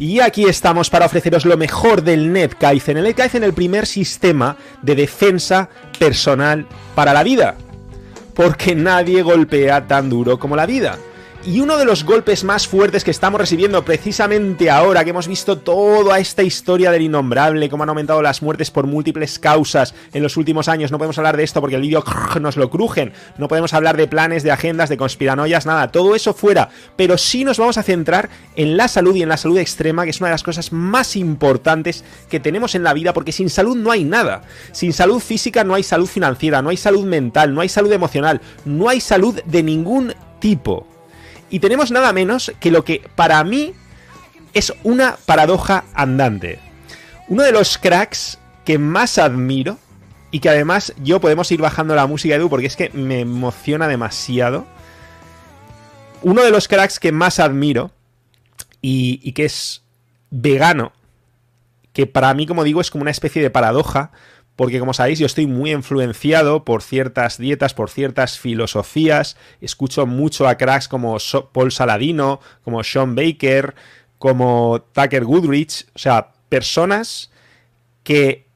Y aquí estamos para ofreceros lo mejor del NetKaizen. El NetKaizen el primer sistema de defensa personal para la vida. Porque nadie golpea tan duro como la vida. Y uno de los golpes más fuertes que estamos recibiendo precisamente ahora, que hemos visto toda esta historia del innombrable, cómo han aumentado las muertes por múltiples causas en los últimos años, no podemos hablar de esto porque el vídeo nos lo crujen, no podemos hablar de planes, de agendas, de conspiranoias, nada, todo eso fuera, pero sí nos vamos a centrar en la salud y en la salud extrema, que es una de las cosas más importantes que tenemos en la vida, porque sin salud no hay nada, sin salud física no hay salud financiera, no hay salud mental, no hay salud emocional, no hay salud de ningún tipo. Y tenemos nada menos que lo que para mí es una paradoja andante. Uno de los cracks que más admiro y que además yo podemos ir bajando la música de Edu porque es que me emociona demasiado. Uno de los cracks que más admiro y, y que es vegano, que para mí, como digo, es como una especie de paradoja, porque como sabéis yo estoy muy influenciado por ciertas dietas, por ciertas filosofías, escucho mucho a cracks como Paul Saladino, como Sean Baker, como Tucker Goodrich, o sea, personas que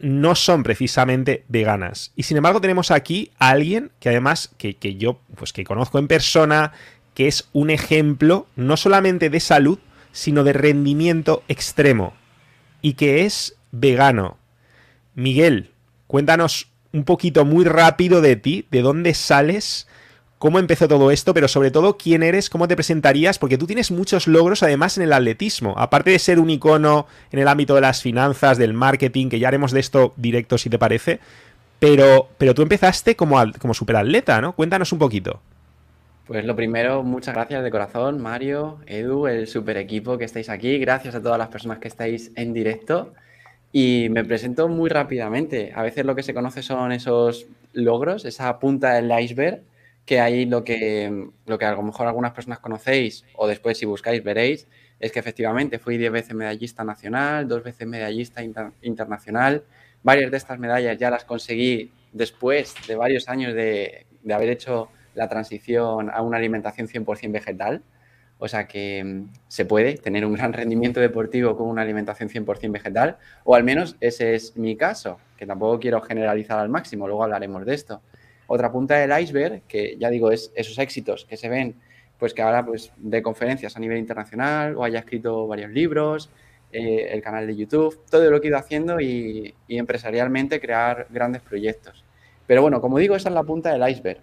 no son precisamente veganas. Y sin embargo tenemos aquí a alguien que además, que, que yo, pues que conozco en persona, que es un ejemplo no solamente de salud, sino de rendimiento extremo. Y que es vegano. Miguel, cuéntanos un poquito muy rápido de ti, de dónde sales, cómo empezó todo esto, pero sobre todo quién eres, cómo te presentarías, porque tú tienes muchos logros además en el atletismo, aparte de ser un icono en el ámbito de las finanzas, del marketing, que ya haremos de esto directo si te parece, pero, pero tú empezaste como, como superatleta, ¿no? Cuéntanos un poquito. Pues lo primero, muchas gracias de corazón, Mario, Edu, el super equipo que estáis aquí, gracias a todas las personas que estáis en directo. Y me presento muy rápidamente. A veces lo que se conoce son esos logros, esa punta del iceberg, que ahí lo que, lo que a lo mejor algunas personas conocéis o después si buscáis veréis, es que efectivamente fui 10 veces medallista nacional, dos veces medallista internacional. Varias de estas medallas ya las conseguí después de varios años de, de haber hecho la transición a una alimentación 100% vegetal. O sea que mm, se puede tener un gran rendimiento deportivo con una alimentación 100% vegetal, o al menos ese es mi caso, que tampoco quiero generalizar al máximo, luego hablaremos de esto. Otra punta del iceberg, que ya digo, es esos éxitos que se ven, pues que ahora pues de conferencias a nivel internacional, o haya escrito varios libros, eh, el canal de YouTube, todo lo que he ido haciendo y, empresarialmente crear grandes proyectos. Pero bueno, como digo, esa es la punta del iceberg.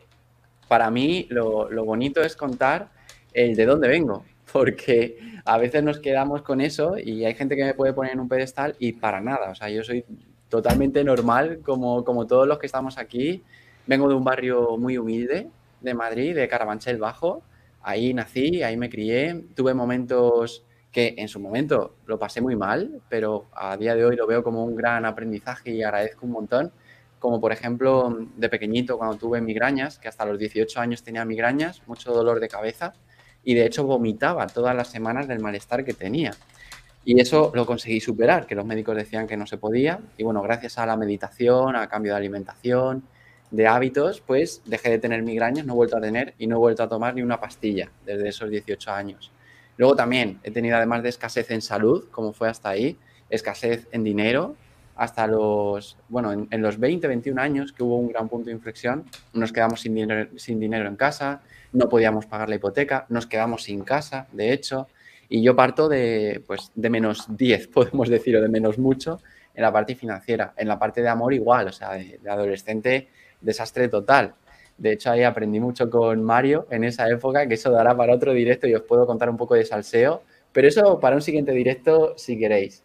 Para mí lo, lo bonito es contar el de dónde vengo, porque a veces nos quedamos con eso y hay gente que me puede poner en un pedestal y para nada, o sea, yo soy totalmente normal como, como todos los que estamos aquí. Vengo de un barrio muy humilde de Madrid, de Carabanchel Bajo. Ahí nací, ahí me crié. Tuve momentos que en su momento lo pasé muy mal, pero a día de hoy lo veo como un gran aprendizaje y agradezco un montón. Como por ejemplo, de pequeñito, cuando tuve migrañas, que hasta los 18 años tenía migrañas, mucho dolor de cabeza y de hecho vomitaba todas las semanas del malestar que tenía. Y eso lo conseguí superar, que los médicos decían que no se podía. Y bueno, gracias a la meditación, a cambio de alimentación, de hábitos, pues dejé de tener migrañas, no he vuelto a tener y no he vuelto a tomar ni una pastilla desde esos 18 años. Luego también he tenido, además de escasez en salud, como fue hasta ahí, escasez en dinero, hasta los, bueno, en, los 20, 21 años, que hubo un gran punto de inflexión, nos quedamos sin dinero, sin dinero en casa, no podíamos pagar la hipoteca, nos quedamos sin casa, de hecho, y yo parto de, pues, de menos 10, podemos decir, o de menos mucho en la parte financiera. En la parte de amor igual, o sea, de, adolescente, desastre total. De hecho, ahí aprendí mucho con Mario en esa época, que eso dará para otro directo y os puedo contar un poco de salseo, pero eso para un siguiente directo si queréis.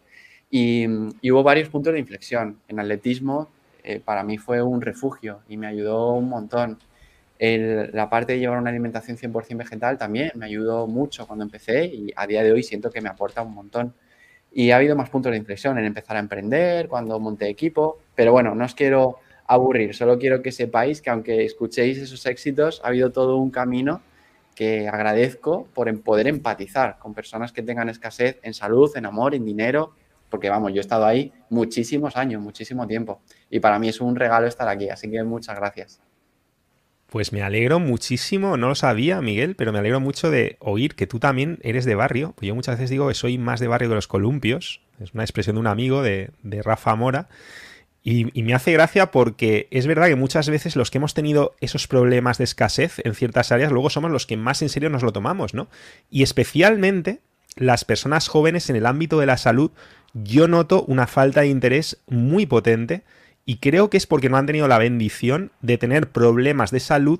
Y, hubo varios puntos de inflexión. En atletismo, eh, para mí fue un refugio y me ayudó un montón la parte de llevar una alimentación 100% vegetal también me ayudó mucho cuando empecé y a día de hoy siento que me aporta un montón. Y ha habido más puntos de inflexión en empezar a emprender, cuando monté equipo, pero bueno, no os quiero aburrir, solo quiero que sepáis que aunque escuchéis esos éxitos, ha habido todo un camino que agradezco por poder empatizar con personas que tengan escasez en salud, en amor, en dinero, porque vamos, yo he estado ahí muchísimos años, muchísimo tiempo, y para mí es un regalo estar aquí, así que muchas gracias. Pues me alegro muchísimo, no lo sabía Miguel, pero me alegro mucho de oír que tú también eres de barrio. Pues yo muchas veces digo que soy más de barrio que los columpios, es una expresión de un amigo de, de Rafa Mora. Y, me hace gracia porque es verdad que muchas veces los que hemos tenido esos problemas de escasez en ciertas áreas, luego somos los que más en serio nos lo tomamos, ¿no? Y especialmente las personas jóvenes en el ámbito de la salud, yo noto una falta de interés muy potente y creo que es porque no han tenido la bendición de tener problemas de salud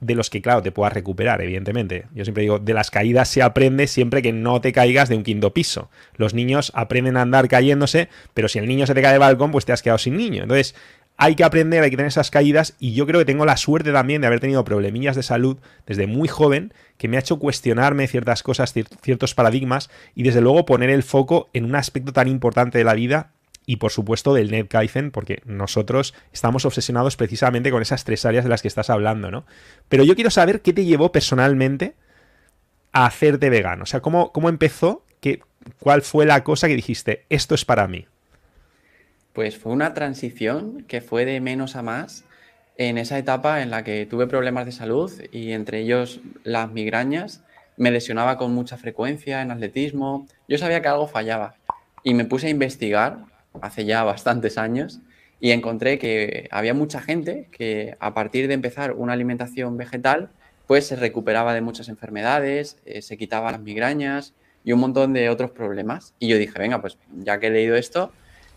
de los que, claro, te puedas recuperar, evidentemente. Yo siempre digo, de las caídas se aprende siempre que no te caigas de un quinto piso. Los niños aprenden a andar cayéndose, pero si el niño se te cae del balcón, pues te has quedado sin niño. Entonces, hay que aprender, hay que tener esas caídas y yo creo que tengo la suerte también de haber tenido problemillas de salud desde muy joven que me ha hecho cuestionarme ciertas cosas, ciertos paradigmas y desde luego poner el foco en un aspecto tan importante de la vida y por supuesto del NetKaizen, porque nosotros estamos obsesionados precisamente con esas tres áreas de las que estás hablando, ¿no? Pero yo quiero saber qué te llevó personalmente a hacerte vegano. O sea, ¿cómo, cómo empezó? ¿Qué, ¿Cuál fue la cosa que dijiste, esto es para mí? Pues fue una transición que fue de menos a más en esa etapa en la que tuve problemas de salud y entre ellos las migrañas. Me lesionaba con mucha frecuencia en atletismo. Yo sabía que algo fallaba y me puse a investigar hace ya bastantes años y encontré que había mucha gente que a partir de empezar una alimentación vegetal, pues se recuperaba de muchas enfermedades, eh, se quitaba las migrañas y un montón de otros problemas. Y yo dije, venga, pues ya que he leído esto,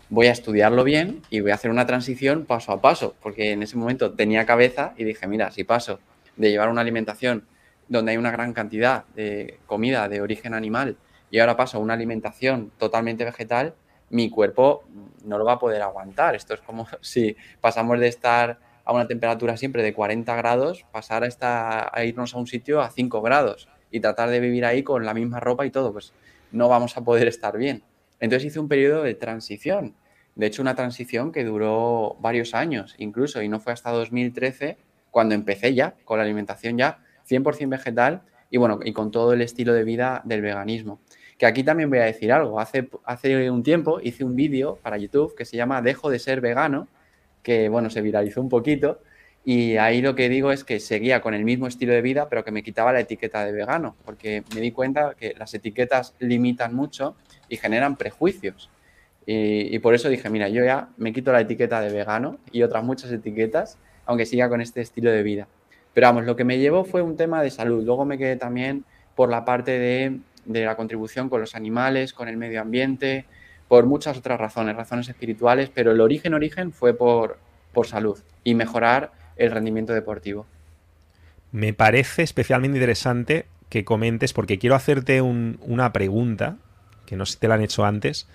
voy a estudiarlo bien y voy a hacer una transición paso a paso, porque en ese momento tenía cabeza y dije, mira, si paso de llevar una alimentación donde hay una gran cantidad de comida de origen animal y ahora paso a una alimentación totalmente vegetal, mi cuerpo no lo va a poder aguantar. Esto es como si pasamos de estar a una temperatura siempre de 40 grados, pasar a, estar, a irnos a un sitio a 5 grados y tratar de vivir ahí con la misma ropa y todo, pues no vamos a poder estar bien. Entonces hice un periodo de transición. De hecho, una transición que duró varios años incluso y no fue hasta 2013 cuando empecé ya con la alimentación ya 100% vegetal y bueno, y con todo el estilo de vida del veganismo. Que aquí también voy a decir algo. Hace, hace un tiempo hice un vídeo para YouTube que se llama Dejo de ser vegano, que bueno, se viralizó un poquito. Y ahí lo que digo es que seguía con el mismo estilo de vida, pero que me quitaba la etiqueta de vegano, porque me di cuenta que las etiquetas limitan mucho y generan prejuicios. Y, y, por eso dije, mira, yo ya me quito la etiqueta de vegano y otras muchas etiquetas, aunque siga con este estilo de vida. Pero vamos, lo que me llevó fue un tema de salud. Luego me quedé también por la parte de de la contribución con los animales, con el medio ambiente, por muchas otras razones, razones espirituales, pero el origen, origen fue por, por salud y mejorar el rendimiento deportivo. Me parece especialmente interesante que comentes, porque quiero hacerte una pregunta, que no sé si te la han hecho antes,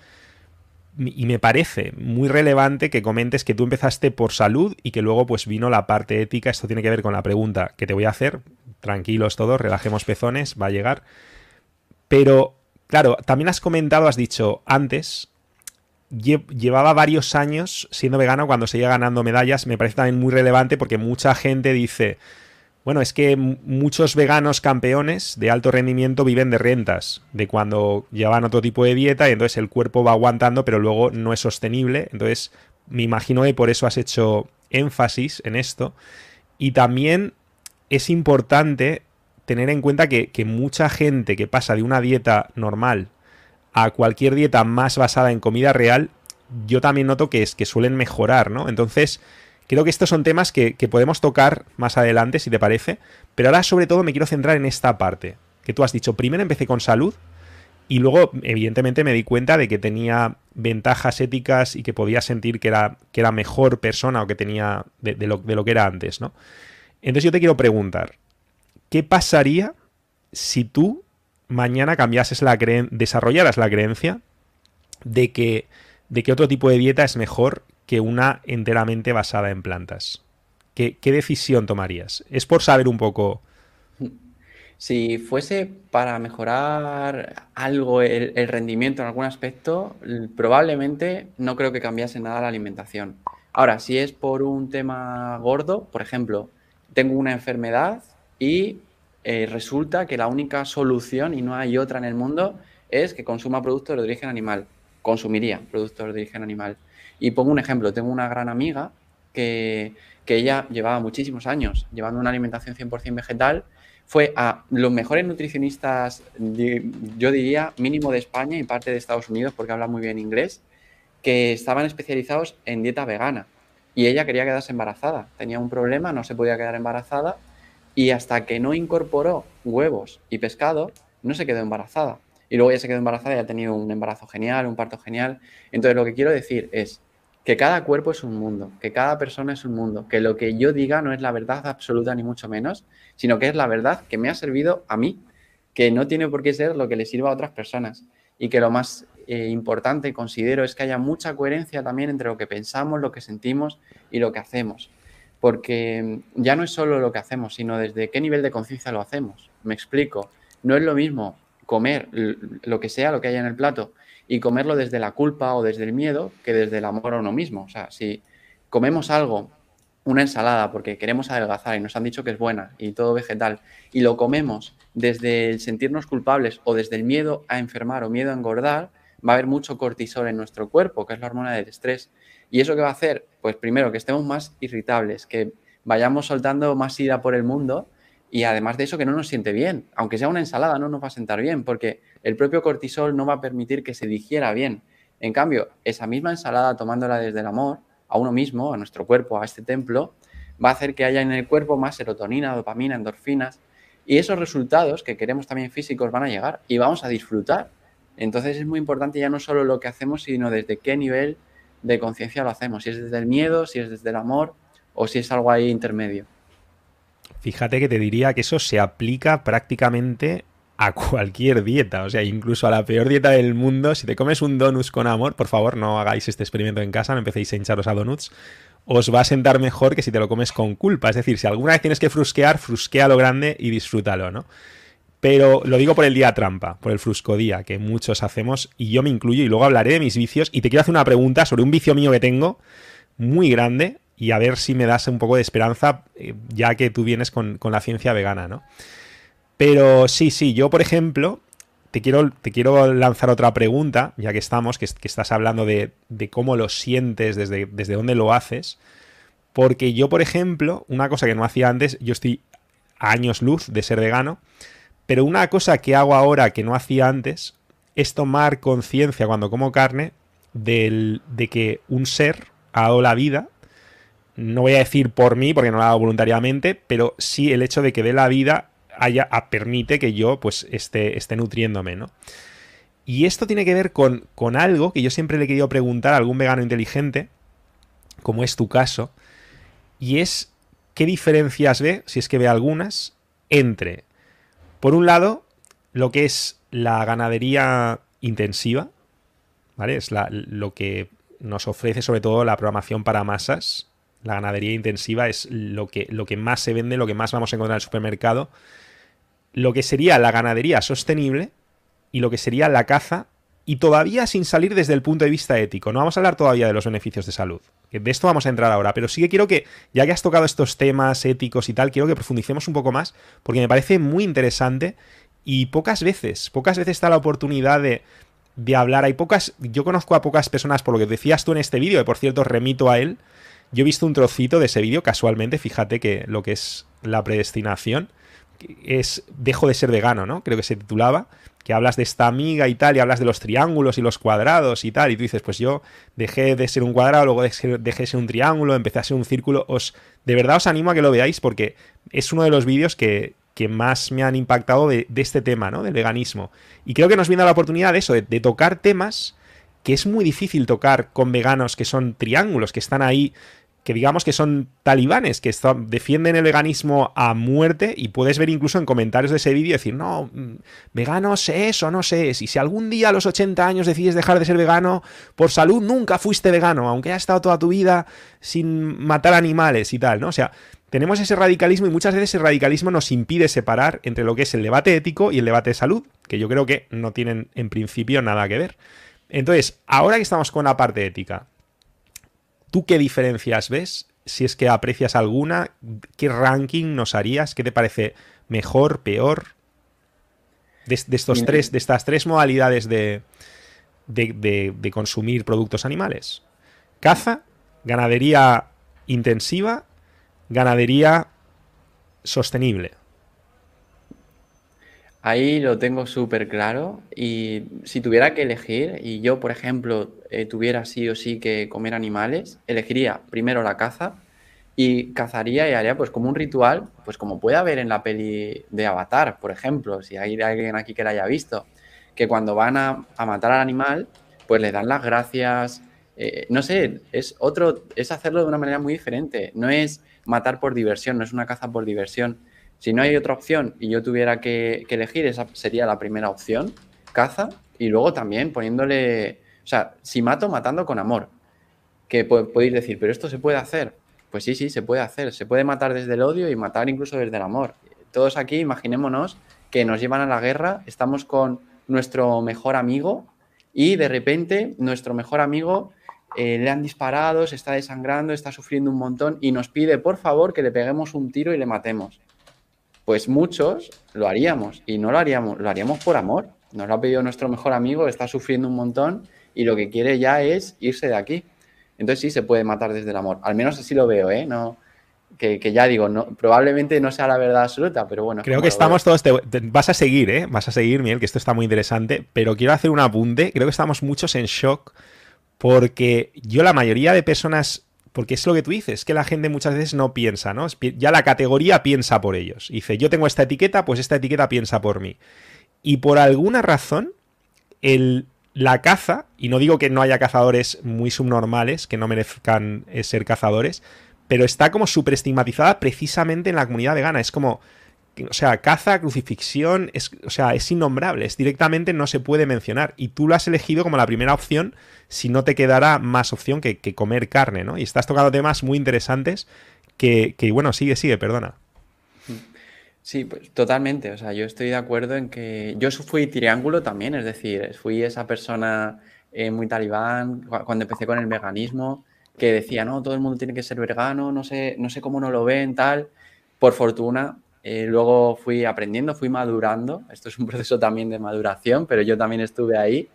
y me parece muy relevante que comentes que tú empezaste por salud y que luego pues vino la parte ética. Esto tiene que ver con la pregunta que te voy a hacer. Tranquilos todos, relajemos pezones, va a llegar. Pero, claro, también has comentado, has dicho antes, llevaba varios años siendo vegano cuando seguía ganando medallas. Me parece también muy relevante porque mucha gente dice, bueno, es que muchos veganos campeones de alto rendimiento viven de rentas, de cuando llevan otro tipo de dieta y entonces el cuerpo va aguantando, pero luego no es sostenible. Entonces, me imagino que por eso has hecho énfasis en esto. Y también es importante tener en cuenta que, mucha gente que pasa de una dieta normal a cualquier dieta más basada en comida real, yo también noto que, es, que suelen mejorar, ¿no? Entonces, creo que estos son temas que, podemos tocar más adelante, si te parece, pero ahora sobre todo me quiero centrar en esta parte, que tú has dicho, primero empecé con salud y luego, evidentemente, me di cuenta de que tenía ventajas éticas y que podía sentir que era, que era mejor persona o que tenía de, lo, de lo que era antes, ¿no? Entonces yo te quiero preguntar, ¿qué pasaría si tú mañana cambiases la creencia, desarrollaras la creencia de que, de que otro tipo de dieta es mejor que una enteramente basada en plantas? ¿Qué, decisión tomarías? Es por saber un poco... Si fuese para mejorar algo el, el, rendimiento en algún aspecto, probablemente no creo que cambiase nada la alimentación. Ahora, si es por un tema gordo, por ejemplo, tengo una enfermedad y eh, resulta que la única solución, y no hay otra en el mundo, es que consuma productos de origen animal. Consumiría productos de origen animal. Y pongo un ejemplo, tengo una gran amiga que, que ella llevaba muchísimos años llevando una alimentación 100% vegetal, fue a los mejores nutricionistas, yo diría, mínimo de España y parte de Estados Unidos, porque habla muy bien inglés, que estaban especializados en dieta vegana. Y ella quería quedarse embarazada. Tenía un problema, no se podía quedar embarazada. Y hasta que no incorporó huevos y pescado, no se quedó embarazada. Y luego ya se quedó embarazada y ha tenido un embarazo genial, un parto genial. Entonces lo que quiero decir es que cada cuerpo es un mundo, que cada persona es un mundo, que lo que yo diga no es la verdad absoluta ni mucho menos, sino que es la verdad que me ha servido a mí, que no tiene por qué ser lo que le sirva a otras personas. Y que lo más eh, importante considero es que haya mucha coherencia también entre lo que pensamos, lo que sentimos y lo que hacemos. Porque ya no es solo lo que hacemos, sino desde qué nivel de conciencia lo hacemos. Me explico. No es lo mismo comer lo que sea, lo que haya en el plato, y comerlo desde la culpa o desde el miedo que desde el amor a uno mismo. O sea, si comemos algo, una ensalada, porque queremos adelgazar y nos han dicho que es buena y todo vegetal, y lo comemos desde el sentirnos culpables o desde el miedo a enfermar o miedo a engordar, va a haber mucho cortisol en nuestro cuerpo, que es la hormona del estrés. ¿Y eso qué va a hacer? Pues primero que estemos más irritables, que vayamos soltando más ira por el mundo y además de eso que no nos siente bien. Aunque sea una ensalada, no nos va a sentar bien porque el propio cortisol no va a permitir que se digiera bien. En cambio, esa misma ensalada tomándola desde el amor a uno mismo, a nuestro cuerpo, a este templo, va a hacer que haya en el cuerpo más serotonina, dopamina, endorfinas y esos resultados que queremos también físicos van a llegar y vamos a disfrutar. Entonces es muy importante ya no solo lo que hacemos, sino desde qué nivel de conciencia lo hacemos, si es desde el miedo, si es desde el amor o si es algo ahí intermedio. Fíjate que te diría que eso se aplica prácticamente a cualquier dieta, o sea, incluso a la peor dieta del mundo. Si te comes un donuts con amor, por favor, no hagáis este experimento en casa, no empecéis a hincharos a donuts. Os va a sentar mejor que si te lo comes con culpa. Es decir, si alguna vez tienes que frusquear, frusquea lo grande y disfrútalo, ¿no? Pero lo digo por el día trampa, por el fruscodía, que muchos hacemos, y yo me incluyo, y luego hablaré de mis vicios. Y te quiero hacer una pregunta sobre un vicio mío que tengo, muy grande, y a ver si me das un poco de esperanza, eh, ya que tú vienes con, la ciencia vegana, ¿no? Pero sí, sí, yo por ejemplo, te quiero, te quiero lanzar otra pregunta, ya que estamos, que, estás hablando de, cómo lo sientes, desde, desde dónde lo haces. Porque yo, por ejemplo, una cosa que no hacía antes, yo estoy a años luz de ser vegano, pero una cosa que hago ahora que no hacía antes es tomar conciencia cuando como carne de que un ser ha dado la vida no voy a decir por mí, porque no lo hago voluntariamente, pero sí el hecho de que dé la vida haya, permite que yo pues esté, esté nutriéndome, ¿no? Y esto tiene que ver con, con algo que yo siempre le he querido preguntar a algún vegano inteligente, como es tu caso, y es qué diferencias ve, si es que ve algunas, entre, por un lado, lo que es la ganadería intensiva, ¿vale? Es lo que nos ofrece sobre todo la programación para masas, la ganadería intensiva es lo que, lo que más se vende, lo que más vamos a encontrar en el supermercado. Lo que sería la ganadería sostenible y lo que sería la caza y todavía sin salir desde el punto de vista ético. No vamos a hablar todavía de los beneficios de salud. De esto vamos a entrar ahora, pero sí que quiero que, ya que has tocado estos temas éticos y tal, quiero que profundicemos un poco más, porque me parece muy interesante y pocas veces, pocas veces está la oportunidad de, de hablar. Hay pocas, yo conozco a pocas personas, por lo que decías tú en este vídeo, que por cierto remito a él, yo he visto un trocito de ese vídeo, casualmente, fíjate que lo que es la predestinación es Dejo de ser vegano, ¿no? Creo que se titulaba, que hablas de esta amiga y tal, y hablas de los triángulos y los cuadrados y tal, y tú dices, pues yo dejé de ser un cuadrado, luego dejé de ser un triángulo, empecé a ser un círculo. Os, de verdad os animo a que lo veáis porque es uno de los vídeos que, más me han impactado de, este tema, ¿no? Del veganismo. Y creo que nos viene la oportunidad de eso, de tocar temas que es muy difícil tocar con veganos que son triángulos, que están ahí que digamos que son talibanes, que defienden el veganismo a muerte y puedes ver incluso en comentarios de ese vídeo decir, no, mm, vegano sé eso, no sé, y si algún día a los 80 años decides dejar de ser vegano, por salud nunca fuiste vegano, aunque hayas estado toda tu vida sin matar animales y tal, ¿no? O sea, tenemos ese radicalismo y muchas veces ese radicalismo nos impide separar entre lo que es el debate ético y el debate de salud, que yo creo que no tienen en principio nada que ver. Entonces, ahora que estamos con la parte ética, ¿Tú qué diferencias ves? Si es que aprecias alguna, ¿qué ranking nos harías? ¿Qué te parece mejor, peor? De, estos tres, de estas tres modalidades de, de, consumir productos animales. Caza, ganadería intensiva, ganadería sostenible. Ahí lo tengo súper claro y si tuviera que elegir y yo, por ejemplo, eh, tuviera sí o sí que comer animales, elegiría primero la caza y cazaría y haría pues como un ritual, pues como puede haber en la peli de Avatar, por ejemplo, si hay alguien aquí que la haya visto, que cuando van a, matar al animal, pues le dan las gracias, eh, no sé, es otro, es hacerlo de una manera muy diferente, no es matar por diversión, no es una caza por diversión si no hay otra opción y yo tuviera que, elegir, esa sería la primera opción, caza, y luego también poniéndole, o sea, si mato, matando con amor. Que podéis decir, pero esto se puede hacer. Pues sí, sí, se puede hacer. Se puede matar desde el odio y matar incluso desde el amor. Todos aquí, imaginémonos que nos llevan a la guerra, estamos con nuestro mejor amigo y de repente nuestro mejor amigo eh, le han disparado, se está desangrando, está sufriendo un montón y nos pide por favor que le peguemos un tiro y le matemos pues muchos lo haríamos y no lo haríamos, lo haríamos por amor. Nos lo ha pedido nuestro mejor amigo, está sufriendo un montón y lo que quiere ya es irse de aquí. Entonces sí se puede matar desde el amor. Al menos así lo veo, ¿eh? No, que, ya digo, no, probablemente no sea la verdad absoluta, pero bueno. Creo que estamos todos. vas a seguir, ¿eh? Vas a seguir, Miguel, que esto está muy interesante. Pero quiero hacer un apunte. Creo que estamos muchos en shock porque yo, la mayoría de personas porque es lo que tú dices, que la gente muchas veces no piensa, ¿no? Ya la categoría piensa por ellos. Dice, yo tengo esta etiqueta, pues esta etiqueta piensa por mí. Y por alguna razón, el, la caza, y no digo que no haya cazadores muy subnormales, que no merezcan eh, ser cazadores, pero está como superestigmatizada precisamente en la comunidad vegana. Es como, o sea, caza, crucifixión, es, o sea, es innombrable, es directamente no se puede mencionar. Y tú lo has elegido como la primera opción si no te quedará más opción que, comer carne, ¿no? Y estás tocando temas muy interesantes que, bueno, sigue, sigue, perdona. Sí, pues totalmente. O sea, yo estoy de acuerdo en que yo fui triángulo también, es decir, fui esa persona eh, muy talibán cuando empecé con el veganismo, que decía, no, todo el mundo tiene que ser vegano, no sé, no sé cómo no lo ven, tal. Por fortuna, eh, luego fui aprendiendo, fui madurando. Esto es un proceso también de maduración, pero yo también estuve ahí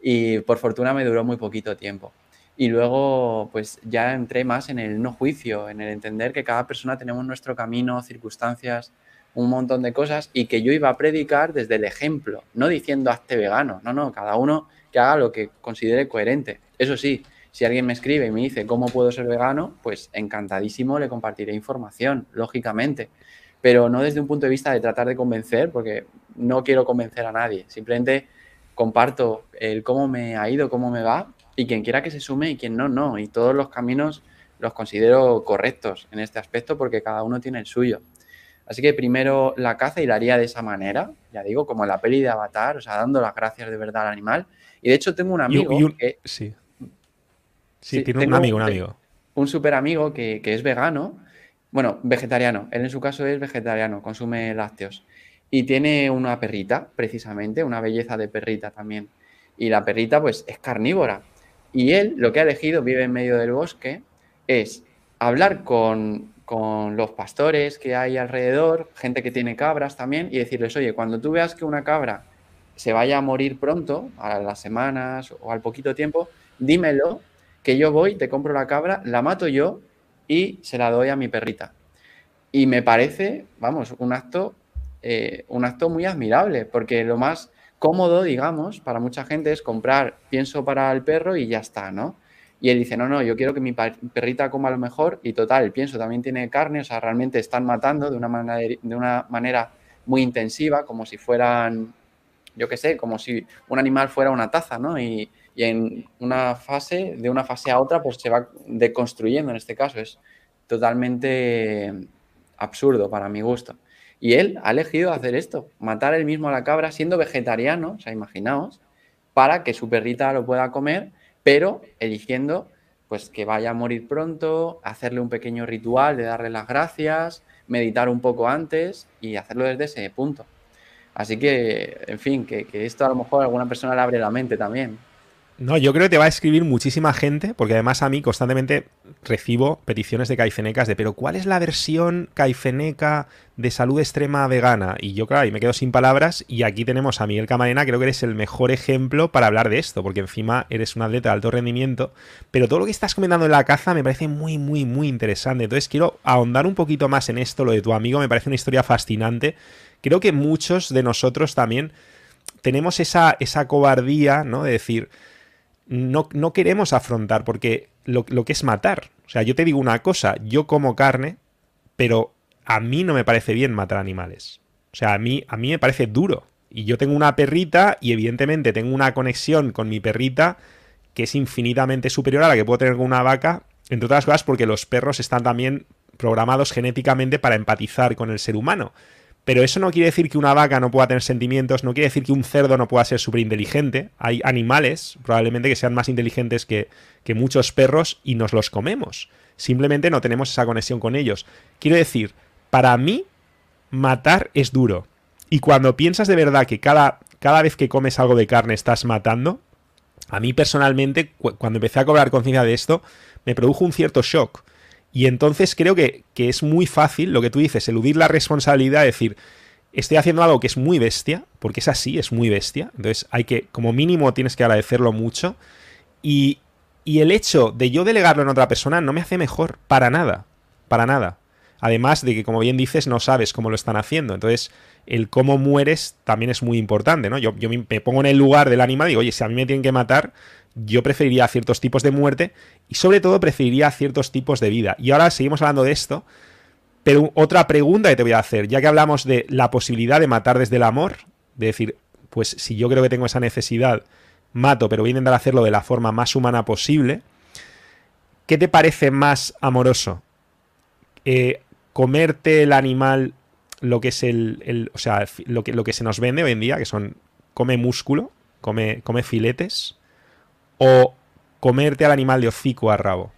y por fortuna me duró muy poquito tiempo. Y luego, pues ya entré más en el no juicio, en el entender que cada persona tenemos nuestro camino, circunstancias, un montón de cosas y que yo iba a predicar desde el ejemplo, no diciendo hazte vegano, no, no, cada uno que haga lo que considere coherente. Eso sí, si alguien me escribe y me dice cómo puedo ser vegano, pues encantadísimo le compartiré información, lógicamente pero no desde un punto de vista de tratar de convencer, porque no quiero convencer a nadie, simplemente comparto el cómo me ha ido, cómo me va, y quien quiera que se sume y quien no, no, y todos los caminos los considero correctos en este aspecto porque cada uno tiene el suyo. Así que primero la caza y la haría de esa manera, ya digo, como en la peli de Avatar, o sea, dando las gracias de verdad al animal. Y de hecho tengo un amigo que... Sí. Sí, tiene un amigo, un amigo. Un súper amigo que, que es vegano bueno, vegetariano. Él en su caso es vegetariano, consume lácteos. Y tiene una perrita, precisamente, una belleza de perrita también. Y la perrita, pues, es carnívora. Y él lo que ha elegido, vive en medio del bosque, es hablar con, con los pastores que hay alrededor, gente que tiene cabras también, y decirles, oye, cuando tú veas que una cabra se vaya a morir pronto, a las semanas o al poquito tiempo, dímelo, que yo voy, te compro la cabra, la mato yo y se la doy a mi perrita. Y me parece, vamos, un acto, eh, un acto muy admirable, porque lo más cómodo, digamos, para mucha gente es comprar pienso para el perro y ya está, ¿no? Y él dice, no, no, yo quiero que mi perrita coma lo mejor y total, pienso también tiene carne, o sea, realmente están matando de una manera, de una manera muy intensiva, como si fueran, yo qué sé, como si un animal fuera una taza, ¿no? Y, y en una fase, de una fase a otra, pues se va deconstruyendo en este caso. Es totalmente absurdo para mi gusto. Y él ha elegido hacer esto, matar él mismo a la cabra siendo vegetariano, o sea, imaginaos, para que su perrita lo pueda comer, pero eligiendo pues que vaya a morir pronto, hacerle un pequeño ritual de darle las gracias, meditar un poco antes y hacerlo desde ese punto. Así que, en fin, que, que esto a lo mejor a alguna persona le abre la mente también. No, yo creo que te va a escribir muchísima gente, porque además a mí constantemente recibo peticiones de caifenecas de, pero ¿cuál es la versión caifeneca de salud extrema vegana? Y yo, claro, y me quedo sin palabras, y aquí tenemos a Miguel Camarena, creo que eres el mejor ejemplo para hablar de esto, porque encima eres un atleta de alto rendimiento, pero todo lo que estás comentando en la caza me parece muy, muy, muy interesante. Entonces quiero ahondar un poquito más en esto, lo de tu amigo, me parece una historia fascinante. Creo que muchos de nosotros también tenemos esa, esa cobardía, ¿no? De decir no, no queremos afrontar, porque lo, que es matar. O sea, yo te digo una cosa, yo como carne, pero a mí no me parece bien matar animales. O sea, a mí, a mí me parece duro. Y yo tengo una perrita y evidentemente tengo una conexión con mi perrita que es infinitamente superior a la que puedo tener con una vaca, entre otras cosas porque los perros están también programados genéticamente para empatizar con el ser humano. Pero eso no quiere decir que una vaca no pueda tener sentimientos, no quiere decir que un cerdo no pueda ser súper inteligente. Hay animales, probablemente, que sean más inteligentes que, muchos perros y nos los comemos. Simplemente no tenemos esa conexión con ellos. Quiero decir, para mí, matar es duro. Y cuando piensas de verdad que cada, cada vez que comes algo de carne estás matando, a mí personalmente, cuando empecé a cobrar conciencia de esto, me produjo un cierto shock. Y entonces creo que, es muy fácil, lo que tú dices, eludir la responsabilidad, de decir, estoy haciendo algo que es muy bestia, porque es así, es muy bestia. Entonces hay que, como mínimo, tienes que agradecerlo mucho. Y, y el hecho de yo delegarlo en otra persona no me hace mejor, para nada, para nada. Además de que, como bien dices, no sabes cómo lo están haciendo. Entonces, el cómo mueres también es muy importante, ¿no? Yo, me pongo en el lugar del animal y digo, oye, si a mí me tienen que matar, yo preferiría ciertos tipos de muerte y sobre todo preferiría ciertos tipos de vida. Y ahora seguimos hablando de esto, pero otra pregunta que te voy a hacer, ya que hablamos de la posibilidad de matar desde el amor, de decir, pues si yo creo que tengo esa necesidad, mato, pero voy a intentar hacerlo de la forma más humana posible, ¿qué te parece más amoroso? Eh, ¿Comerte el animal, lo que es el, o sea, lo que, lo que se nos vende hoy en día, que son, come músculo, come, come filetes, o comerte al animal de hocico a rabo.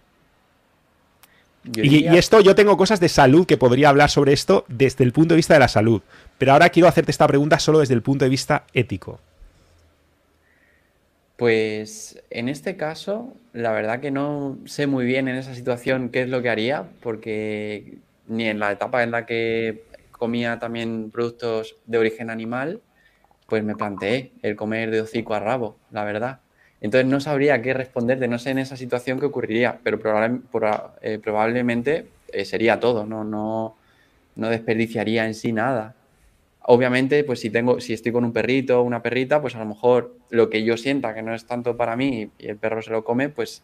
Y, esto, yo tengo cosas de salud que podría hablar sobre esto desde el punto de vista de la salud. Pero ahora quiero hacerte esta pregunta solo desde el punto de vista ético. Pues en este caso, la verdad que no sé muy bien en esa situación qué es lo que haría, porque ni en la etapa en la que comía también productos de origen animal, pues me planteé el comer de hocico a rabo, la verdad. Entonces no sabría qué responderte, no sé en esa situación qué ocurriría, pero eh, probablemente eh, sería todo, ¿no? No, no desperdiciaría en sí nada. Obviamente, pues si tengo, si estoy con un perrito o una perrita, pues a lo mejor lo que yo sienta que no es tanto para mí y el perro se lo come, pues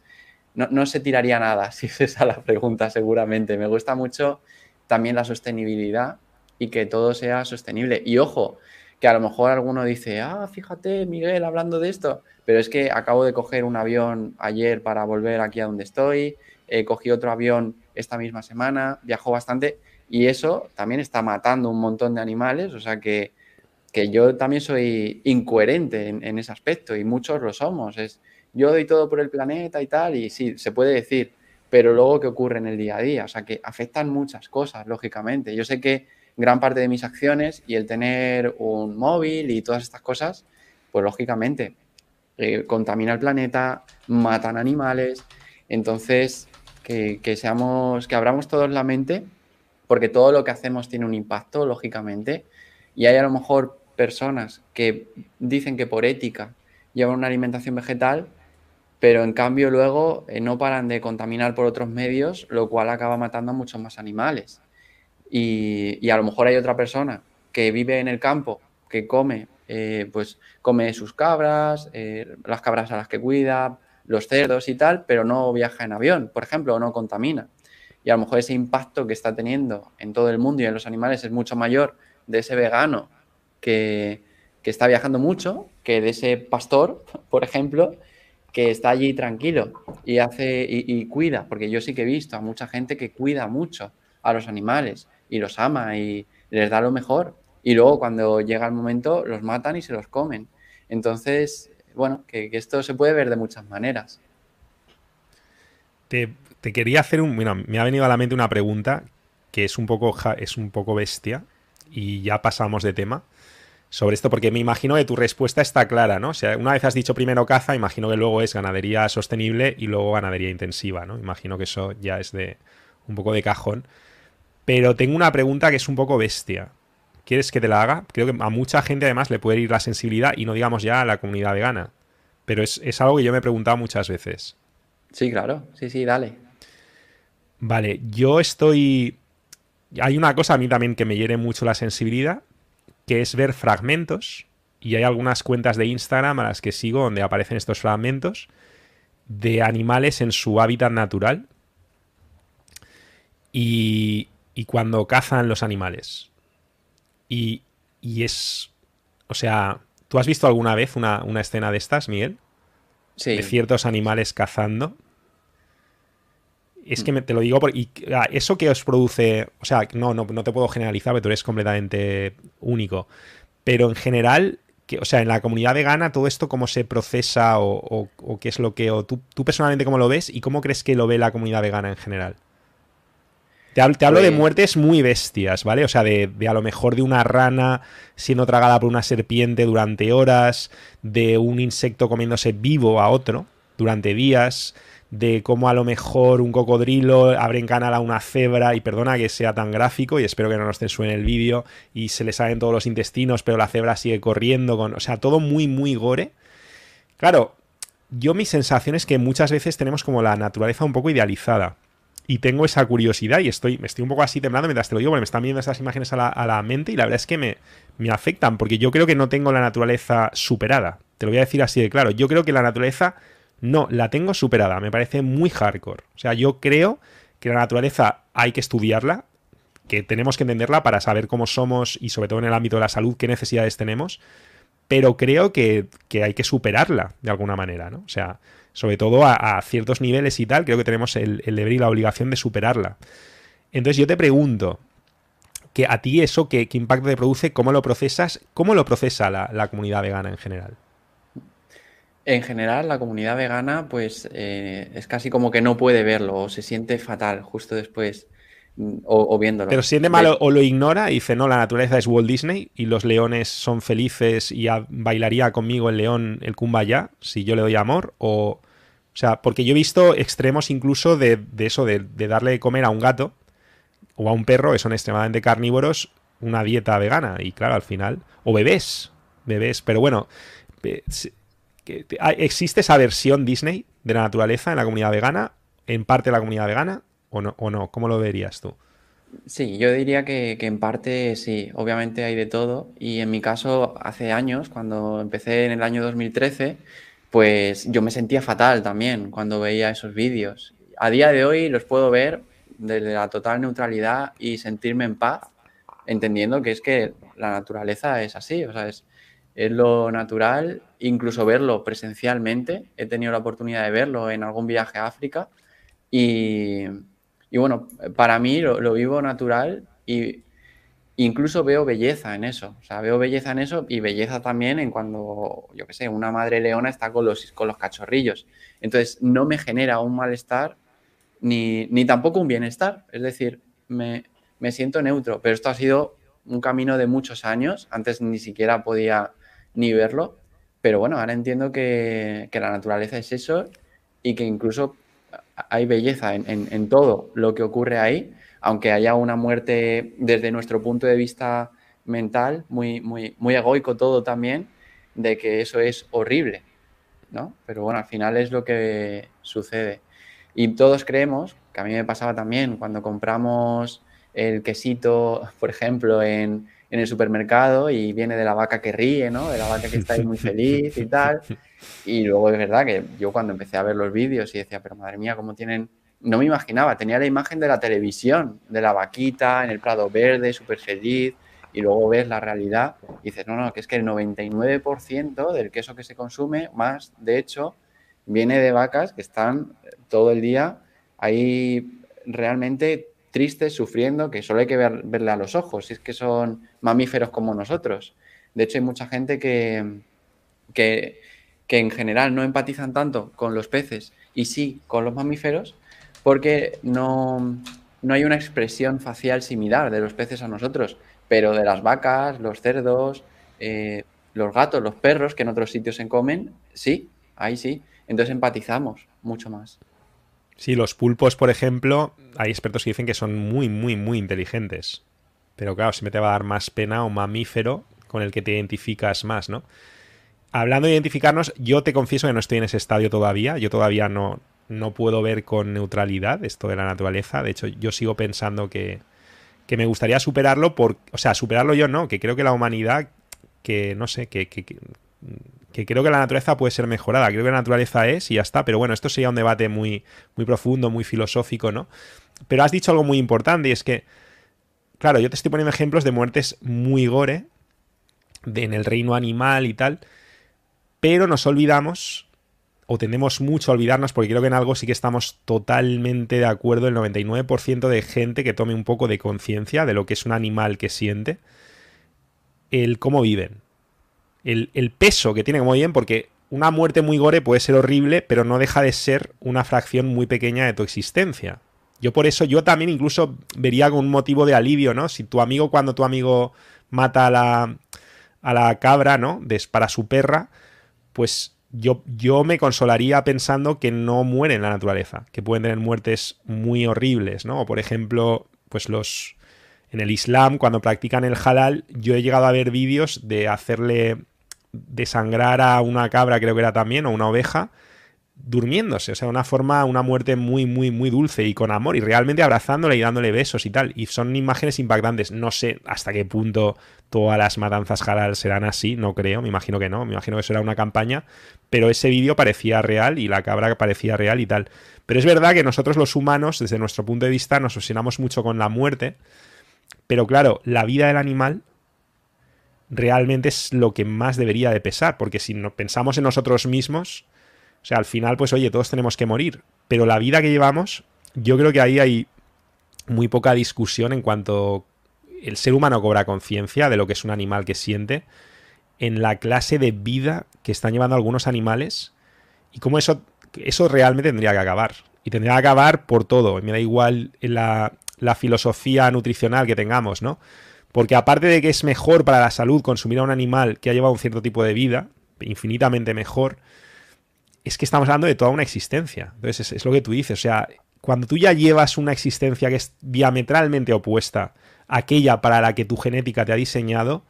no, no se tiraría nada, si es esa la pregunta, seguramente. Me gusta mucho también la sostenibilidad y que todo sea sostenible. Y ojo, que a lo mejor alguno dice, ah, fíjate, Miguel, hablando de esto, pero es que acabo de coger un avión ayer para volver aquí a donde estoy, eh, cogí otro avión esta misma semana, viajó bastante y eso también está matando un montón de animales, o sea que, yo también soy incoherente en, en, ese aspecto y muchos lo somos, es yo doy todo por el planeta y tal y sí, se puede decir, pero luego qué ocurre en el día a día, o sea que afectan muchas cosas, lógicamente. Yo sé que gran parte de mis acciones y el tener un móvil y todas estas cosas, pues lógicamente eh, contamina el planeta, matan animales. Entonces, que, seamos, que abramos todos la mente, porque todo lo que hacemos tiene un impacto, lógicamente, y hay a lo mejor personas que dicen que por ética llevan una alimentación vegetal, pero en cambio luego eh, no paran de contaminar por otros medios, lo cual acaba matando a muchos más animales. Y, a lo mejor hay otra persona que vive en el campo, que come, eh, pues come sus cabras, eh, las cabras a las que cuida, los cerdos y tal, pero no viaja en avión, por ejemplo, o no contamina. Y a lo mejor ese impacto que está teniendo en todo el mundo y en los animales es mucho mayor de ese vegano que, está viajando mucho que de ese pastor, por ejemplo, que está allí tranquilo y hace y, cuida, porque yo sí que he visto a mucha gente que cuida mucho a los animales y los ama y les da lo mejor. Y luego cuando llega el momento los matan y se los comen. Entonces, bueno, que, esto se puede ver de muchas maneras. Te, quería hacer un... Bueno, me ha venido a la mente una pregunta que es un poco, es un poco bestia y ya pasamos de tema. Sobre esto, porque me imagino que tu respuesta está clara, ¿no? O sea, una vez has dicho primero caza, imagino que luego es ganadería sostenible y luego ganadería intensiva, ¿no? Imagino que eso ya es de un poco de cajón. Pero tengo una pregunta que es un poco bestia. ¿Quieres que te la haga? Creo que a mucha gente además le puede ir la sensibilidad y no digamos ya a la comunidad vegana. Pero es, es algo que yo me he preguntado muchas veces. Sí, claro. Sí, sí, dale. Vale, yo estoy... Hay una cosa a mí también que me hiere mucho la sensibilidad, que es ver fragmentos, y hay algunas cuentas de Instagram a las que sigo donde aparecen estos fragmentos de animales en su hábitat natural y, y cuando cazan los animales. Y, y, es, o sea, ¿tú has visto alguna vez una, una escena de estas, Miguel? Sí. De ciertos animales cazando. Es que me, te lo digo porque ah, eso que os produce, o sea, no, no, no te puedo generalizar, porque tú eres completamente único, pero en general, que, o sea, en la comunidad vegana, todo esto cómo se procesa o, o, qué es lo que, o tú, tú, personalmente cómo lo ves y cómo crees que lo ve la comunidad vegana en general. Te hablo, te hablo pues... de muertes muy bestias, ¿vale? O sea, de, de, a lo mejor de una rana siendo tragada por una serpiente durante horas, de un insecto comiéndose vivo a otro durante días, de cómo a lo mejor un cocodrilo abre en canal a una cebra, y perdona que sea tan gráfico, y espero que no nos censure en el vídeo, y se le salen todos los intestinos, pero la cebra sigue corriendo, con, o sea, todo muy, muy gore. Claro, yo mi sensación es que muchas veces tenemos como la naturaleza un poco idealizada. Y tengo esa curiosidad y estoy, estoy un poco así temblando mientras te lo digo, porque me están viendo esas imágenes a la, a la mente y la verdad es que me, me afectan, porque yo creo que no tengo la naturaleza superada. Te lo voy a decir así de claro. Yo creo que la naturaleza no, la tengo superada, me parece muy hardcore. O sea, yo creo que la naturaleza hay que estudiarla, que tenemos que entenderla para saber cómo somos y sobre todo en el ámbito de la salud qué necesidades tenemos, pero creo que, que hay que superarla de alguna manera, ¿no? O sea, sobre todo a, ciertos niveles y tal, creo que tenemos el, deber y la obligación de superarla. Entonces yo te pregunto, que a ti eso, ¿qué, impacto te produce? ¿Cómo lo procesas? ¿Cómo lo procesa la comunidad vegana en general? En general, la comunidad vegana, pues eh, es casi como que no puede verlo o se siente fatal justo después mm, o, o viéndolo. Pero siente mal o, o lo ignora y dice, no, la naturaleza es Walt Disney y los leones son felices y a, bailaría conmigo el león el kumbaya si yo le doy amor. O, o sea, porque yo he visto extremos incluso de, de eso, de, de, darle de comer a un gato o a un perro que son extremadamente carnívoros una dieta vegana. Y claro, al final, o bebés, bebés, pero bueno ¿Existe esa versión Disney de la naturaleza en la comunidad vegana? ¿En parte de la comunidad vegana? ¿O no? ¿O no? ¿Cómo lo verías tú? Sí, yo diría que, que, en parte sí, obviamente hay de todo. Y en mi caso, hace años, cuando empecé en el año 2013, pues yo me sentía fatal también cuando veía esos vídeos. A día de hoy los puedo ver desde la total neutralidad y sentirme en paz, entendiendo que es que la naturaleza es así, o sea, es, es lo natural, incluso verlo presencialmente. He tenido la oportunidad de verlo en algún viaje a África y, bueno, para mí lo, lo, vivo natural y incluso veo belleza en eso. O sea, veo belleza en eso y belleza también en cuando, yo qué sé, una madre leona está con los, con los cachorrillos. Entonces, no me genera un malestar ni, ni tampoco un bienestar. Es decir, me, me siento neutro, pero esto ha sido un camino de muchos años. Antes ni siquiera podía ni verlo. Pero bueno, ahora entiendo que, que la naturaleza es eso y que incluso hay belleza en, en, todo lo que ocurre ahí, aunque haya una muerte desde nuestro punto de vista mental, muy, muy, muy egoico todo también, de que eso es horrible, ¿no? Pero bueno, al final es lo que sucede. Y todos creemos, que a mí me pasaba también, cuando compramos el quesito, por ejemplo, en, en el supermercado y viene de la vaca que ríe, ¿no? De la vaca que está ahí muy feliz y tal. Y luego es verdad que yo cuando empecé a ver los vídeos y decía, pero madre mía, ¿cómo tienen...? No me imaginaba, tenía la imagen de la televisión, de la vaquita en el prado verde, súper feliz, y luego ves la realidad y dices, no, no, que es que el 99% del queso que se consume, más, de hecho, viene de vacas que están todo el día ahí realmente tristes, sufriendo, que solo hay que ver, verle a los ojos, si es que son mamíferos como nosotros. De hecho, hay mucha gente que, que, que, en general no empatizan tanto con los peces y sí con los mamíferos porque no, no hay una expresión facial similar de los peces a nosotros, pero de las vacas, los cerdos, eh, los gatos, los perros, que en otros sitios se comen, sí, ahí sí. Entonces empatizamos mucho más. Sí, los pulpos, por ejemplo, hay expertos que dicen que son muy, muy, muy inteligentes. Pero claro, siempre te va a dar más pena un mamífero con el que te identificas más, ¿no? Hablando de identificarnos, yo te confieso que no estoy en ese estadio todavía. Yo todavía no, no puedo ver con neutralidad esto de la naturaleza. De hecho, yo sigo pensando que, que me gustaría superarlo por. O sea, superarlo yo no, que creo que la humanidad. Que no sé, que, que, que creo que la naturaleza puede ser mejorada. Creo que la naturaleza es y ya está. Pero bueno, esto sería un debate muy, muy profundo, muy filosófico, ¿no? Pero has dicho algo muy importante y es que, claro, yo te estoy poniendo ejemplos de muertes muy gore en el reino animal y tal, pero nos olvidamos o tendemos mucho a olvidarnos porque creo que en algo sí que estamos totalmente de acuerdo el 99% de gente que tome un poco de conciencia de lo que es un animal que siente, el cómo viven el, peso que tiene como bien, porque una muerte muy gore puede ser horrible, pero no deja de ser una fracción muy pequeña de tu existencia. Yo por eso, yo también incluso vería un motivo de alivio, ¿no? Si tu amigo, cuando tu amigo mata a la, a la cabra, ¿no? para su perra, pues yo, yo me consolaría pensando que no muere en la naturaleza, que pueden tener muertes muy horribles, ¿no? O por ejemplo, pues los... En el Islam, cuando practican el halal, yo he llegado a ver vídeos de hacerle desangrar a una cabra, creo que era también, o una oveja, durmiéndose, o sea, una forma, una muerte muy, muy, muy dulce y con amor, y realmente abrazándole y dándole besos y tal. Y son imágenes impactantes. No sé hasta qué punto todas las matanzas halal serán así, no creo, me imagino que no, me imagino que eso era una campaña, pero ese vídeo parecía real y la cabra parecía real y tal. Pero es verdad que nosotros los humanos, desde nuestro punto de vista, nos obsesionamos mucho con la muerte, pero claro, la vida del animal realmente es lo que más debería de pesar, porque si no pensamos en nosotros mismos, o sea, al final, pues oye, todos tenemos que morir, pero la vida que llevamos, yo creo que ahí hay muy poca discusión en cuanto el ser humano cobra conciencia de lo que es un animal que siente, en la clase de vida que están llevando algunos animales y cómo eso, eso realmente tendría que acabar. Y tendría que acabar por todo. Me da igual la, la filosofía nutricional que tengamos, ¿no? Porque aparte de que es mejor para la salud consumir a un animal que ha llevado un cierto tipo de vida, infinitamente mejor, es que estamos hablando de toda una existencia. Entonces es, lo que tú dices. O sea, cuando tú ya llevas una existencia que es diametralmente opuesta a aquella para la que tu genética te ha diseñado,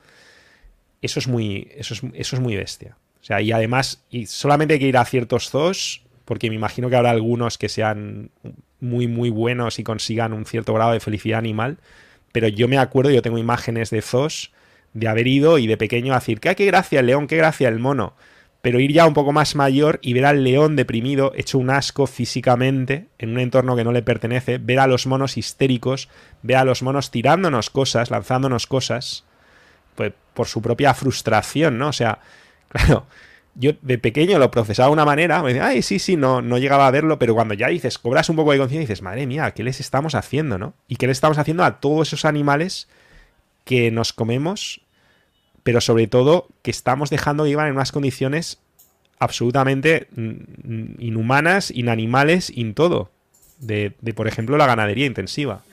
eso es muy, eso es, eso es muy bestia. O sea, y además, y solamente hay que ir a ciertos zoos, porque me imagino que habrá algunos que sean muy, muy buenos y consigan un cierto grado de felicidad animal, pero yo me acuerdo, yo tengo imágenes de zoos de haber ido y de pequeño a decir, ¿qué, qué gracia el león, qué gracia el mono. Pero ir ya un poco más mayor y ver al león deprimido, hecho un asco físicamente, en un entorno que no le pertenece, ver a los monos histéricos, ver a los monos tirándonos cosas, lanzándonos cosas, pues por su propia frustración, ¿no? O sea, claro, yo de pequeño lo procesaba de una manera, me decía, ay, sí, sí, no, no llegaba a verlo, pero cuando ya dices, cobras un poco de conciencia dices, madre mía, ¿qué les estamos haciendo, no? ¿Y qué les estamos haciendo a todos esos animales que nos comemos, pero sobre todo que estamos dejando llevar en unas condiciones absolutamente inhumanas, inanimales, in todo, de, de por ejemplo, la ganadería intensiva.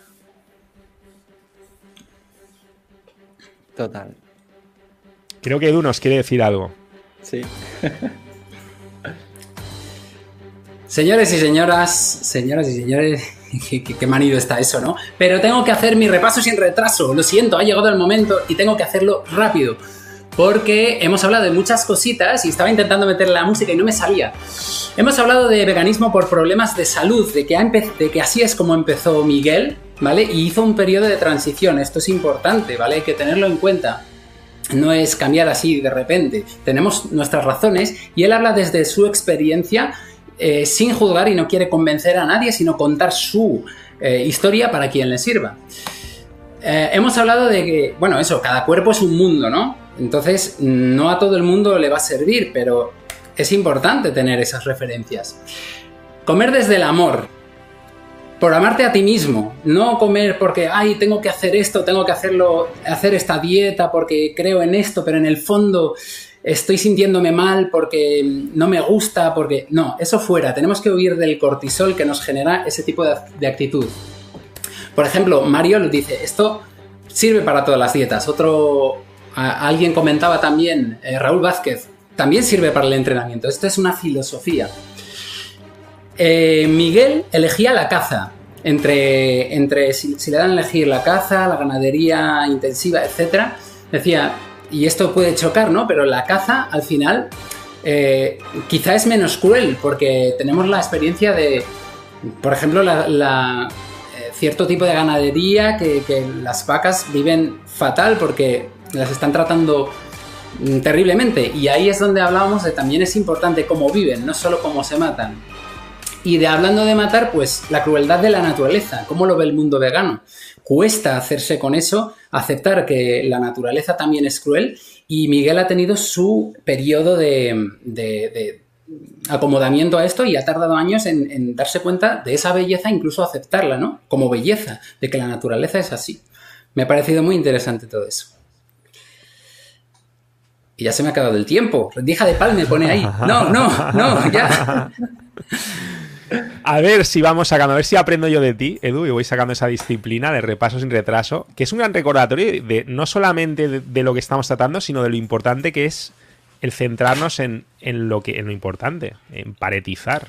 Total. Creo que Edu nos quiere decir algo. Sí. Señores y señoras, señoras y señores, qué, manido está eso, ¿no? Pero tengo que hacer mi repaso sin retraso. Lo siento, ha llegado el momento y tengo que hacerlo rápido. Porque hemos hablado de muchas cositas y estaba intentando meter la música y no me salía. Hemos hablado de veganismo por problemas de salud, de que, de que así es como empezó Miguel, ¿vale? Y hizo un periodo de transición. Esto es importante, ¿vale? Hay que tenerlo en cuenta no es cambiar así de repente. Tenemos nuestras razones y él habla desde su experiencia eh, sin juzgar y no quiere convencer a nadie, sino contar su eh, historia para quien le sirva. Eh, hemos hablado de que, bueno, eso, cada cuerpo es un mundo, ¿no? Entonces, no a todo el mundo le va a servir, pero es importante tener esas referencias. Comer desde el amor, por amarte a ti mismo, no comer porque, ay, tengo que hacer esto, tengo que hacerlo, hacer esta dieta porque creo en esto, pero en el fondo estoy sintiéndome mal porque no me gusta, porque... No, eso fuera, tenemos que huir del cortisol que nos genera ese tipo de, actitud. Por ejemplo, Mario lo dice, esto sirve para todas las dietas. Otro, alguien comentaba también, eh, Raúl Vázquez, también sirve para el entrenamiento. Esto es una filosofía. Eh, Miguel elegía la caza. Entre, entre si, le dan a elegir la caza, la ganadería intensiva, etc. Decía, y esto puede chocar, ¿no? Pero la caza, al final, eh, quizá es menos cruel, porque tenemos la experiencia de, por ejemplo, la, eh, cierto tipo de ganadería que, que las vacas viven fatal porque las están tratando mm, terriblemente. Y ahí es donde hablábamos de también es importante cómo viven, no solo cómo se matan. Y de hablando de matar, pues la crueldad de la naturaleza, ¿cómo lo ve el mundo vegano? Cuesta hacerse con eso, aceptar que la naturaleza también es cruel y Miguel ha tenido su periodo de, acomodamiento a esto y ha tardado años en, en, darse cuenta de esa belleza, incluso aceptarla, ¿no? Como belleza, de que la naturaleza es así. Me ha parecido muy interesante todo eso. Y ya se me ha acabado el tiempo. Rendija de Palme pone ahí. No, no, no, ya. A ver si vamos sacando, a ver si aprendo yo de ti, Edu, y voy sacando esa disciplina de repaso sin retraso, que es un gran recordatorio de no solamente de, lo que estamos tratando, sino de lo importante que es el centrarnos en, lo que en lo importante, en paretizar.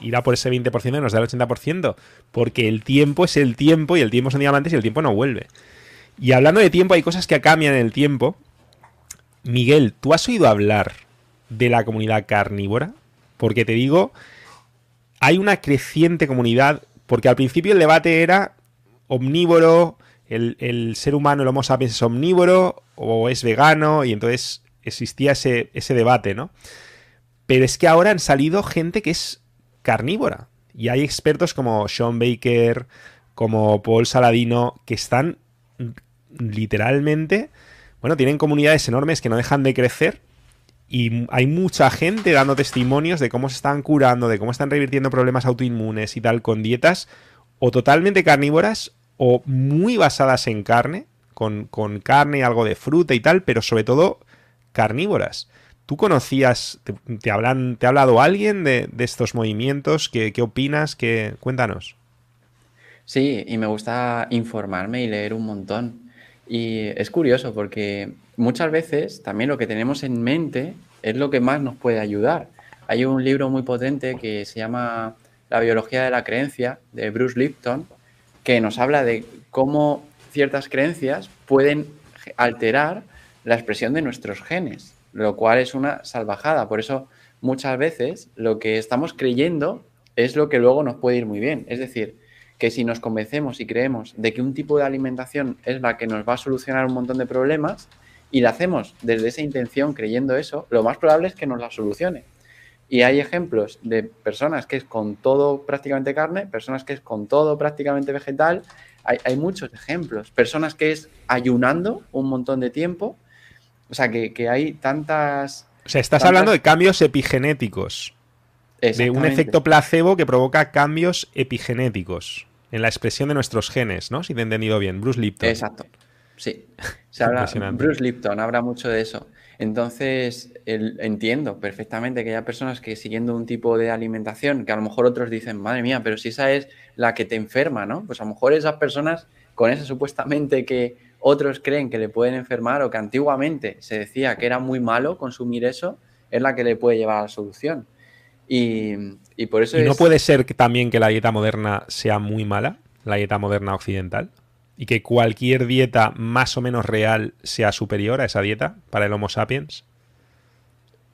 Ir a por ese 20% y nos da el 80%, porque el tiempo es el tiempo y el tiempo son diamantes y el tiempo no vuelve. Y hablando de tiempo, hay cosas que cambian en el tiempo. Miguel, ¿tú has oído hablar de la comunidad carnívora? Porque te digo hay una creciente comunidad, porque al principio el debate era omnívoro, el, ser humano, el Homo sapiens es omnívoro o es vegano, y entonces existía ese, ese debate, ¿no? Pero es que ahora han salido gente que es carnívora. Y hay expertos como Sean Baker, como Paul Saladino, que están literalmente, bueno, tienen comunidades enormes que no dejan de crecer y hay mucha gente dando testimonios de cómo se están curando, de cómo están revirtiendo problemas autoinmunes y tal con dietas o totalmente carnívoras o muy basadas en carne, con, carne y algo de fruta y tal, pero sobre todo carnívoras. ¿Tú conocías, te, hablan, te ha hablado alguien de, estos movimientos? ¿Qué, ¿Qué, opinas? ¿Qué, cuéntanos. Sí, y me gusta informarme y leer un montón. Y es curioso porque muchas veces también lo que tenemos en mente es lo que más nos puede ayudar. Hay un libro muy potente que se llama La biología de la creencia de Bruce Lipton que nos habla de cómo ciertas creencias pueden alterar la expresión de nuestros genes, lo cual es una salvajada. Por eso muchas veces lo que estamos creyendo es lo que luego nos puede ir muy bien. Es decir, que si nos convencemos y creemos de que un tipo de alimentación es la que nos va a solucionar un montón de problemas, y la hacemos desde esa intención creyendo eso, lo más probable es que nos la solucione. Y hay ejemplos de personas que es con todo prácticamente carne, personas que es con todo prácticamente vegetal. Hay, muchos ejemplos. Personas que es ayunando un montón de tiempo. O sea, que, hay tantas... O sea, estás hablando de cambios epigenéticos. De un efecto placebo que provoca cambios epigenéticos en la expresión de nuestros genes, ¿no? Si te he entendido bien. Bruce Lipton. Exacto. Sí, se habla, Bruce Lipton habla mucho de eso. Entonces, entiendo perfectamente que haya personas que siguiendo un tipo de alimentación, que a lo mejor otros dicen, madre mía, pero si esa es la que te enferma, ¿no? Pues a lo mejor esas personas con esa supuestamente que otros creen que le pueden enfermar o que antiguamente se decía que era muy malo consumir eso, es la que le puede llevar a la solución. Y, por eso... ¿Y no puede ser también que la dieta moderna sea muy mala, la dieta moderna occidental? Y que cualquier dieta más o menos real sea superior a esa dieta para el Homo sapiens?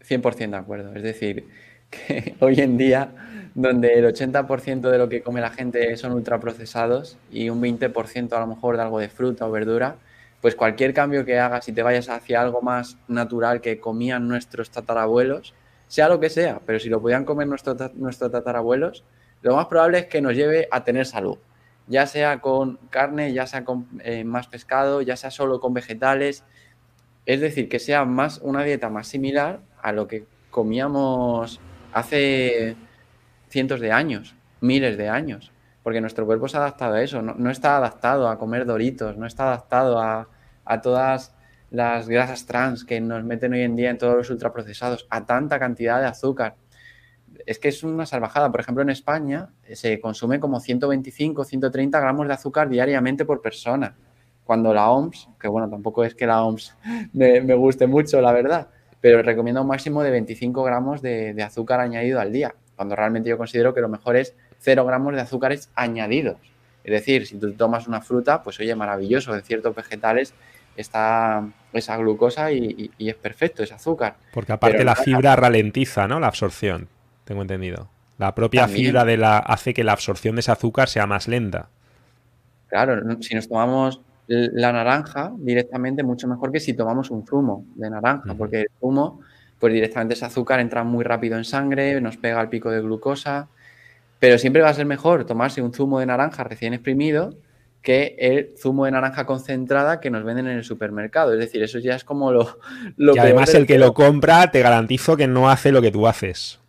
100% de acuerdo. Es decir, que hoy en día, donde el 80% de lo que come la gente son ultraprocesados y un 20% a lo mejor de algo de fruta o verdura, pues cualquier cambio que hagas y te vayas hacia algo más natural que comían nuestros tatarabuelos, sea lo que sea, pero si lo podían comer nuestros, nuestros tatarabuelos, lo más probable es que nos lleve a tener salud ya sea con carne, ya sea con eh, más pescado, ya sea solo con vegetales. Es decir, que sea más una dieta más similar a lo que comíamos hace cientos de años, miles de años, porque nuestro cuerpo se ha adaptado a eso, no, está adaptado a comer doritos, no está adaptado a, a todas las grasas trans que nos meten hoy en día en todos los ultraprocesados, a tanta cantidad de azúcar es que es una salvajada. Por ejemplo, en España eh, se consume como 125, 130 gramos de azúcar diariamente por persona, cuando la OMS, que bueno, tampoco es que la OMS me, guste mucho, la verdad, pero recomienda un máximo de 25 gramos de, de azúcar añadido al día, cuando realmente yo considero que lo mejor es 0 gramos de azúcares añadidos. Es decir, si tú tomas una fruta, pues oye, maravilloso, en ciertos vegetales está esa glucosa y, es perfecto, es azúcar. Porque aparte la fibra ralentiza, ¿no? La absorción, tengo entendido. La propia fibra de la hace que la absorción de ese azúcar sea más lenta. Claro, si nos tomamos la naranja directamente, mucho mejor que si tomamos un zumo de naranja, porque el zumo, pues directamente ese azúcar entra muy rápido en sangre, nos pega el pico de glucosa, pero siempre va a ser mejor tomarse un zumo de naranja recién exprimido que el zumo de naranja concentrada que nos venden en el supermercado. Es decir, eso ya es como lo... lo y además el que lo compra te garantizo que no hace lo que tú haces.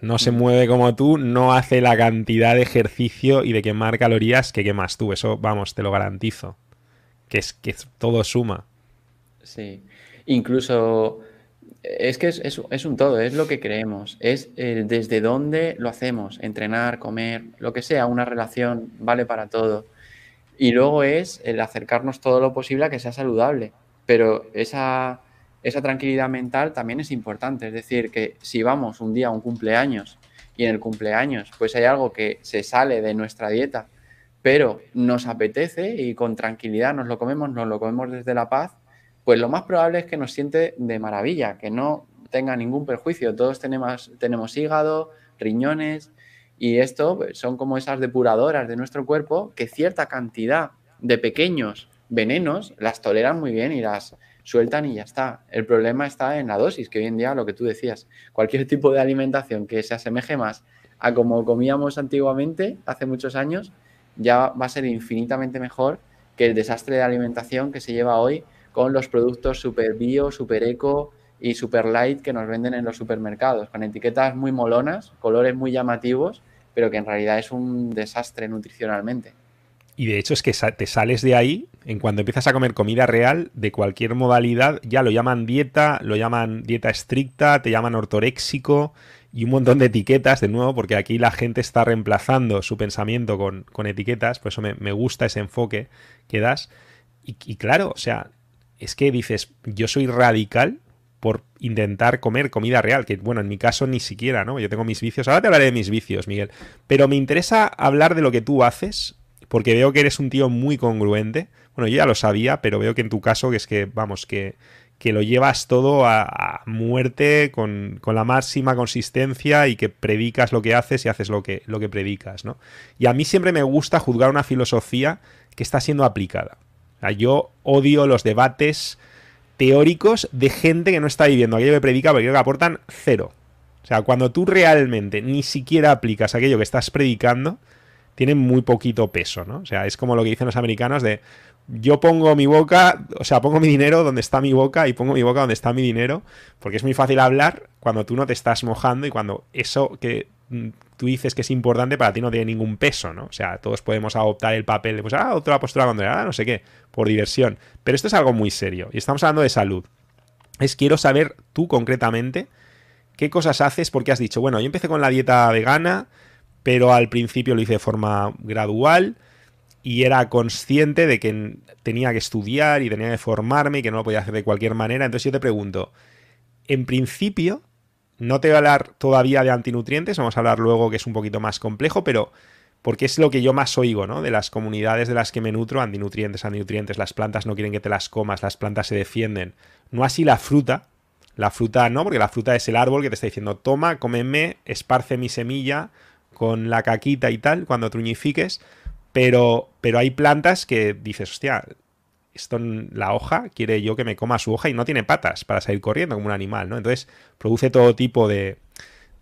No se mm. mueve como tú, no hace la cantidad de ejercicio y de quemar calorías que quemas tú. Eso, vamos, te lo garantizo. Que es que todo suma. Sí. Incluso es que es, un todo, es lo que creemos, es desde dónde lo hacemos, entrenar, comer, lo que sea, una relación vale para todo. Y luego es el acercarnos todo lo posible a que sea saludable. Pero esa, esa tranquilidad mental también es importante. Es decir, que si vamos un día a un cumpleaños y en el cumpleaños pues hay algo que se sale de nuestra dieta, pero nos apetece y con tranquilidad nos lo comemos, nos lo comemos desde la paz, pues lo más probable es que nos siente de maravilla, que no tenga ningún perjuicio. Todos tenemos, tenemos hígado, riñones, y esto pues, son como esas depuradoras de nuestro cuerpo que cierta cantidad de pequeños venenos las toleran muy bien y las sueltan y ya está. El problema está en la dosis, que hoy en día lo que tú decías, cualquier tipo de alimentación que se asemeje más a como comíamos antiguamente, hace muchos años, ya va a ser infinitamente mejor que el desastre de alimentación que se lleva hoy con los productos super bio, super eco y super light que nos venden en los supermercados, con etiquetas muy molonas, colores muy llamativos, pero que en realidad es un desastre nutricionalmente. Y de hecho es que te sales de ahí, en cuando empiezas a comer comida real, de cualquier modalidad, ya lo llaman dieta, lo llaman dieta estricta, te llaman ortoréxico y un montón de etiquetas, de nuevo, porque aquí la gente está reemplazando su pensamiento con, etiquetas, por eso me, gusta ese enfoque que das. Y, y claro, o sea, es que dices, yo soy radical por intentar comer comida real, que bueno, en mi caso ni siquiera, ¿no? Yo tengo mis vicios, ahora te hablaré de mis vicios, Miguel, pero me interesa hablar de lo que tú haces, porque veo que eres un tío muy congruente, bueno, yo ya lo sabía, pero veo que en tu caso, que es que, vamos, que, que lo llevas todo a, muerte con, con, la máxima consistencia y que predicas lo que haces y haces lo que, lo que predicas, ¿no? Y a mí siempre me gusta juzgar una filosofía que está siendo aplicada. O yo odio los debates teóricos de gente que no está viviendo aquello que predica porque que aportan cero. O sea, cuando tú realmente ni siquiera aplicas aquello que estás predicando, tiene muy poquito peso, ¿no? O sea, es como lo que dicen los americanos de yo pongo mi boca, o sea, pongo mi dinero donde está mi boca y pongo mi boca donde está mi dinero, porque es muy fácil hablar cuando tú no te estás mojando y cuando eso que mm, tú dices que es importante para ti no tiene ningún peso, ¿no? O sea, todos podemos adoptar el papel de, pues, ah, otra postura cuando, ah, no sé qué, por diversión. Pero esto es algo muy serio y estamos hablando de salud. Es quiero saber tú concretamente qué cosas haces porque has dicho, bueno, yo empecé con la dieta vegana, pero al principio lo hice de forma gradual y era consciente de que tenía que estudiar y tenía que formarme y que no lo podía hacer de cualquier manera. Entonces yo te pregunto, en principio, no te voy a hablar todavía de antinutrientes, vamos a hablar luego que es un poquito más complejo, pero porque es lo que yo más oigo, ¿no? De las comunidades de las que me nutro, antinutrientes, antinutrientes, las plantas no quieren que te las comas, las plantas se defienden. No así la fruta, la fruta no, porque la fruta es el árbol que te está diciendo, toma, cómeme, esparce mi semilla con la caquita y tal, cuando truñifiques, pero, pero hay plantas que dices, hostia, esto la hoja quiere yo que me coma su hoja y no tiene patas para salir corriendo como un animal, ¿no? Entonces produce todo tipo de,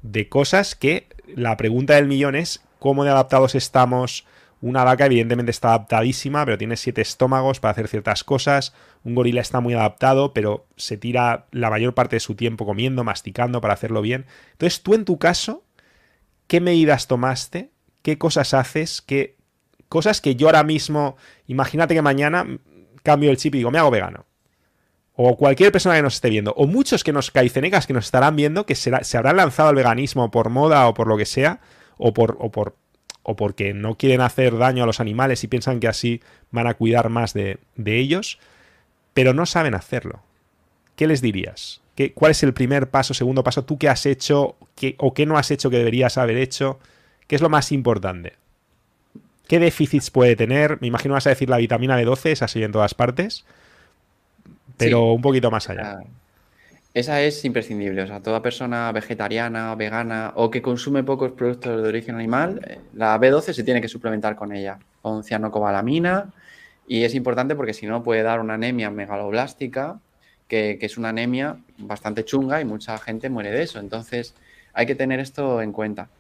de cosas que la pregunta del millón es cómo de adaptados estamos. Una vaca evidentemente está adaptadísima, pero tiene siete estómagos para hacer ciertas cosas. Un gorila está muy adaptado, pero se tira la mayor parte de su tiempo comiendo, masticando para hacerlo bien. Entonces tú en tu caso, ¿qué medidas tomaste? ¿Qué cosas haces? ¿Qué cosas que yo ahora mismo, imagínate que mañana cambio el chip y digo, me hago vegano. O cualquier persona que nos esté viendo, o muchos que nos caicenegas que nos estarán viendo, que se habrán lanzado al veganismo por moda o por lo que sea, o por, o por o porque no quieren hacer daño a los animales y piensan que así van a cuidar más de, ellos, pero no saben hacerlo. ¿Qué les dirías? ¿Qué, ¿Cuál es el primer paso, segundo paso? ¿Tú qué has hecho qué, o qué no has hecho que deberías haber hecho? ¿Qué es lo más importante? ¿Qué déficits puede tener? Me imagino vas a decir la vitamina B12, es así en todas partes, pero un poquito más allá. Esa es imprescindible. O sea, toda persona vegetariana, vegana o que consume pocos productos de origen animal, eh, la B12 se tiene que suplementar con ella, con cianocobalamina. Y es importante porque si no puede dar una anemia megaloblástica, que, es una anemia bastante chunga y mucha gente muere de eso. Entonces hay que tener esto en cuenta.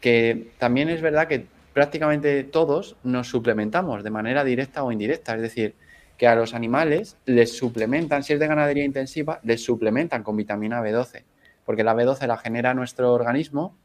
Que también es verdad que prácticamente todos nos suplementamos de manera directa o indirecta. Es decir, que a los animales les suplementan, si es de ganadería intensiva, les suplementan con vitamina B12, porque la B12 la genera nuestro organismo,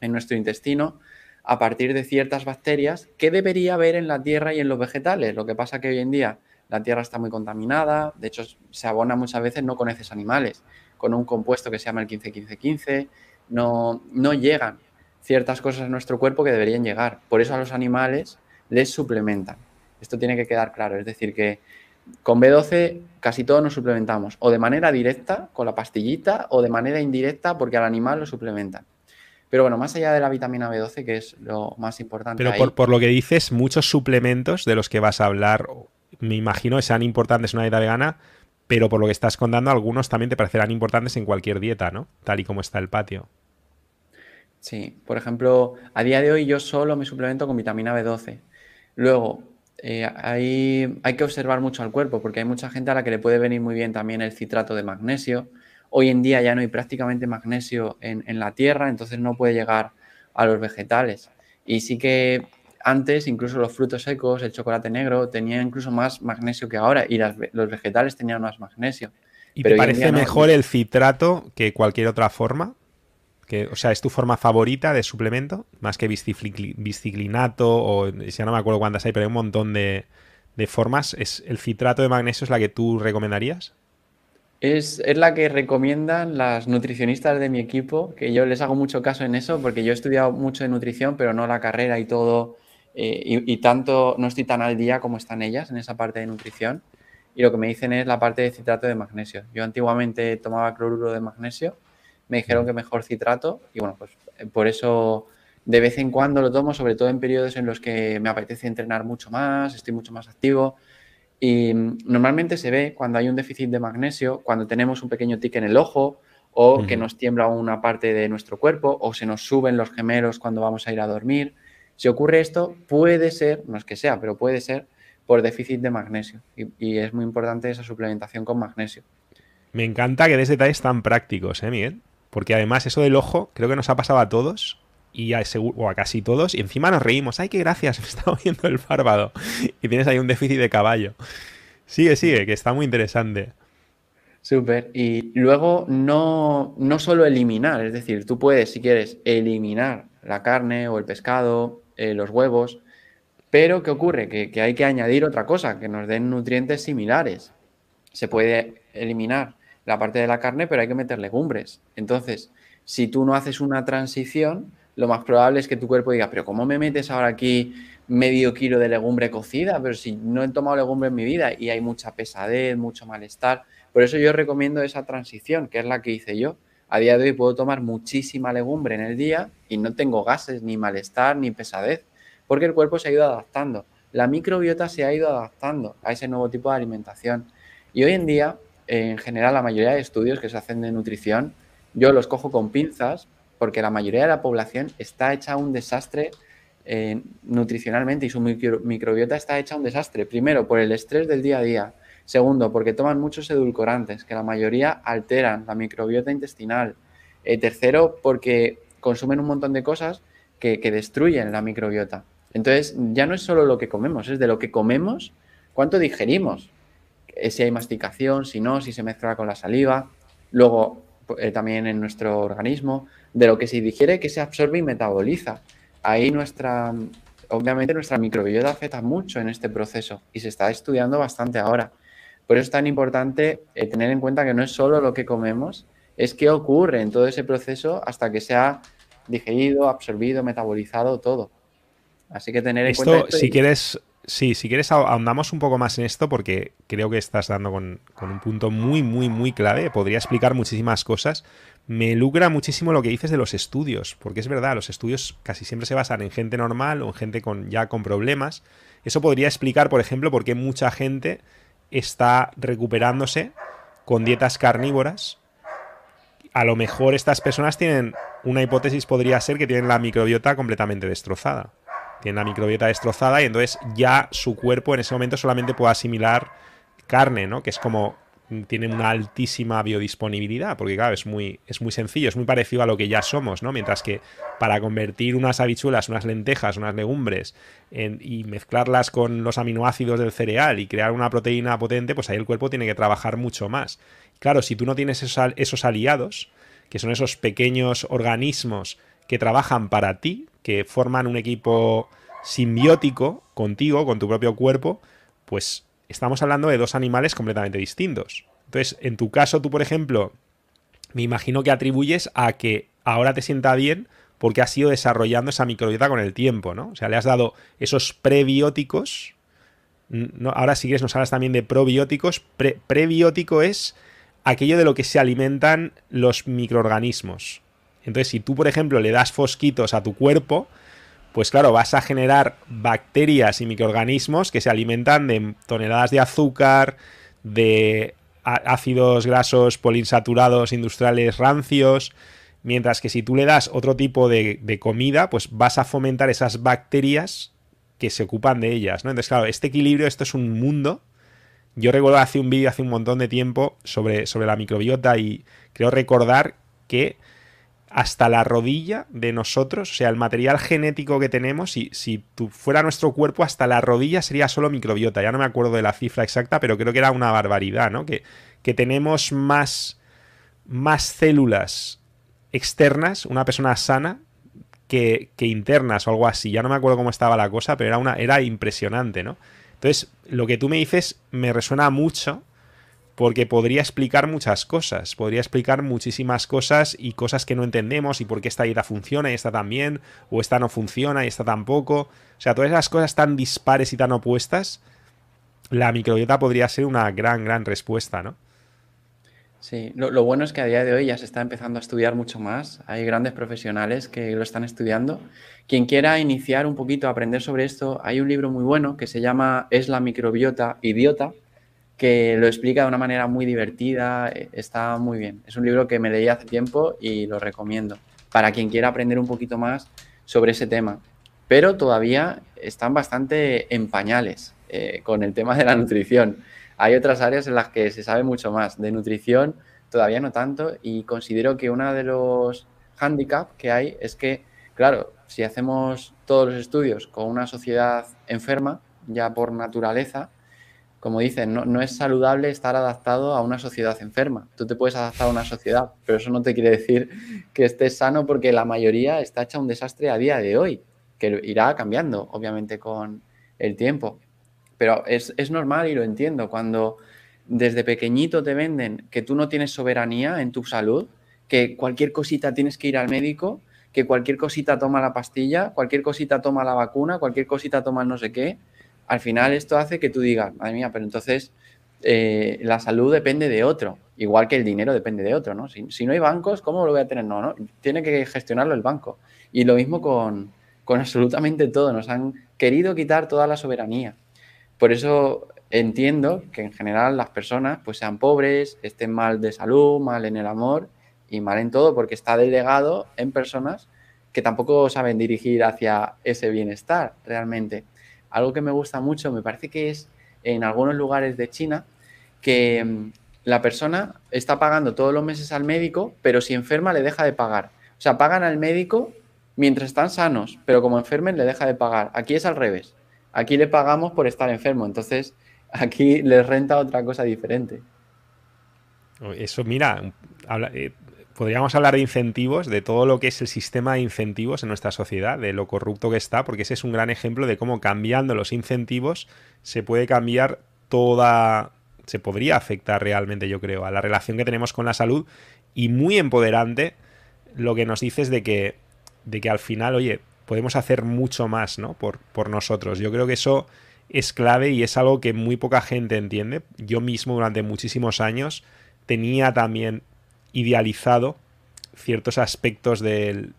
en nuestro intestino, a partir de ciertas bacterias que debería haber en la tierra y en los vegetales. Lo que pasa que hoy en día la tierra está muy contaminada, de hecho se abona muchas veces no con heces animales, con un compuesto que se llama el 15-15-15, no, no llegan ciertas cosas a nuestro cuerpo que deberían llegar. Por eso a los animales les suplementan. Esto tiene que quedar claro. Es decir, que con B12 casi todos nos suplementamos, o de manera directa, con la pastillita, o de manera indirecta, porque al animal lo suplementan. Pero bueno, más allá de la vitamina B12, que es lo más importante. Pero por, por, lo que dices, muchos suplementos de los que vas a hablar, me imagino, sean importantes en una dieta vegana, pero por lo que estás contando, algunos también te parecerán importantes en cualquier dieta, ¿no? Tal y como está el patio. Sí, por ejemplo, a día de hoy yo solo me suplemento con vitamina B12. Luego, eh, hay, hay, que observar mucho al cuerpo porque hay mucha gente a la que le puede venir muy bien también el citrato de magnesio. Hoy en día ya no hay prácticamente magnesio en, en, la tierra, entonces no puede llegar a los vegetales. Y sí que antes, incluso los frutos secos, el chocolate negro, tenía incluso más magnesio que ahora y las, los vegetales tenían más magnesio. ¿Y te parece mejor el citrato que cualquier otra forma? o sea, ¿es tu forma favorita de suplemento? Más que biciclinato o ya no me acuerdo cuántas hay, pero hay un montón de, formas. ¿Es ¿El citrato de magnesio es la que tú recomendarías? Es, la que recomiendan las nutricionistas de mi equipo, que yo les hago mucho caso en eso, porque yo he estudiado mucho de nutrición, pero no la carrera y todo, eh, y, y, tanto no estoy tan al día como están ellas en esa parte de nutrición. Y lo que me dicen es la parte de citrato de magnesio. Yo antiguamente tomaba cloruro de magnesio me dijeron que mejor citrato y bueno, pues eh, por eso de vez en cuando lo tomo, sobre todo en periodos en los que me apetece entrenar mucho más, estoy mucho más activo. Y mm, normalmente se ve cuando hay un déficit de magnesio, cuando tenemos un pequeño tic en el ojo o que nos tiembla una parte de nuestro cuerpo o se nos suben los gemelos cuando vamos a ir a dormir. Si ocurre esto, puede ser, no es que sea, pero puede ser por déficit de magnesio. Y, y es muy importante esa suplementación con magnesio. Me encanta que des detalles tan prácticos, ¿eh, Miguel? Porque además eso del ojo creo que nos ha pasado a todos y a, o a casi todos y encima nos reímos. ¡Ay, qué gracias! Me está moviendo el párpado. Y tienes ahí un déficit de caballo. Sigue, sigue, que está muy interesante. Súper. Y luego no, no solo eliminar, es decir, tú puedes, si quieres, eliminar la carne o el pescado, eh, los huevos, pero ¿qué ocurre? Que, que hay que añadir otra cosa, que nos den nutrientes similares. Se puede eliminar la parte de la carne, pero hay que meter legumbres. Entonces, si tú no haces una transición, lo más probable es que tu cuerpo diga, pero ¿cómo me metes ahora aquí medio kilo de legumbre cocida? Pero si no he tomado legumbre en mi vida y hay mucha pesadez, mucho malestar. Por eso yo recomiendo esa transición, que es la que hice yo. A día de hoy puedo tomar muchísima legumbre en el día y no tengo gases, ni malestar, ni pesadez, porque el cuerpo se ha ido adaptando. La microbiota se ha ido adaptando a ese nuevo tipo de alimentación. Y hoy en día en general la mayoría de estudios que se hacen de nutrición, yo los cojo con pinzas porque la mayoría de la población está hecha un desastre eh, nutricionalmente y su microbiota está hecha un desastre. Primero, por el estrés del día a día. Segundo, porque toman muchos edulcorantes, que la mayoría alteran la microbiota intestinal. Eh, tercero, porque consumen un montón de cosas que, que destruyen la microbiota. Entonces, ya no es solo lo que comemos, es de lo que comemos, cuánto digerimos. Eh, si hay masticación, si no, si se mezcla con la saliva. Luego, eh, también en nuestro organismo, de lo que se digiere, que se absorbe y metaboliza. Ahí nuestra, obviamente nuestra microbiota afecta mucho en este proceso y se está estudiando bastante ahora. Por eso es tan importante eh, tener en cuenta que no es solo lo que comemos, es qué ocurre en todo ese proceso hasta que sea digerido, absorbido, metabolizado, todo. Así que tener en esto, cuenta. si quieres, sí, si quieres ahondamos un poco más en esto porque creo que estás dando con, con, un punto muy, muy, muy clave. Podría explicar muchísimas cosas. Me lucra muchísimo lo que dices de los estudios, porque es verdad, los estudios casi siempre se basan en gente normal o en gente con, ya con problemas. Eso podría explicar, por ejemplo, por qué mucha gente está recuperándose con dietas carnívoras. A lo mejor estas personas tienen, una hipótesis podría ser que tienen la microbiota completamente destrozada. Tienen la microbiota destrozada y entonces ya su cuerpo en ese momento solamente puede asimilar carne, ¿no? Que es como tiene una altísima biodisponibilidad, porque claro, es muy, es muy sencillo, es muy parecido a lo que ya somos, ¿no? Mientras que para convertir unas habichuelas, unas lentejas, unas legumbres en, y mezclarlas con los aminoácidos del cereal y crear una proteína potente, pues ahí el cuerpo tiene que trabajar mucho más. Claro, si tú no tienes esos, esos aliados, que son esos pequeños organismos que trabajan para ti, que forman un equipo simbiótico contigo, con tu propio cuerpo, pues estamos hablando de dos animales completamente distintos. Entonces, en tu caso, tú, por ejemplo, me imagino que atribuyes a que ahora te sienta bien porque has ido desarrollando esa microbiota con el tiempo, ¿no? O sea, le has dado esos prebióticos. No, ahora si quieres nos hablas también de probióticos. prebiótico es aquello de lo que se alimentan los microorganismos. Entonces, si tú, por ejemplo, le das fosquitos a tu cuerpo, pues claro, vas a generar bacterias y microorganismos que se alimentan de toneladas de azúcar, de ácidos grasos poliinsaturados industriales rancios, mientras que si tú le das otro tipo de, comida, pues vas a fomentar esas bacterias que se ocupan de ellas, ¿no? Entonces, claro, este equilibrio, esto es un mundo. Yo recuerdo hace un vídeo hace un montón de tiempo sobre, sobre la microbiota y creo recordar que hasta la rodilla de nosotros, o sea, el material genético que tenemos, si, si fuera nuestro cuerpo, hasta la rodilla sería solo microbiota. Ya no me acuerdo de la cifra exacta, pero creo que era una barbaridad, ¿no? Que, que tenemos más, más células externas, una persona sana, que, que, internas o algo así. Ya no me acuerdo cómo estaba la cosa, pero era, una, era impresionante, ¿no? Entonces, lo que tú me dices me resuena mucho porque podría explicar muchas cosas, podría explicar muchísimas cosas y cosas que no entendemos y por qué esta dieta funciona y esta también, o esta no funciona y esta tampoco. O sea, todas esas cosas tan dispares y tan opuestas, la microbiota podría ser una gran, gran respuesta, ¿no? Sí, lo, lo, bueno es que a día de hoy ya se está empezando a estudiar mucho más. Hay grandes profesionales que lo están estudiando. Quien quiera iniciar un poquito a aprender sobre esto, hay un libro muy bueno que se llama Es la microbiota idiota, que lo explica de una manera muy divertida, eh, está muy bien. Es un libro que me leí hace tiempo y lo recomiendo para quien quiera aprender un poquito más sobre ese tema. Pero todavía están bastante en pañales eh, con el tema de la nutrición. Hay otras áreas en las que se sabe mucho más. De nutrición todavía no tanto y considero que uno de los hándicaps que hay es que, claro, si hacemos todos los estudios con una sociedad enferma, ya por naturaleza, como dicen, no, es saludable estar adaptado a una sociedad enferma. Tú te puedes adaptar a una sociedad, pero eso no te quiere decir que estés sano porque la mayoría está hecha un desastre a día de hoy, que irá cambiando, obviamente, con el tiempo. Pero es, es normal y lo entiendo. Cuando desde pequeñito te venden que tú no tienes soberanía en tu salud, que cualquier cosita tienes que ir al médico, que cualquier cosita toma la pastilla, cualquier cosita toma la vacuna, cualquier cosita toma no sé qué, al final esto hace que tú digas, madre mía, pero entonces eh, la salud depende de otro, igual que el dinero depende de otro, ¿no? Si, no hay bancos, ¿cómo lo voy a tener? No, no, tiene que gestionarlo el banco. Y lo mismo con, con absolutamente todo, nos han querido quitar toda la soberanía. Por eso entiendo que en general las personas pues sean pobres, estén mal de salud, mal en el amor y mal en todo, porque está delegado en personas que tampoco saben dirigir hacia ese bienestar realmente algo que me gusta mucho, me parece que es en algunos lugares de China, que mm, la persona está pagando todos los meses al médico, pero si enferma le deja de pagar. O sea, pagan al médico mientras están sanos, pero como enfermen le deja de pagar. Aquí es al revés. Aquí le pagamos por estar enfermo, entonces aquí les renta otra cosa diferente. Eso, mira, habla, eh, podríamos hablar de incentivos, de todo lo que es el sistema de incentivos en nuestra sociedad, de lo corrupto que está, porque ese es un gran ejemplo de cómo cambiando los incentivos se puede cambiar toda, se podría afectar realmente, yo creo, a la relación que tenemos con la salud y muy empoderante lo que nos dices de que, de que al final, oye, podemos hacer mucho más, ¿no? Por, por nosotros. Yo creo que eso es clave y es algo que muy poca gente entiende. Yo mismo durante muchísimos años tenía también idealizado ciertos aspectos del,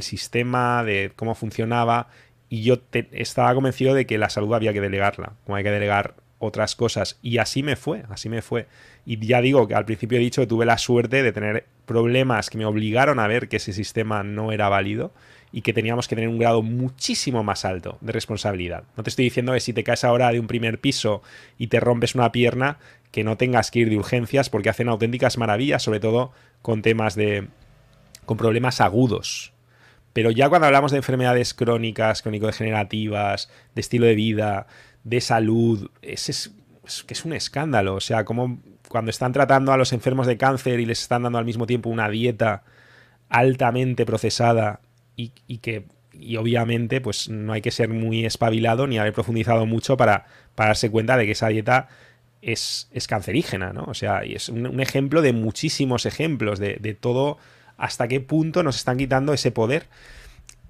sistema, de cómo funcionaba, y yo estaba convencido de que la salud había que delegarla, como hay que delegar otras cosas. Y así me fue, así me fue. Y ya digo que al principio he dicho que tuve la suerte de tener problemas que me obligaron a ver que ese sistema no era válido y que teníamos que tener un grado muchísimo más alto de responsabilidad. No te estoy diciendo que si te caes ahora de un primer piso y te rompes una pierna, que no tengas que ir de urgencias porque hacen auténticas maravillas, sobre todo con temas de... con problemas agudos. Pero ya cuando hablamos de enfermedades crónicas, crónico-degenerativas, de estilo de vida, de salud, es, que es un escándalo. O sea, como cuando están tratando a los enfermos de cáncer y les están dando al mismo tiempo una dieta altamente procesada y, que y obviamente pues no hay que ser muy espabilado ni haber profundizado mucho para, para darse cuenta de que esa dieta es, cancerígena, ¿no? O sea, y es un, ejemplo de muchísimos ejemplos de, todo hasta qué punto nos están quitando ese poder.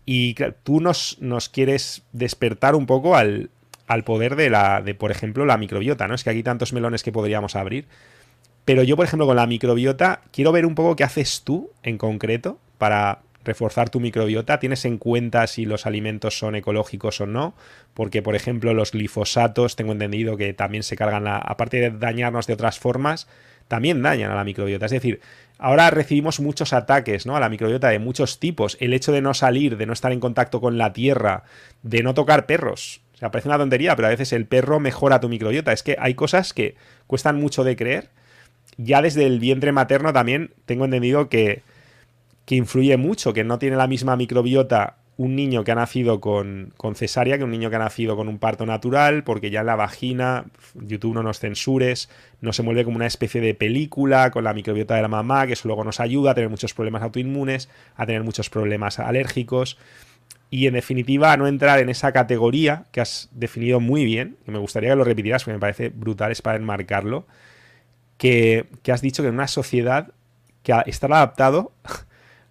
Y tú nos, nos quieres despertar un poco al, al, poder de la, de, por ejemplo, la microbiota, ¿no? Es que aquí hay tantos melones que podríamos abrir. Pero yo, por ejemplo, con la microbiota, quiero ver un poco qué haces tú en concreto para reforzar tu microbiota, tienes en cuenta si los alimentos son ecológicos o no, porque por ejemplo los glifosatos, tengo entendido que también se cargan, la, aparte de dañarnos de otras formas, también dañan a la microbiota. Es decir, ahora recibimos muchos ataques ¿no? a la microbiota de muchos tipos. El hecho de no salir, de no estar en contacto con la tierra, de no tocar perros. O sea, parece una tontería, pero a veces el perro mejora tu microbiota. Es que hay cosas que cuestan mucho de creer. Ya desde el vientre materno también tengo entendido que que influye mucho, que no tiene la misma microbiota un niño que ha nacido con, cesárea que un niño que ha nacido con un parto natural, porque ya en la vagina, YouTube no nos censures, no se mueve como una especie de película con la microbiota de la mamá, que eso luego nos ayuda a tener muchos problemas autoinmunes, a tener muchos problemas alérgicos. Y en definitiva, a no entrar en esa categoría que has definido muy bien, que me gustaría que lo repitieras porque me parece brutal, es para enmarcarlo, que, que has dicho que en una sociedad que está adaptado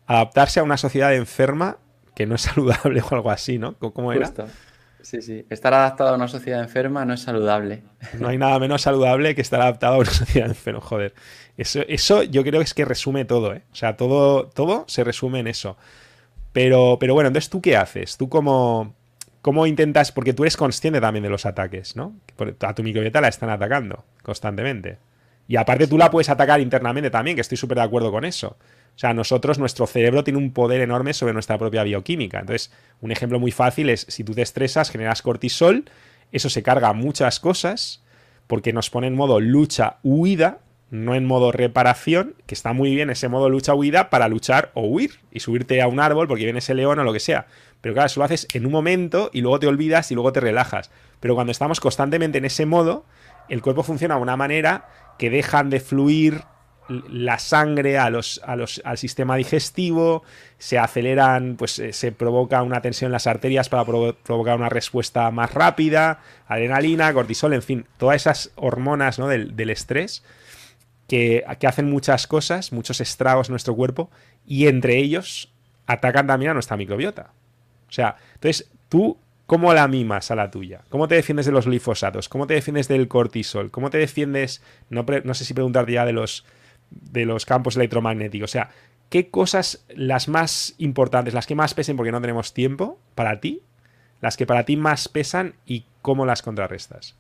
adaptarse a una sociedad enferma que no es saludable o algo así, ¿no? ¿Cómo era? Sí, sí. Estar adaptado a una sociedad enferma no es saludable. No hay nada menos saludable que estar adaptado a una sociedad enferma, joder. Eso, eso yo creo que es que resume todo, ¿eh? O sea, todo, todo se resume en eso. Pero, pero bueno, entonces, ¿tú qué haces? ¿Tú cómo, cómo intentas? Porque tú eres consciente también de los ataques, ¿no? A tu microbiota la están atacando constantemente. Y aparte tú la puedes atacar internamente también, que estoy súper de acuerdo con eso. O sea, nosotros, nuestro cerebro tiene un poder enorme sobre nuestra propia bioquímica. Entonces, un ejemplo muy fácil es si tú te estresas, generas cortisol, eso se carga muchas cosas porque nos pone en modo lucha-huida, no en modo reparación, que está muy bien ese modo lucha-huida para luchar o huir y subirte a un árbol porque viene ese león o lo que sea. Pero claro, eso lo haces en un momento y luego te olvidas y luego te relajas. Pero cuando estamos constantemente en ese modo, el cuerpo funciona de una manera que dejan de fluir la sangre a los, a los, al sistema digestivo, se aceleran, pues eh, se provoca una tensión en las arterias para provocar una respuesta más rápida, adrenalina, cortisol, en fin, todas esas hormonas ¿no? del, del, estrés que, que, hacen muchas cosas, muchos estragos en nuestro cuerpo y entre ellos atacan también a nuestra microbiota. O sea, entonces tú ¿Cómo la mimas a la tuya? ¿Cómo te defiendes de los glifosatos? ¿Cómo te defiendes del cortisol? ¿Cómo te defiendes, no, no sé si preguntarte ya de los, de los campos electromagnéticos. O sea, ¿qué cosas las más importantes, las que más pesen porque no tenemos tiempo para ti, las que para ti más pesan y cómo las contrarrestas?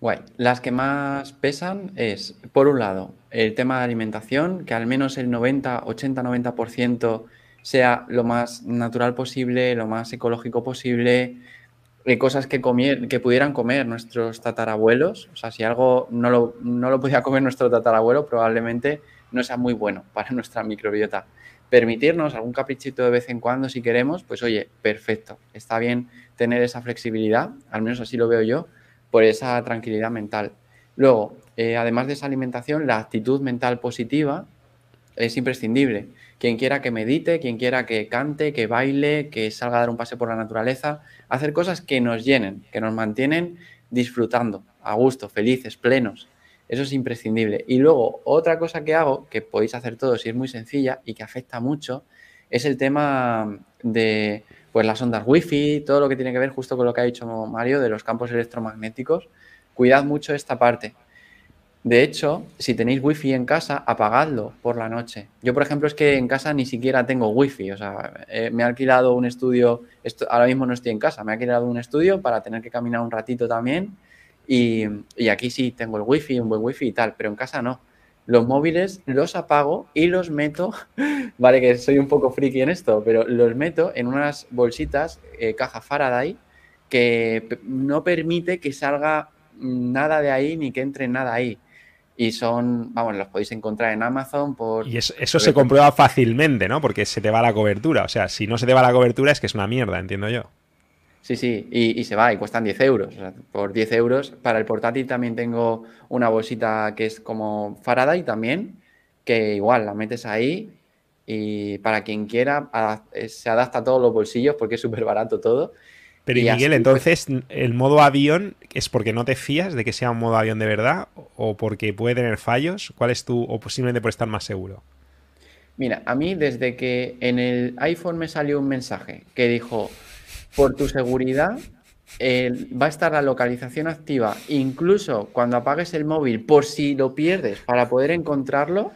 Guay. Las que más pesan es, por un lado, el tema de alimentación, que al menos el 90, 80, 90% sea lo más natural posible, lo más ecológico posible, cosas que, que pudieran comer nuestros tatarabuelos. O sea, si algo no lo, no lo podía comer nuestro tatarabuelo, probablemente no sea muy bueno para nuestra microbiota. Permitirnos algún caprichito de vez en cuando si queremos, pues oye, perfecto. Está bien tener esa flexibilidad, al menos así lo veo yo, por esa tranquilidad mental. Luego, eh, además de esa alimentación, la actitud mental positiva es imprescindible. Quien quiera que medite, quien quiera que cante, que baile, que salga a dar un pase por la naturaleza, hacer cosas que nos llenen, que nos mantienen disfrutando, a gusto, felices, plenos. Eso es imprescindible. Y luego, otra cosa que hago, que podéis hacer todos y es muy sencilla y que afecta mucho, es el tema de pues las ondas wifi, todo lo que tiene que ver justo con lo que ha dicho Mario de los campos electromagnéticos. Cuidad mucho esta parte. De hecho, si tenéis wifi en casa, apagadlo por la noche. Yo, por ejemplo, es que en casa ni siquiera tengo wifi. O sea, eh, me he alquilado un estudio, ahora mismo no estoy en casa, me he alquilado un estudio para tener que caminar un ratito también. Y, aquí sí tengo el wifi, un buen wifi y tal, pero en casa no los móviles los apago y los meto, vale que soy un poco friki en esto, pero los meto en unas bolsitas, eh, caja Faraday, que no permite que salga nada de ahí ni que entre nada ahí. Y son, vamos, los podéis encontrar en Amazon por... Y eso, eso se comprueba fácilmente, ¿no? Porque se te va la cobertura. O sea, si no se te va la cobertura es que es una mierda, entiendo yo. Sí, sí, y, se va y cuestan 10 euros. por 10 euros. Para el portátil también tengo una bolsita que es como Faraday también, que igual la metes ahí y para quien quiera eh, se adapta a todos los bolsillos porque es súper barato todo. Pero y Miguel, pues entonces, ¿el modo avión es porque no te fías de que sea un modo avión de verdad o porque puede tener fallos? ¿Cuál es tu, o posiblemente por estar más seguro? Mira, a mí desde que en el iPhone me salió un mensaje que dijo, por tu seguridad, va a estar la localización activa, incluso cuando apagues el móvil, por si lo pierdes, para poder encontrarlo,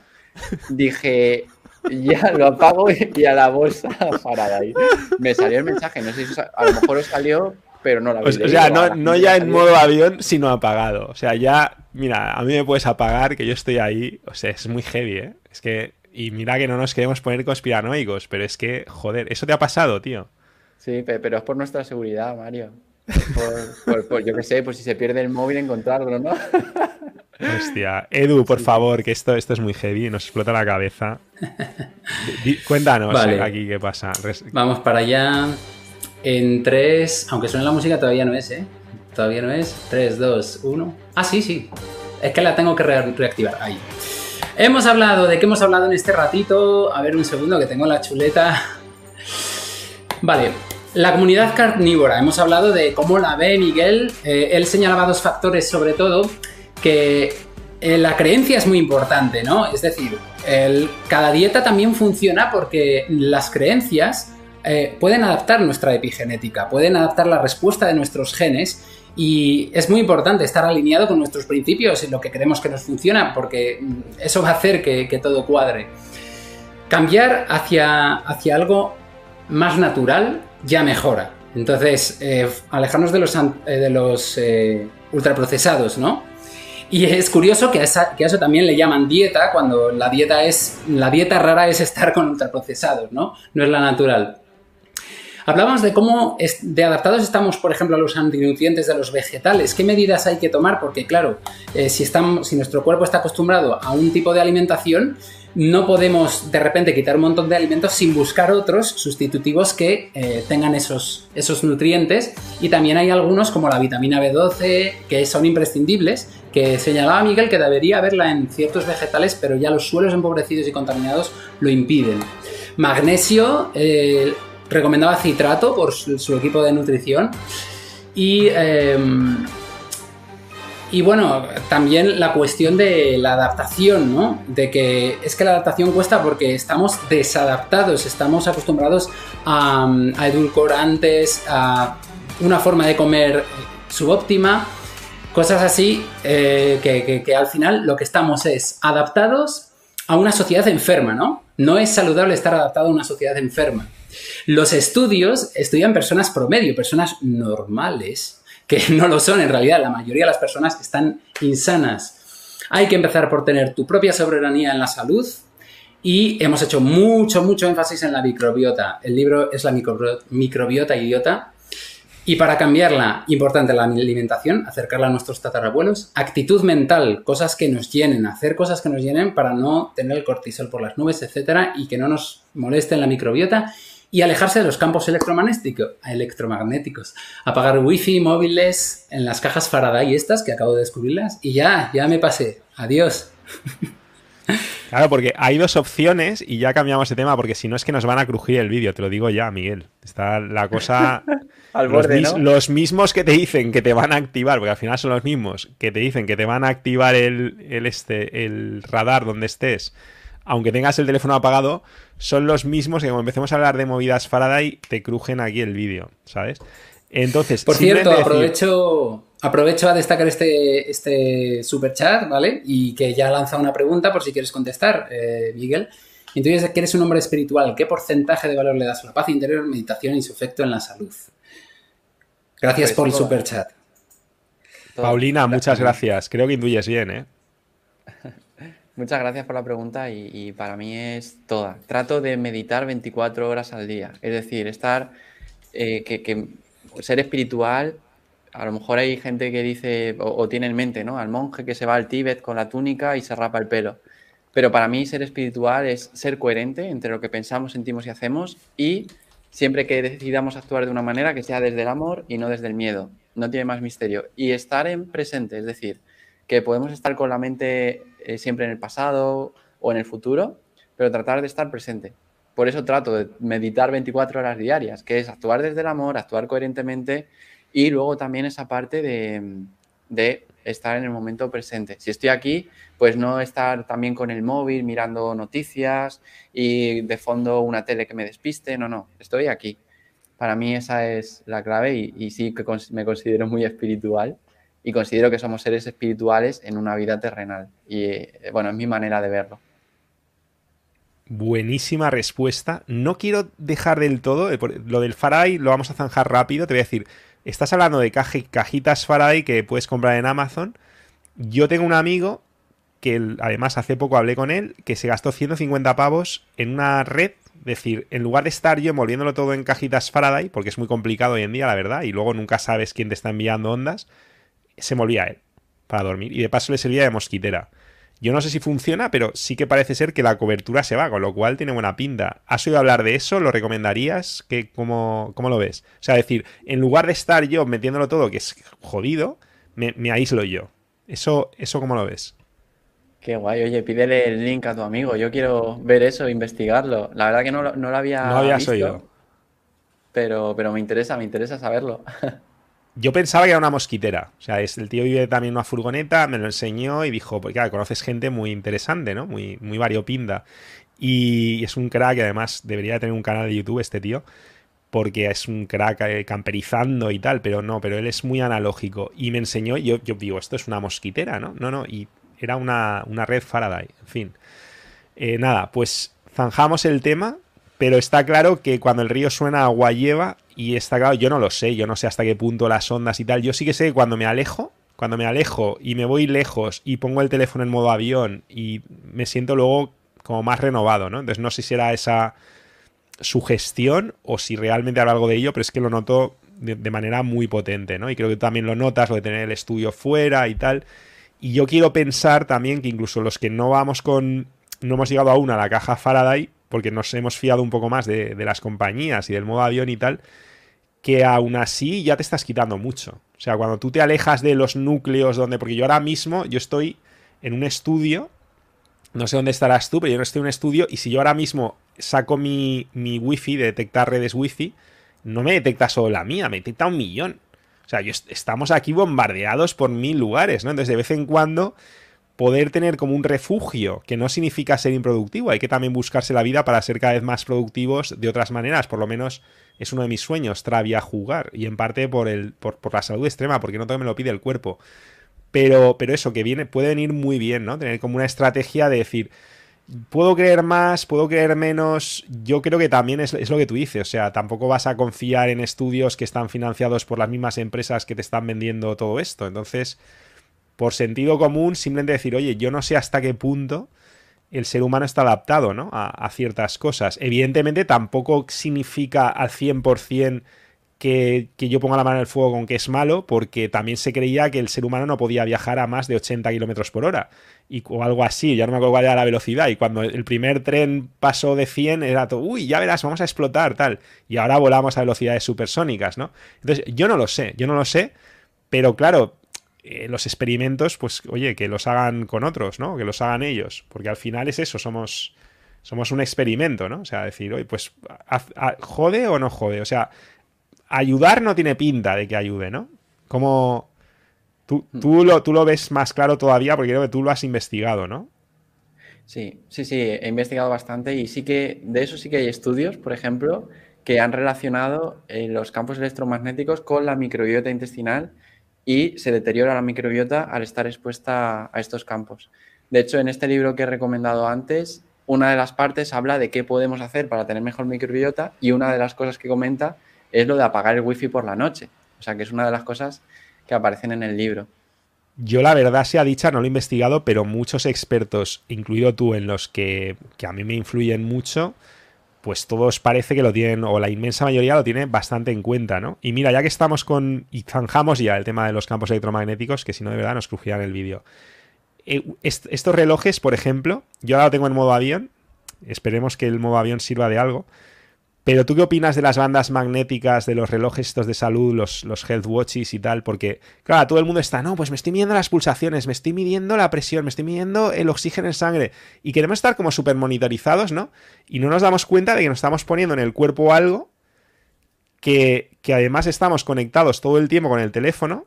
dije, ya lo apago y a la bolsa para ahí. Me salió el mensaje, no sé si a lo mejor os salió, pero no la pues, O sea, no, no ya en modo avión, sino apagado. O sea, ya, mira, a mí me puedes apagar, que yo estoy ahí. O sea, es muy heavy, ¿eh? Es que, y mira que no nos queremos poner conspiranoicos, pero es que, joder, eso te ha pasado, tío. Sí, pero es por nuestra seguridad, Mario. Por, yo qué sé, pues si se pierde el móvil, encontrarlo, ¿no? Hostia. Edu, por favor, que esto, esto es muy heavy, nos explota la cabeza. Cuéntanos aquí qué pasa. Vamos para allá. En tres, aunque suene la música, todavía no es, ¿eh? Todavía no es. 3, 2, 1. Ah, sí, sí. Es que la tengo que reactivar. Ahí. Hemos hablado, ¿de qué hemos hablado en este ratito? A ver, un segundo, que tengo la chuleta. Vale, la comunidad carnívora, hemos hablado de cómo la ve Miguel. Eh, él señalaba dos factores, sobre todo, que eh, la creencia es muy importante, ¿no? Es decir, cada dieta también funciona porque las creencias eh, pueden adaptar nuestra epigenética, pueden adaptar la respuesta de nuestros genes y es muy importante estar alineado con nuestros principios y lo que creemos que nos funciona porque mm, eso va a hacer que, que todo cuadre. Cambiar hacia, hacia algo más natural ya mejora. Entonces, eh, alejarnos de los, eh, de los eh, ultraprocesados, ¿no? Y es curioso que a, que eso también le llaman dieta, cuando la dieta es. La dieta rara es estar con ultraprocesados, ¿no? No es la natural. Hablábamos de cómo de adaptados estamos, por ejemplo, a los antinutrientes de los vegetales. ¿Qué medidas hay que tomar? Porque, claro, si, estamos, si nuestro cuerpo está acostumbrado a un tipo de alimentación, no podemos de repente quitar un montón de alimentos sin buscar otros sustitutivos que eh, tengan esos, esos nutrientes. Y también hay algunos como la vitamina B12 que son imprescindibles, que señalaba Miguel que debería haberla en ciertos vegetales, pero ya los suelos empobrecidos y contaminados lo impiden. Magnesio, eh, recomendaba citrato por su, equipo de nutrición. Y em, y bueno, también la cuestión de la adaptación, ¿no? De que es que la adaptación cuesta porque estamos desadaptados, estamos acostumbrados a, edulcorantes, a una forma de comer subóptima, cosas así, eh, que, que al final lo que estamos es adaptados a una sociedad enferma, ¿no? No es saludable estar adaptado a una sociedad enferma. Los estudios estudian personas promedio, personas normales, que no lo son en realidad, la mayoría de las personas están insanas. Hay que empezar por tener tu propia soberanía en la salud y hemos hecho mucho, mucho énfasis en la microbiota. El libro es la microbiota idiota. Y para cambiarla, importante la alimentación, acercarla a nuestros tatarabuelos. Actitud mental, cosas que nos llenen, hacer cosas que nos llenen para no tener el cortisol por las nubes, etcétera, y que no nos molesten la microbiota y alejarse de los campos electromagnéticos. Apagar wifi, móviles, en las cajas Faraday estas que acabo de descubrirlas y ya, ya me pasé. Adiós. Claro, porque hay dos opciones y ya cambiamos de tema porque si no es que nos van a crujir el vídeo, te lo digo ya, Miguel. Está la cosa... Al borde, los, los, mismos que te dicen que te van a activar, porque al final son los mismos, que te dicen que te van a activar el, el, este, el radar donde estés aunque tengas el teléfono apagado, son los mismos que como empecemos a hablar de movidas Faraday, te crujen aquí el vídeo, ¿sabes? Entonces, por cierto, aprovecho, aprovecho a destacar este, este super chat, ¿vale? Y que ya lanza una pregunta por si quieres contestar, eh, Miguel. Entonces, que eres un hombre espiritual, ¿qué porcentaje de valor le das a la paz interior, meditación y su efecto en la salud? Gracias pues por el super chat. Paulina, muchas gracias. Creo que intuyes bien, ¿eh? Muchas gracias por la pregunta y, para mí es toda. Trato de meditar 24 horas al día, es decir, estar, eh, que, ser espiritual, a lo mejor hay gente que dice o, tiene en mente, ¿no? Al monje que se va al Tíbet con la túnica y se rapa el pelo. Pero para mí ser espiritual es ser coherente entre lo que pensamos, sentimos y hacemos y siempre que decidamos actuar de una manera que sea desde el amor y no desde el miedo. No tiene más misterio. Y estar en presente, es decir, que podemos estar con la mente eh, siempre en el pasado o en el futuro, pero tratar de estar presente. Por eso trato de meditar 24 horas diarias, que es actuar desde el amor, actuar coherentemente y luego también esa parte de, de estar en el momento presente. Si estoy aquí, pues no estar también con el móvil mirando noticias y de fondo una tele que me despiste, no, no, estoy aquí. Para mí esa es la clave y, y sí que me considero muy espiritual y considero que somos seres espirituales en una vida terrenal. Y eh, bueno, es mi manera de verlo. Buenísima respuesta. No quiero dejar del todo, eh, lo del Faraday lo vamos a zanjar rápido, te voy a decir, estás hablando de cajitas Faraday que puedes comprar en Amazon. Yo tengo un amigo que además hace poco hablé con él, que se gastó 150 pavos en una red, es decir, en lugar de estar yo envolviéndolo todo en cajitas Faraday, porque es muy complicado hoy en día, la verdad, y luego nunca sabes quién te está enviando ondas, se molía él para dormir y de paso le servía de mosquitera. Yo no sé si funciona, pero sí que parece ser que la cobertura se va, con lo cual tiene buena pinta. ¿Has oído hablar de eso? ¿Lo recomendarías? ¿Qué, cómo, cómo, lo ves? O sea, decir, en lugar de estar yo metiéndolo todo, que es jodido, me, aíslo yo. ¿Eso, ¿Eso cómo lo ves? Qué guay, oye, pídele el link a tu amigo. Yo quiero ver eso, investigarlo. La verdad que no, no lo había No habías oído. Pero, pero me interesa, me interesa saberlo. Yo pensaba que era una mosquitera. O sea, es, el tío vive también en una furgoneta, me lo enseñó y dijo, porque claro, conoces gente muy interesante, ¿no? Muy, muy variopinda. Y es un crack, además debería tener un canal de YouTube este tío, porque es un crack eh, camperizando y tal, pero no, pero él es muy analógico. Y me enseñó, yo, yo digo, esto es una mosquitera, ¿no? No, no, y era una, red Faraday, en fin. Eh, nada, pues zanjamos el tema, pero está claro que cuando el río suena agua lleva y está claro, yo no lo sé, yo no sé hasta qué punto las ondas y tal. Yo sí que sé que cuando me alejo, cuando me alejo y me voy lejos y pongo el teléfono en modo avión y me siento luego como más renovado, ¿no? Entonces no sé si era esa sugestión o si realmente habrá algo de ello, pero es que lo noto de, manera muy potente, ¿no? Y creo que también lo notas, lo de tener el estudio fuera y tal. Y yo quiero pensar también que incluso los que no vamos con. no hemos llegado aún a la caja Faraday, porque nos hemos fiado un poco más de, de las compañías y del modo avión y tal que aún así ya te estás quitando mucho. O sea, cuando tú te alejas de los núcleos donde, porque yo ahora mismo, yo estoy en un estudio, no sé dónde estarás tú, pero yo no estoy en un estudio y si yo ahora mismo saco mi, mi wifi de detectar redes wifi, no me detecta solo la mía, me detecta un millón. O sea, estamos aquí bombardeados por mil lugares, ¿no? Entonces, de vez en cuando, poder tener como un refugio, que no significa ser improductivo, hay que también buscarse la vida para ser cada vez más productivos de otras maneras, por lo menos es uno de mis sueños, Travia jugar, y en parte por, el, por, la salud extrema, porque no todo me lo pide el cuerpo. Pero, pero eso, que viene, puede venir muy bien, ¿no? Tener como una estrategia de decir, puedo creer más, puedo creer menos. Yo creo que también es, es, lo que tú dices. O sea, tampoco vas a confiar en estudios que están financiados por las mismas empresas que te están vendiendo todo esto. Entonces, por sentido común, simplemente decir, oye, yo no sé hasta qué punto el ser humano está adaptado ¿no? a, ciertas cosas. Evidentemente tampoco significa al 100% que, que yo ponga la mano en el fuego con que es malo, porque también se creía que el ser humano no podía viajar a más de 80 kilómetros por hora y, o algo así. Ya no me acuerdo cuál era la velocidad. Y cuando el primer tren pasó de 100, era todo, uy, ya verás, vamos a explotar, tal. Y ahora volamos a velocidades supersónicas, ¿no? Entonces, yo no lo sé, yo no lo sé, pero claro, eh, los experimentos, pues oye, que los hagan con otros, ¿no? Que los hagan ellos, porque al final es eso, somos, somos un experimento, ¿no? O sea, decir, oye, pues, ¿jode o no jode? O sea, ayudar no tiene pinta de que ayude, ¿no? Como... Tú, hmm. tú, lo, tú lo ves más claro todavía porque creo que tú lo has investigado, ¿no? Sí, sí, sí, he investigado bastante y sí que de eso sí que hay estudios, por ejemplo, que han relacionado eh, los campos electromagnéticos con la microbiota intestinal y se deteriora la microbiota al estar expuesta a estos campos. De hecho, en este libro que he recomendado antes, una de las partes habla de qué podemos hacer para tener mejor microbiota y una de las cosas que comenta es lo de apagar el wifi por la noche. O sea, que es una de las cosas que aparecen en el libro. Yo la verdad sea dicha, no lo he investigado, pero muchos expertos, incluido tú, en los que, que a mí me influyen mucho, pues todos parece que lo tienen, o la inmensa mayoría lo tiene bastante en cuenta, ¿no? Y mira, ya que estamos con, y zanjamos ya el tema de los campos electromagnéticos, que si no de verdad nos crujían el vídeo. Eh, estos relojes, por ejemplo, yo ahora lo tengo en modo avión, esperemos que el modo avión sirva de algo, pero tú qué opinas de las bandas magnéticas, de los relojes estos de salud, los, los health watches y tal? Porque, claro, todo el mundo está, no, pues me estoy midiendo las pulsaciones, me estoy midiendo la presión, me estoy midiendo el oxígeno en sangre. Y queremos estar como súper monitorizados, ¿no? Y no nos damos cuenta de que nos estamos poniendo en el cuerpo algo que, que además estamos conectados todo el tiempo con el teléfono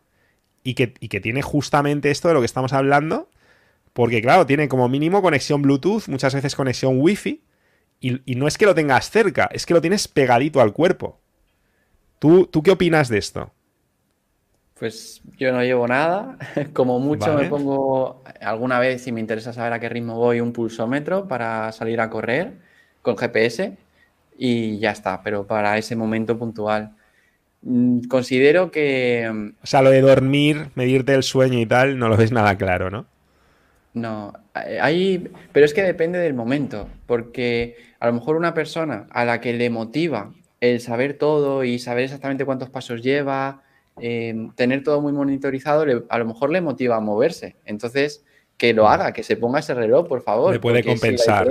y que, y que tiene justamente esto de lo que estamos hablando. Porque, claro, tiene como mínimo conexión Bluetooth, muchas veces conexión Wi-Fi y, no es que lo tengas cerca, es que lo tienes pegadito al cuerpo. ¿Tú, tú qué opinas de esto? Pues yo no llevo nada. Como mucho me pongo alguna vez, si me interesa saber a qué ritmo voy, un pulsómetro para salir a correr con GPS y ya está, pero para ese momento puntual. Mm, considero que... O sea, lo de dormir, medirte el sueño y tal, no lo ves nada claro, ¿no? No, hay, pero es que depende del momento, porque a lo mejor una persona a la que le motiva el saber todo y saber exactamente cuántos pasos lleva, em, tener todo muy monitorizado, a lo mejor le motiva a moverse. Entonces, que lo haga, que se ponga ese reloj, por favor. Le puede compensar.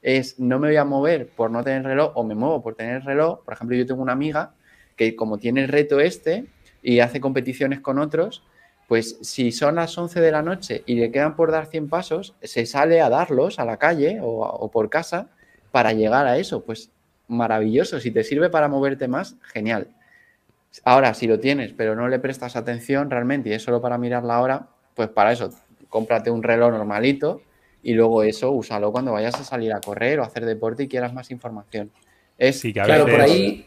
es no me voy a mover por no tener reloj o me muevo por tener reloj. Por ejemplo, yo tengo una amiga que como tiene el reto este y hace competiciones con otros, pues si son las 11 de la noche y le quedan por dar 100 pasos, se sale a darlos a la calle o, por casa para llegar a eso. Pues maravilloso, si te sirve para moverte más, genial. Ahora, si lo tienes, pero no le prestas atención realmente y es solo para mirar la hora, pues para eso, cómprate un reloj normalito y luego eso úsalo cuando vayas a salir a correr o a hacer deporte y quieras más información. Es, sí, claro, por ahí,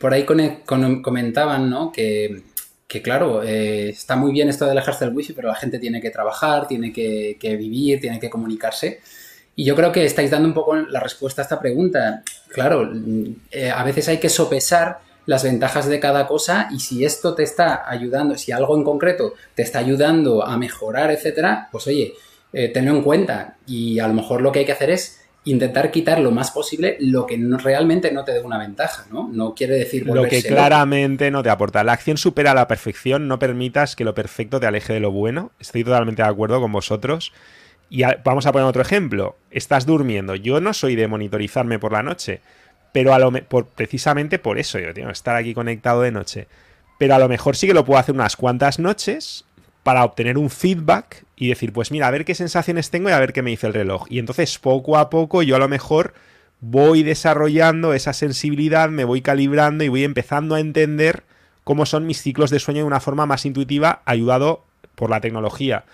por ahí comentaban, ¿no? Que que claro, eh, está muy bien esto de alejarse del wifi, pero la gente tiene que trabajar, tiene que, vivir, tiene que comunicarse. Y yo creo que estáis dando un poco la respuesta a esta pregunta. Claro, eh, a veces hay que sopesar las ventajas de cada cosa y si esto te está ayudando, si algo en concreto te está ayudando a mejorar, etcétera, pues oye, eh, tenlo en cuenta. Y a lo mejor lo que hay que hacer es intentar quitar lo más posible lo que realmente no te dé una ventaja, ¿no? No quiere decir lo que claramente no te aporta. La acción supera la perfección, no permitas que lo perfecto te aleje de lo bueno. Estoy totalmente de acuerdo con vosotros. Y vamos a poner otro ejemplo. Estás durmiendo. Yo no soy de monitorizarme por la noche, pero a lo por, precisamente por eso yo tengo estar aquí conectado de noche. Pero a lo mejor sí que lo puedo hacer unas cuantas noches para obtener un feedback y decir, pues mira, a ver qué sensaciones tengo y a ver qué me dice el reloj. Y entonces poco a poco yo a lo mejor voy desarrollando esa sensibilidad, me voy calibrando y voy empezando a entender cómo son mis ciclos de sueño de una forma más intuitiva, ayudado por la tecnología,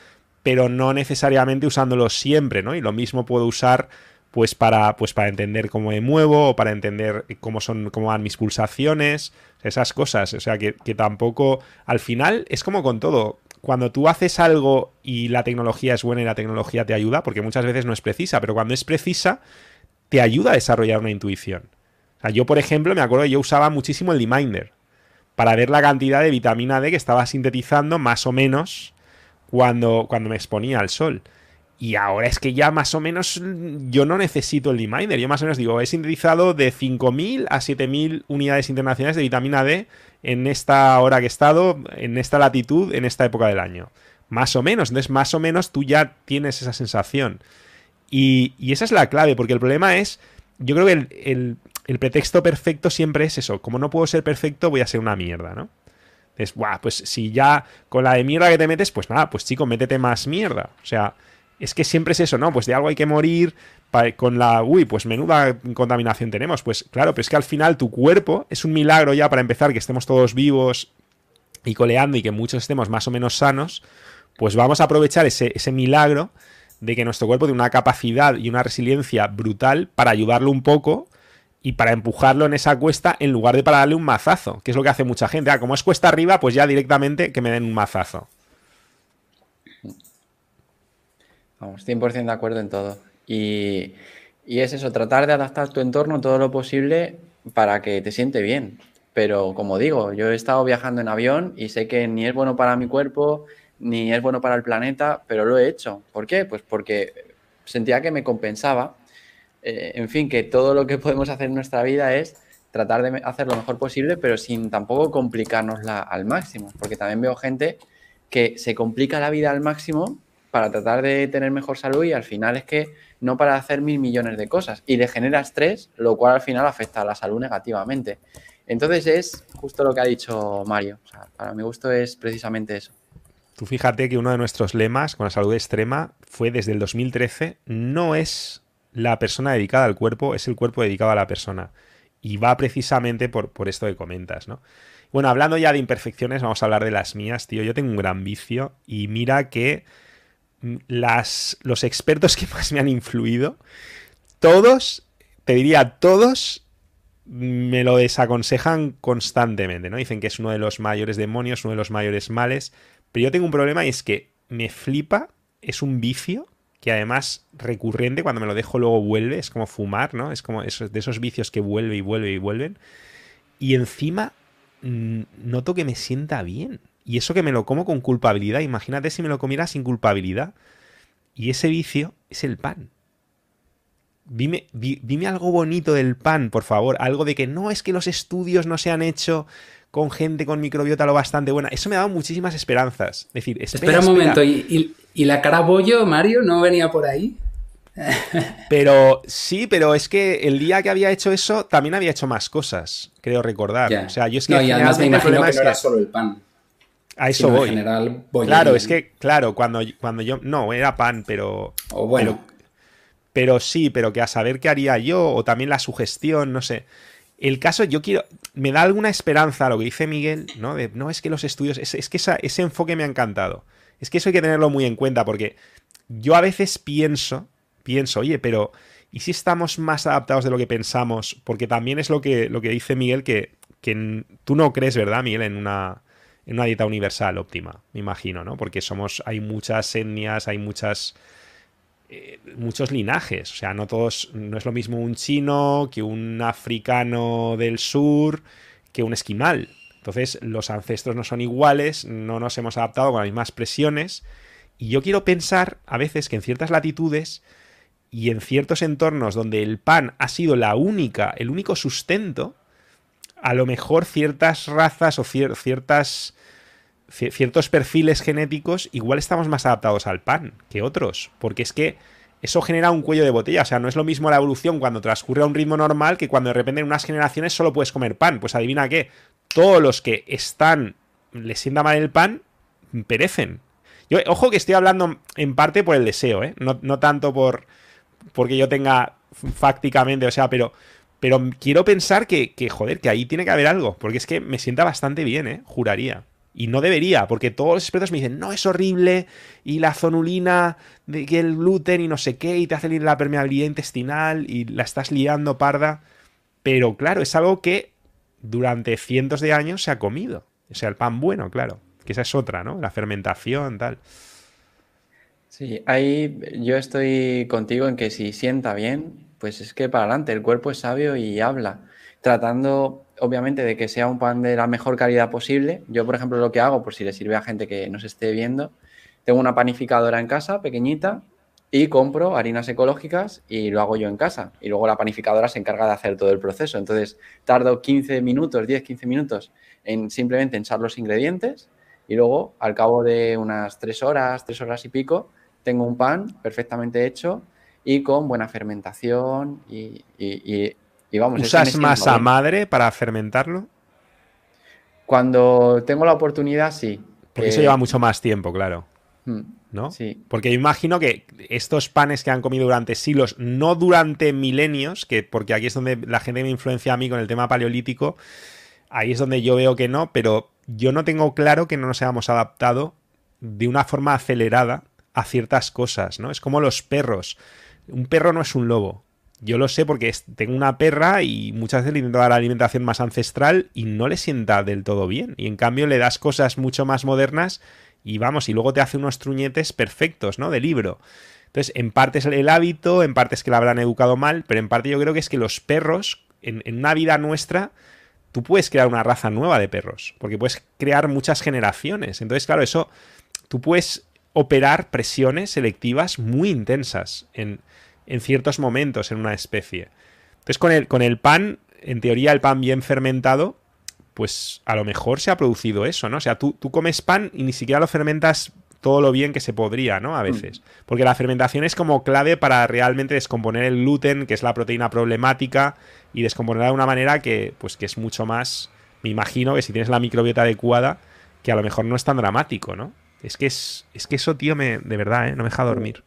pero no necesariamente usándolo siempre, ¿no? Y lo mismo puedo usar pues para, pues para entender cómo me muevo o para entender cómo son, cómo van mis pulsaciones, esas cosas. O sea, que, que tampoco, al final, es como con todo cuando tú haces algo y la tecnología es buena y la tecnología te ayuda, porque muchas veces no es precisa, pero cuando es precisa, te ayuda a desarrollar una intuición. O sea, yo, por ejemplo, me acuerdo que yo usaba muchísimo el Deminder para ver la cantidad de vitamina D que estaba sintetizando más o menos cuando, cuando me exponía al sol. Y ahora es que ya más o menos yo no necesito el D-Miner. Yo más o menos digo, he sintetizado de 5.000 a 7.000 unidades internacionales de vitamina D en esta hora que he estado, en esta latitud, en esta época del año. Más o menos. Entonces, más o menos tú ya tienes esa sensación. Y, esa es la clave, porque el problema es, yo creo que el, el, pretexto perfecto siempre es eso. Como no puedo ser perfecto, voy a ser una mierda, ¿no? Es, guau, pues si ya con la de mierda que te metes, pues nada, pues chico, métete más mierda. O sea, es que siempre es eso, ¿no? Pues de algo hay que morir con la, uy, pues menuda contaminación tenemos. Pues claro, pero es que al final tu cuerpo es un milagro ya para empezar que estemos todos vivos y coleando y que muchos estemos más o menos sanos. Pues vamos a aprovechar ese, ese milagro de que nuestro cuerpo tiene una capacidad y una resiliencia brutal para ayudarlo un poco y para empujarlo en esa cuesta en lugar de para darle un mazazo, que es lo que hace mucha gente. Ah, como es cuesta arriba, pues ya directamente que me den un mazazo. Vamos, 100% de acuerdo en todo. Y, y es eso, tratar de adaptar tu entorno todo lo posible para que te siente bien. Pero como digo, yo he estado viajando en avión y sé que ni es bueno para mi cuerpo, ni es bueno para el planeta, pero lo he hecho. ¿Por qué? Pues porque sentía que me compensaba. Eh, en fin, que todo lo que podemos hacer en nuestra vida es tratar de hacer lo mejor posible, pero sin tampoco complicárnosla al máximo. Porque también veo gente que se complica la vida al máximo para tratar de tener mejor salud y al final es que no para hacer mil millones de cosas y le genera estrés, lo cual al final afecta a la salud negativamente. Entonces es justo lo que ha dicho Mario. para mi gusto es precisamente eso. Tú fíjate que uno de nuestros lemas con la salud extrema fue desde el 2013, no es la persona dedicada al cuerpo, es el cuerpo dedicado a la persona. Y va precisamente por, por esto que comentas, ¿no? Bueno, hablando ya de imperfecciones, vamos a hablar de las mías, tío. Yo tengo un gran vicio y mira que las, los expertos que más me han influido, todos, te diría todos, me lo desaconsejan constantemente, ¿no? Dicen que es uno de los mayores demonios, uno de los mayores males. Pero yo tengo un problema y es que me flipa, es un vicio que además recurrente, cuando me lo dejo luego vuelve, es como fumar, ¿no? Es como esos, de esos vicios que vuelve y vuelve y vuelven. Y encima noto que me sienta bien. Y eso que me lo como con culpabilidad, imagínate si me lo comiera sin culpabilidad. Y ese vicio es el pan. Dime, dime, algo bonito del pan, por favor. Algo de que no es que los estudios no se han hecho con gente con microbiota lo bastante buena. Eso me ha dado muchísimas esperanzas. Es decir, espera, un momento. ¿Y, la cara bollo, Mario, no venía por ahí? pero sí, pero es que el día que había hecho eso también había hecho más cosas, creo recordar. O sea, yo es que. No, y además me imagino que no era solo el pan. A eso voy. En general, claro, es que, claro, cuando, cuando yo. No, era pan, pero. O bueno. Pero sí, pero que a saber qué haría yo, o también la sugestión, no sé. El caso, yo quiero. Me da alguna esperanza lo que dice Miguel, ¿no? De, no es que los estudios. Es, que ese enfoque me ha encantado. Es que eso hay que tenerlo muy en cuenta, porque yo a veces pienso, pienso, oye, pero. ¿Y si estamos más adaptados de lo que pensamos? Porque también es lo que, lo que dice Miguel, que, que tú no crees, ¿verdad, Miguel, en una, en una dieta universal óptima, me imagino, ¿no? Porque somos. Hay muchas etnias, hay muchas eh, muchos linajes. O sea, no todos. No es lo mismo un chino que un africano del sur que un esquimal. Entonces, los ancestros no son iguales, no nos hemos adaptado con las mismas presiones. Y yo quiero pensar a veces que en ciertas latitudes y en ciertos entornos donde el pan ha sido la única, el único sustento, a lo mejor ciertas razas o ciertas ciertos perfiles genéticos, igual estamos más adaptados al pan que otros, porque es que eso genera un cuello de botella, o sea, no es lo mismo la evolución cuando transcurre a un ritmo normal que cuando de repente en unas generaciones solo puedes comer pan, pues adivina qué, todos los que están, les sienta mal el pan, perecen. Yo, ojo que estoy hablando en parte por el deseo, ¿eh? no, tanto por porque yo tenga fácticamente, o sea, pero pero quiero pensar que, que, joder, que ahí tiene que haber algo, porque es que me sienta bastante bien, ¿eh? Juraría. Y no debería, porque todos los expertos me dicen, no, es horrible, y la zonulina, que el gluten y no sé qué, y te hace la permeabilidad intestinal, y la estás liando parda. Pero claro, es algo que durante cientos de años se ha comido. O sea, el pan bueno, claro. Que esa es otra, ¿no? La fermentación, tal. Sí, ahí yo estoy contigo en que si sienta bien, pues es que para adelante, el cuerpo es sabio y habla. Tratando obviamente de que sea un pan de la mejor calidad posible. Yo, por ejemplo, lo que hago, por si le sirve a gente que nos esté viendo, tengo una panificadora en casa, pequeñita, y compro harinas ecológicas y lo hago yo en casa. Y luego la panificadora se encarga de hacer todo el proceso. Entonces, tardo 15 minutos, 10, 15 minutos en simplemente echar los ingredientes y luego, al cabo de unas 3 horas, 3 horas y pico, tengo un pan perfectamente hecho y con buena fermentación y, ¿Usas masa madre para fermentarlo? Cuando tengo la oportunidad, sí. Porque eso lleva mucho más tiempo, claro. Hmm, ¿No? Sí. Porque yo imagino que estos panes que han comido durante siglos, no durante milenios, que porque aquí es donde la gente me influencia a mí con el tema paleolítico, ahí es donde yo veo que no, pero yo no tengo claro que no nos hayamos adaptado de una forma acelerada a ciertas cosas, ¿no? Es como los perros. Un perro no es un lobo. Yo lo sé porque tengo una perra y muchas veces le intento dar alimentación más ancestral y no le sienta del todo bien. Y en cambio le das cosas mucho más modernas y vamos, y luego te hace unos truñetes perfectos, ¿no? De libro. Entonces, en parte es el hábito, en parte es que la habrán educado mal, pero en parte yo creo que es que los perros, en, en una vida nuestra, tú puedes crear una raza nueva de perros, porque puedes crear muchas generaciones. Entonces, claro, eso, tú puedes operar presiones selectivas muy intensas en, en ciertos momentos en una especie. Entonces, con el, con el pan, en teoría, el pan bien fermentado, pues a lo mejor se ha producido eso, ¿no? O sea, tú, tú comes pan y ni siquiera lo fermentas todo lo bien que se podría, ¿no? A mm. veces. Porque la fermentación es como clave para realmente descomponer el gluten, que es la proteína problemática, y descomponerla de una manera que, pues, que es mucho más. Me imagino que si tienes la microbiota adecuada, que a lo mejor no es tan dramático, ¿no? Es que es, es que eso, tío, me, de verdad, ¿eh? no me deja dormir.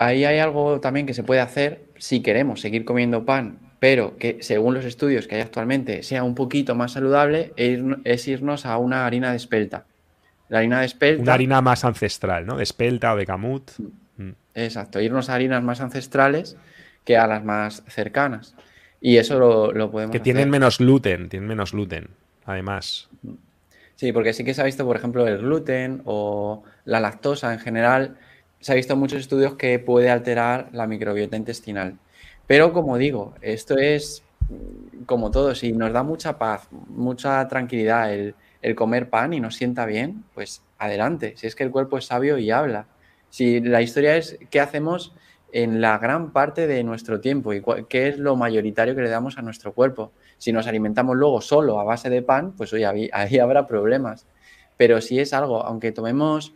Ahí hay algo también que se puede hacer si queremos seguir comiendo pan, pero que según los estudios que hay actualmente sea un poquito más saludable, es irnos a una harina de espelta. La harina de espelta. Una harina más ancestral, ¿no? De espelta o de camut. Mm. Exacto, irnos a harinas más ancestrales que a las más cercanas. Y eso lo, lo podemos. Que tienen menos gluten, tienen menos gluten, además. Sí, porque sí que se ha visto, por ejemplo, el gluten o la lactosa en general se ha visto muchos estudios que puede alterar la microbiota intestinal. Pero como digo, esto es mm, como todo, si nos da mucha paz, mucha tranquilidad el, comer pan y nos sienta bien, pues adelante. Si es que el cuerpo es sabio y habla. Si la historia es qué hacemos en la gran parte de nuestro tiempo y qué es lo mayoritario que le damos a nuestro cuerpo. Si nos alimentamos luego solo a base de pan, pues oye, ahí habrá problemas. Pero si es algo, aunque tomemos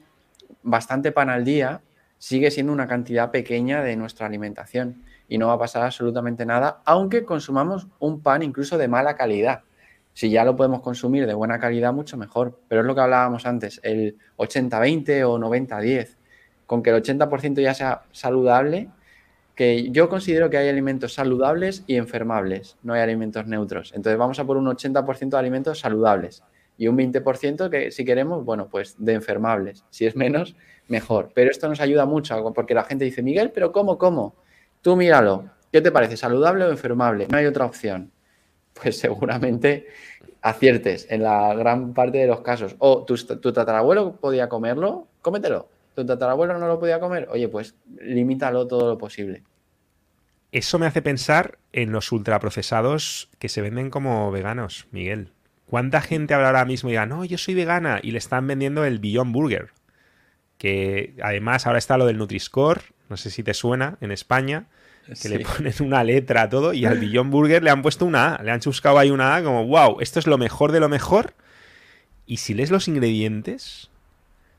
bastante pan al día, sigue siendo una cantidad pequeña de nuestra alimentación y no va a pasar absolutamente nada, aunque consumamos un pan incluso de mala calidad. Si ya lo podemos consumir de buena calidad, mucho mejor. Pero es lo que hablábamos antes, el 80-20 o 90-10. Con que el 80% ya sea saludable, que yo considero que hay alimentos saludables y enfermables, no hay alimentos neutros. Entonces vamos a por un 80% de alimentos saludables y un 20% que si queremos, bueno, pues de enfermables. Si es menos, mejor. Pero esto nos ayuda mucho porque la gente dice, Miguel, pero ¿cómo, cómo? Tú míralo, ¿qué te parece? ¿Saludable o enfermable? No hay otra opción. Pues seguramente aciertes en la gran parte de los casos. O tu, tatarabuelo podía comerlo, cómetelo. Tu tatarabuelo no lo podía comer, oye, pues limítalo todo lo posible. Eso me hace pensar en los ultraprocesados que se venden como veganos, Miguel. ¿Cuánta gente habrá ahora mismo y diga, no, yo soy vegana y le están vendiendo el Beyond Burger? Que además ahora está lo del Nutri-Score, no sé si te suena, en España, que le ponen una letra a todo y al Beyond Burger le han puesto una A, le han chuscado ahí una A como, wow, esto es lo mejor de lo mejor. Y si lees los ingredientes,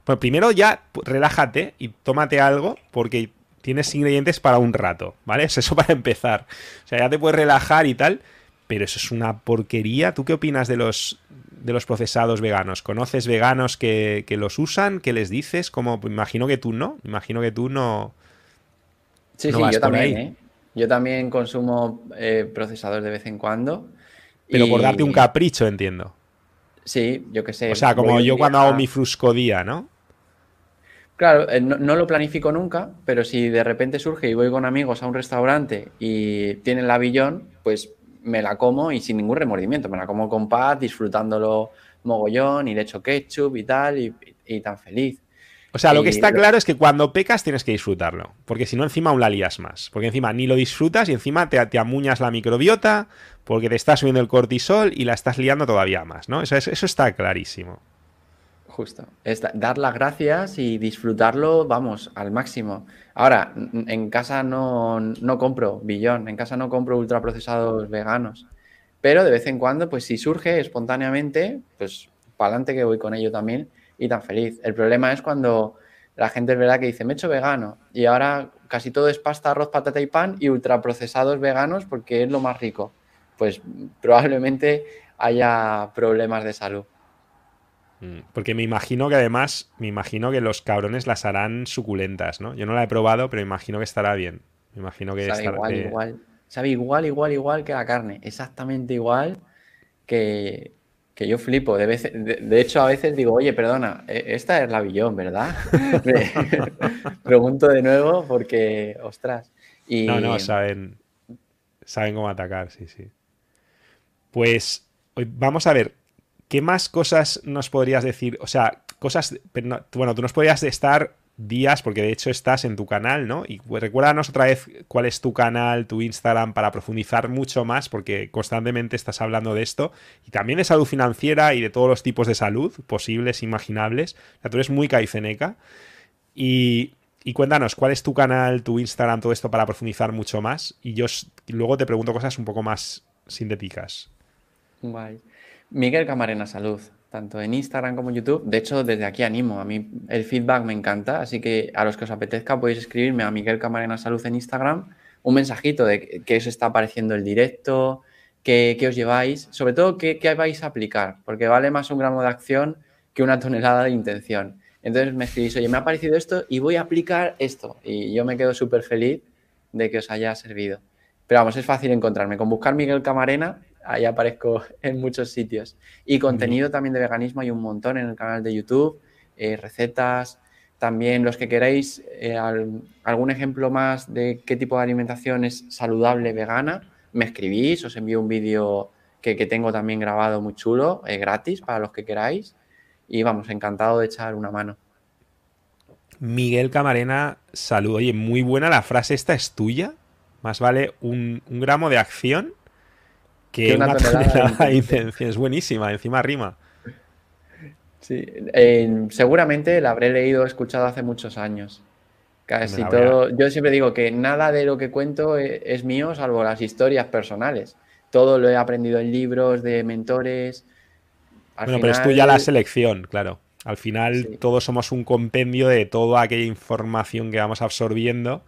bueno, primero ya relájate y tómate algo porque tienes ingredientes para un rato, ¿vale? Es eso para empezar. O sea, ya te puedes relajar y tal, pero eso es una porquería. ¿Tú qué opinas de los, de los procesados veganos? ¿Conoces veganos que, los usan? ¿Qué les dices? Como, imagino que tú no. Imagino que tú no. Sí, sí, yo también. ¿eh? Yo también consumo eh, procesadores de vez en cuando. Pero por darte un capricho, entiendo. Sí, yo qué sé. O sea, como yo cuando hago mi fruscodía, ¿no? Claro, eh, no, no, lo planifico nunca, pero si de repente surge y voy con amigos a un restaurante y tienen la billón, pues me la como y sin ningún remordimiento. Me la como con paz, disfrutándolo mogollón y le echo ketchup y tal, y, tan feliz. O sea, lo que está claro es que cuando pecas tienes que disfrutarlo, porque si no encima aún la lías más, porque encima ni lo disfrutas y encima te, te amuñas la microbiota, porque te está subiendo el cortisol y la estás liando todavía más, ¿no? Eso, eso está clarísimo. Justo. Es dar las gracias y disfrutarlo, vamos, al máximo. Ahora, en casa no, no compro billón, en casa no compro ultraprocesados veganos. Pero de vez en cuando, pues si surge espontáneamente, pues para adelante que voy con ello también y tan feliz. El problema es cuando la gente es verdad que dice, me he hecho vegano y ahora casi todo es pasta, arroz, patata y pan y ultraprocesados veganos porque es lo más rico. Pues probablemente haya problemas de salud. Mm, porque me imagino que además, me imagino que los cabrones las harán suculentas, ¿no? Yo no la he probado, pero me imagino que estará bien. Me imagino que Sabe igual, igual. Sabe igual, igual, igual que la carne. Exactamente igual que, que yo flipo. De, de, hecho, a veces digo, oye, perdona, e, esta es la billón, ¿verdad? pregunto de nuevo porque, ostras. Y... No, no, saben, saben cómo atacar, sí, sí. Pues vamos a ver, ¿qué más cosas nos podrías decir? O sea, cosas, bueno, tú nos podrías estar días, porque de hecho estás en tu canal, ¿no? Y pues, recuérdanos otra vez cuál es tu canal, tu Instagram, para profundizar mucho más, porque constantemente estás hablando de esto, y también de salud financiera y de todos los tipos de salud posibles, imaginables. O sea, tú eres muy caiceneca. Y, cuéntanos, ¿cuál es tu canal, tu Instagram, todo esto para profundizar mucho más? Y yo luego te pregunto cosas un poco más sintéticas. Guay. Miguel Camarena Salud tanto en Instagram como en YouTube. De hecho, desde aquí animo. A mí el feedback me encanta, así que a los que os apetezca podéis escribirme a Miguel Camarena Salud en Instagram un mensajito de qué os está pareciendo el directo, qué, os lleváis, sobre todo qué, vais a aplicar, porque vale más un gramo de acción que una tonelada de intención. Entonces me escribís, oye, me ha parecido esto y voy a aplicar esto. Y yo me quedo súper feliz de que os haya servido. Pero vamos, es fácil encontrarme. Con buscar Miguel Camarena ahí aparezco en muchos sitios. Y contenido también de veganismo hay un montón en el canal de YouTube, eh, recetas, también los que queráis eh, algún ejemplo más de qué tipo de alimentación es saludable vegana, me escribís, os envío un vídeo que, tengo también grabado muy chulo, eh, gratis para los que queráis. Y vamos, encantado de echar una mano. Miguel Camarena, salud. Oye, muy buena la frase, ¿esta es tuya? Más vale un, un gramo de acción que una, tonelada, de intención. Es buenísima, encima rima. Sí, seguramente la habré leído o escuchado hace muchos años. Casi todo. Yo siempre digo que nada de lo que cuento e, es, mío, salvo las historias personales. Todo lo he aprendido en libros de mentores. bueno, pero es tuya la selección, claro. Al final todos somos un compendio de toda aquella información que vamos absorbiendo,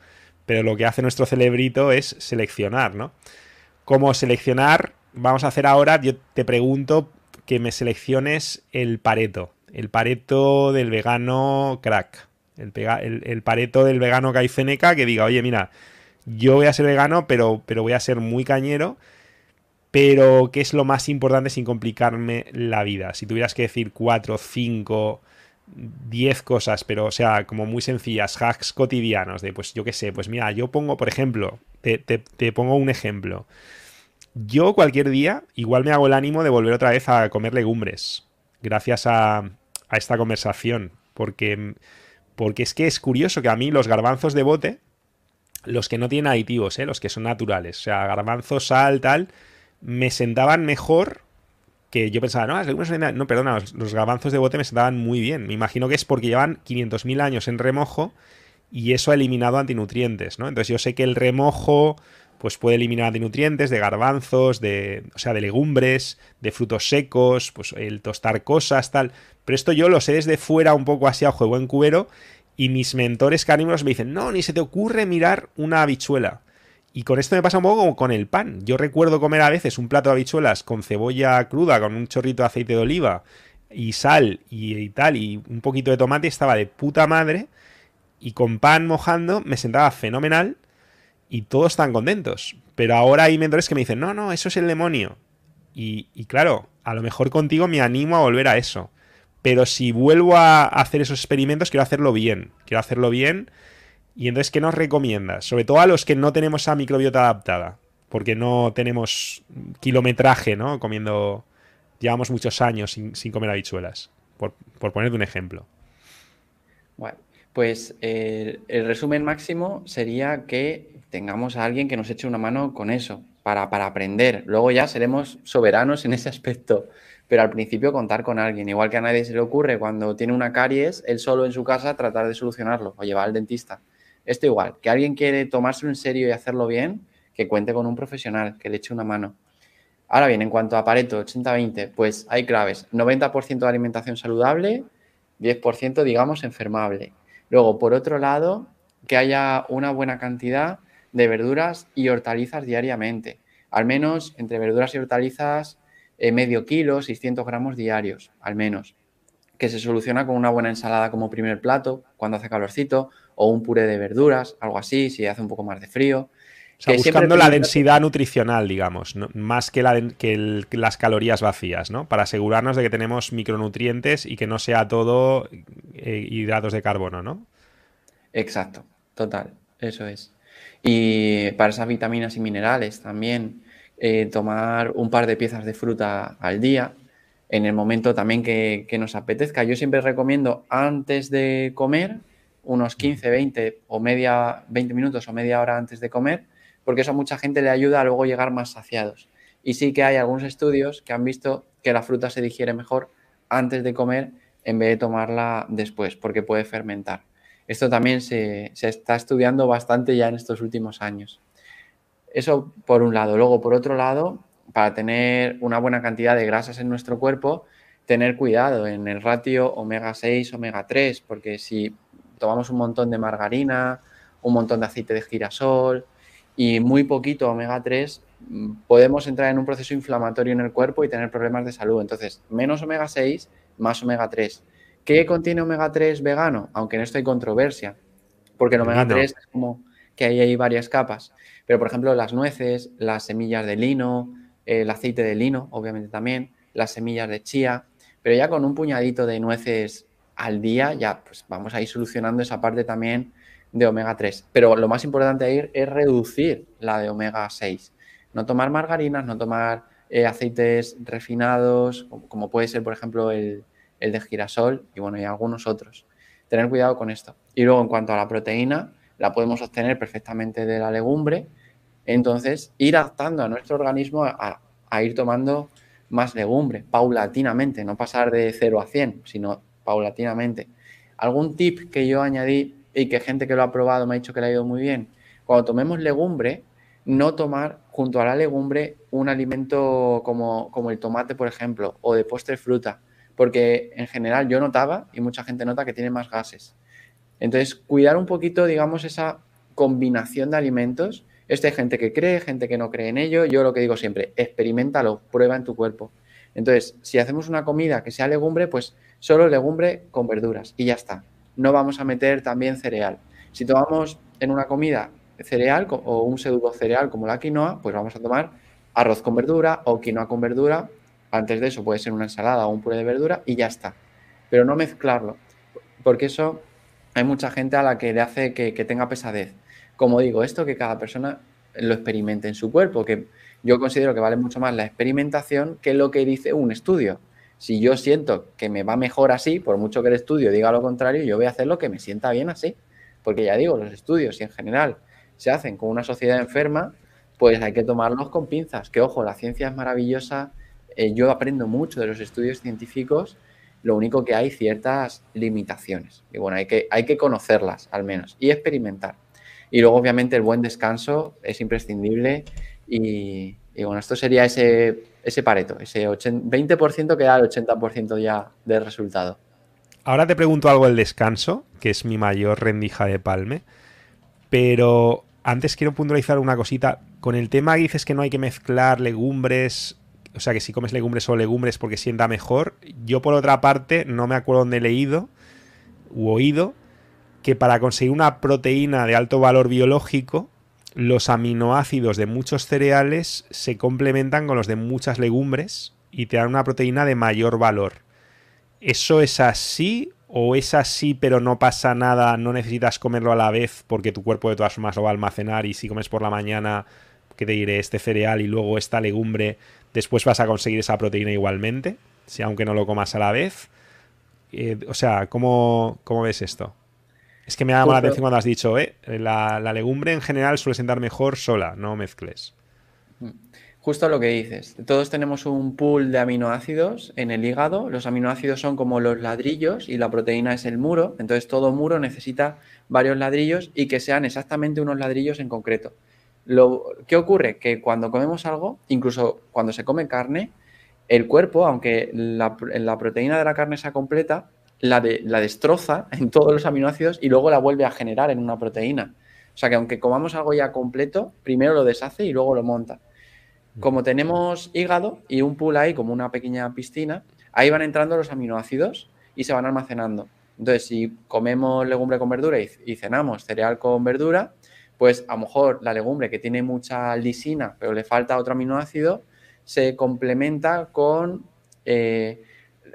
pero lo que hace nuestro cerebrito es seleccionar, ¿no? Como seleccionar vamos a hacer ahora, yo te pregunto que me selecciones el pareto, el pareto del vegano crack, el, pareto del vegano caifeneca que diga, oye, mira, yo voy a ser vegano, pero, pero voy a ser muy cañero, pero ¿qué es lo más importante sin complicarme la vida? Si tuvieras que decir cuatro, cinco, diez cosas, pero o sea, como muy sencillas, hacks cotidianos, de pues yo qué sé, pues mira, yo pongo, por ejemplo, te pongo un ejemplo. Yo cualquier día igual me hago el ánimo de volver otra vez a comer legumbres, gracias a, esta conversación, porque, porque es que es curioso que a mí los garbanzos de bote, los que no tienen aditivos, ¿eh? los que son naturales, o sea, garbanzos, sal, tal, me sentaban mejor que yo pensaba, no, las legumbres, no, perdona, los, garbanzos de bote me sentaban muy bien. Me imagino que es porque llevan 500.000 años en remojo y eso ha eliminado antinutrientes, ¿no? Entonces yo sé que el remojo pues puede eliminar de nutrientes, de garbanzos, de, o sea, de legumbres, de frutos secos, pues el tostar cosas, tal. Pero esto yo lo sé desde fuera un poco así a ojo de buen cubero y mis mentores canívoros me dicen, no, ni se te ocurre mirar una habichuela. Y con esto me pasa un poco como con el pan. Yo recuerdo comer a veces un plato de habichuelas con cebolla cruda, con un chorrito de aceite de oliva y sal y, y tal, y un poquito de tomate, estaba de puta madre. Y con pan mojando me sentaba fenomenal y todos están contentos. Pero ahora hay mentores que me dicen, no, no, eso es el demonio. Y, y, claro, a lo mejor contigo me animo a volver a eso. Pero si vuelvo a hacer esos experimentos, quiero hacerlo bien. Quiero hacerlo bien. Y entonces, ¿qué nos recomiendas? Sobre todo a los que no tenemos esa microbiota adaptada. Porque no tenemos kilometraje, ¿no? Comiendo. Llevamos muchos años sin, comer habichuelas. Por, por ponerte un ejemplo. Bueno, pues el resumen máximo sería que tengamos a alguien que nos eche una mano con eso, para, para aprender. Luego ya seremos soberanos en ese aspecto, pero al principio contar con alguien. Igual que a nadie se le ocurre cuando tiene una caries, él solo en su casa tratar de solucionarlo o llevar al dentista. Esto igual, que alguien quiere tomárselo en serio y hacerlo bien, que cuente con un profesional, que le eche una mano. Ahora bien, en cuanto a Pareto 80-20, pues hay claves. 90% de alimentación saludable, 10% digamos enfermable. Luego, por otro lado, que haya una buena cantidad de verduras y hortalizas diariamente. Al menos entre verduras y hortalizas eh, medio kilo, 600 gramos diarios, al menos. Que se soluciona con una buena ensalada como primer plato, cuando hace calorcito, o un puré de verduras, algo así, si hace un poco más de frío. buscando la densidad nutricional, digamos, más que, la, que, las calorías vacías, ¿no? Para asegurarnos de que tenemos micronutrientes y que no sea todo eh, hidratos de carbono, ¿no? Exacto, total, eso es. Y para esas vitaminas y minerales también, eh, tomar un par de piezas de fruta al día, en el momento también que, que, nos apetezca. Yo siempre recomiendo antes de comer, unos 15, 20 o media, 20 minutos o media hora antes de comer, porque eso a mucha gente le ayuda a luego llegar más saciados. Y sí que hay algunos estudios que han visto que la fruta se digiere mejor antes de comer en vez de tomarla después, porque puede fermentar. Esto también se, está estudiando bastante ya en estos últimos años. Eso por un lado. Luego, por otro lado, para tener una buena cantidad de grasas en nuestro cuerpo, tener cuidado en el ratio omega 6, omega 3, porque si tomamos un montón de margarina, un montón de aceite de girasol, y muy poquito omega 3, mm, podemos entrar en un proceso inflamatorio en el cuerpo y tener problemas de salud. Entonces, menos omega 6, más omega 3. ¿Qué contiene omega 3 vegano? Aunque en esto hay controversia, porque el omega 3 es como que ahí hay varias capas. Pero, por ejemplo, las nueces, las semillas de lino, el aceite de lino, obviamente también, las semillas de chía, pero ya con un puñadito de nueces al día, ya pues vamos a ir solucionando esa parte también de omega 3. Pero lo más importante ahí es reducir la de omega 6. No tomar margarinas, no tomar eh, aceites refinados, como, puede ser, por ejemplo, el, de girasol y bueno, y algunos otros. Tener cuidado con esto. Y luego, en cuanto a la proteína, la podemos obtener perfectamente de la legumbre. Entonces, ir adaptando a nuestro organismo a, a ir tomando más legumbre, paulatinamente, no pasar de 0 a 100, sino paulatinamente. Algún tip que yo añadí y que gente que lo ha probado me ha dicho que le ha ido muy bien. Cuando tomemos legumbre, no tomar junto a la legumbre un alimento como, como el tomate, por ejemplo, o de postre fruta, porque en general yo notaba, y mucha gente nota, que tiene más gases. Entonces, cuidar un poquito, digamos, esa combinación de alimentos. Este hay gente que cree, gente que no cree en ello. Yo lo que digo siempre, experimentalo, prueba en tu cuerpo. Entonces, si hacemos una comida que sea legumbre, pues solo legumbre con verduras y ya está no vamos a meter también cereal. Si tomamos en una comida cereal o un pseudo cereal como la quinoa, pues vamos a tomar arroz con verdura o quinoa con verdura. Antes de eso puede ser una ensalada o un puré de verdura y ya está. Pero no mezclarlo, porque eso hay mucha gente a la que le hace que, que tenga pesadez. Como digo, esto que cada persona lo experimente en su cuerpo, que yo considero que vale mucho más la experimentación que lo que dice un estudio. Si yo siento que me va mejor así, por mucho que el estudio diga lo contrario, yo voy a hacer lo que me sienta bien así. Porque ya digo, los estudios, si en general se hacen con una sociedad enferma, pues hay que tomarlos con pinzas. Que ojo, la ciencia es maravillosa, eh, yo aprendo mucho de los estudios científicos, lo único que hay ciertas limitaciones. Y bueno, hay que, hay que conocerlas al menos y experimentar. Y luego, obviamente, el buen descanso es imprescindible y, bueno, esto sería ese, ese pareto, ese 20% que da el 80% ya del resultado. Ahora te pregunto algo del descanso, que es mi mayor rendija de palme, pero antes quiero puntualizar una cosita. Con el tema que dices que no hay que mezclar legumbres, o sea que si comes legumbres o legumbres porque sienta mejor, yo por otra parte no me acuerdo dónde he leído u oído que para conseguir una proteína de alto valor biológico los aminoácidos de muchos cereales se complementan con los de muchas legumbres y te dan una proteína de mayor valor. ¿Eso es así o es así pero no pasa nada, no necesitas comerlo a la vez porque tu cuerpo de todas formas lo va a almacenar y si comes por la mañana, que te diré, este cereal y luego esta legumbre, después vas a conseguir esa proteína igualmente, si aunque no lo comas a la vez? Eh, o sea, ¿cómo, ¿cómo ves esto? Es que me ha llamado la atención cuando has dicho, eh, la, legumbre en general suele sentar mejor sola, no mezcles. Justo lo que dices. Todos tenemos un pool de aminoácidos en el hígado. Los aminoácidos son como los ladrillos y la proteína es el muro. Entonces todo muro necesita varios ladrillos y que sean exactamente unos ladrillos en concreto. Lo, ¿Qué ocurre? Que cuando comemos algo, incluso cuando se come carne, el cuerpo, aunque la, la proteína de la carne sea completa, la, la destroza en todos los aminoácidos y luego la vuelve a generar en una proteína. O sea que aunque comamos algo ya completo, primero lo deshace y luego lo monta. Como tenemos hígado y un pool ahí como una pequeña piscina, ahí van entrando los aminoácidos y se van almacenando. Entonces, si comemos legumbre con verdura y, cenamos cereal con verdura, pues a lo mejor la legumbre que tiene mucha lisina, pero le falta otro aminoácido, se complementa con eh,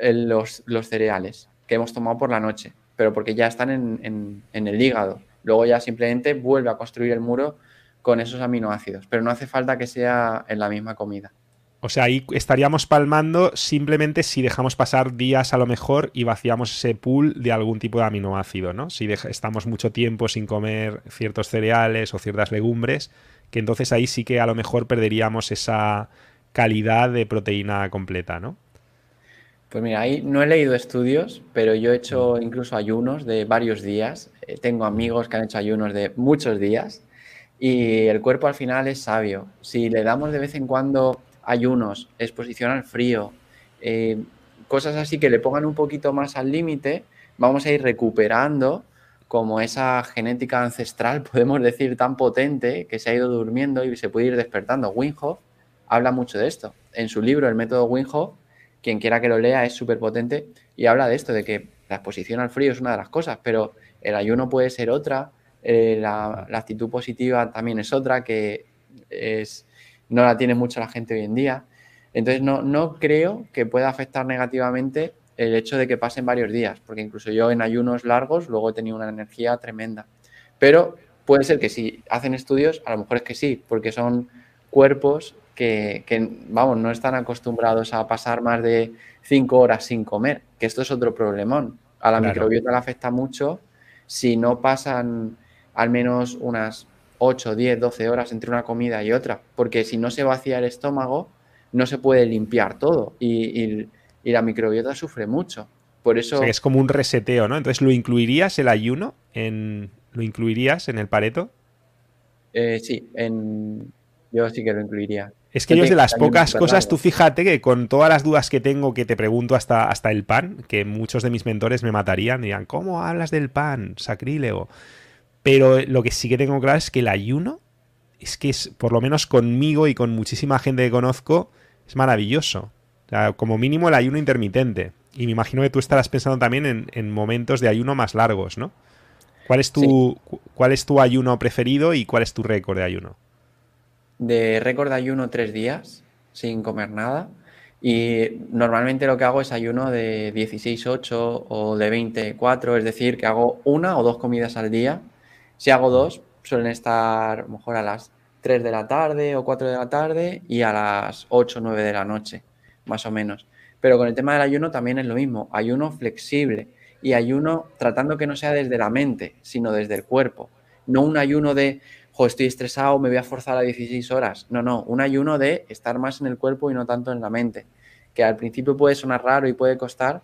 los, cereales que hemos tomado por la noche, pero porque ya están en, en el hígado. Luego ya simplemente vuelve a construir el muro con esos aminoácidos, pero no hace falta que sea en la misma comida. O sea, ahí estaríamos palmando simplemente si dejamos pasar días a lo mejor y vaciamos ese pool de algún tipo de aminoácido, ¿no? Si estamos mucho tiempo sin comer ciertos cereales o ciertas legumbres, que entonces ahí sí que a lo mejor perderíamos esa calidad de proteína completa, ¿no? Pues mira, ahí no he leído estudios, pero yo he hecho mm. incluso ayunos de varios días. Eh, tengo amigos que han hecho ayunos de muchos días y el cuerpo al final es sabio. Si le damos de vez en cuando ayunos, exposición al frío, eh, cosas así que le pongan un poquito más al límite, vamos a ir recuperando como esa genética ancestral, podemos decir, tan potente que se ha ido durmiendo y se puede ir despertando. Winhoff habla mucho de esto. En su libro, El método Winhoff, quien quiera que lo lea, es súper potente y habla de esto, de que la exposición al frío es una de las cosas, pero el ayuno puede ser otra, eh, la, la, actitud positiva también es otra, que es no la tiene mucho la gente hoy en día. Entonces no, no creo que pueda afectar negativamente el hecho de que pasen varios días, porque incluso yo en ayunos largos luego he tenido una energía tremenda. Pero puede ser que si hacen estudios, a lo mejor es que sí, porque son cuerpos que, vamos, no están acostumbrados a pasar más de cinco horas sin comer, que esto es otro problemón. A la microbiota le afecta mucho si no pasan al menos unas 8, 10, 12 horas entre una comida y otra, porque si no se vacía el estómago, no se puede limpiar todo y, la microbiota sufre mucho. Por eso... es como un reseteo, ¿no? Entonces, ¿lo incluirías el ayuno? En... ¿Lo incluirías en el pareto? Eh, sí, en... yo sí que lo incluiría. Es que yo de las pocas cosas, tú fíjate que con todas las dudas que tengo que te pregunto hasta, hasta el pan, que muchos de mis mentores me matarían, dirían, ¿cómo hablas del pan? Sacrílego. Pero lo que sí que tengo claro es que el ayuno es que es, por lo menos conmigo y con muchísima gente que conozco, es maravilloso. O sea, como mínimo el ayuno intermitente. Y me imagino que tú estarás pensando también en, momentos de ayuno más largos, ¿no? ¿Cuál es, tu, ¿Cuál es tu ayuno preferido y cuál es tu récord de ayuno? De récord de ayuno tres días, sin comer nada. Y normalmente lo que hago es ayuno de 16-8 o de 24, es decir, que hago una o dos comidas al día si hago dos, suelen estar mejor a las 3 de la tarde o 4 de la tarde y a las 8 o 9 de la noche, más o menos. Pero con el tema del ayuno también es lo mismo, ayuno flexible y ayuno tratando que no sea desde la mente, sino desde el cuerpo. No un ayuno de, jo, estoy estresado, me voy a forzar a 16 horas. No, no, un ayuno de estar más en el cuerpo y no tanto en la mente. Que al principio puede sonar raro y puede costar,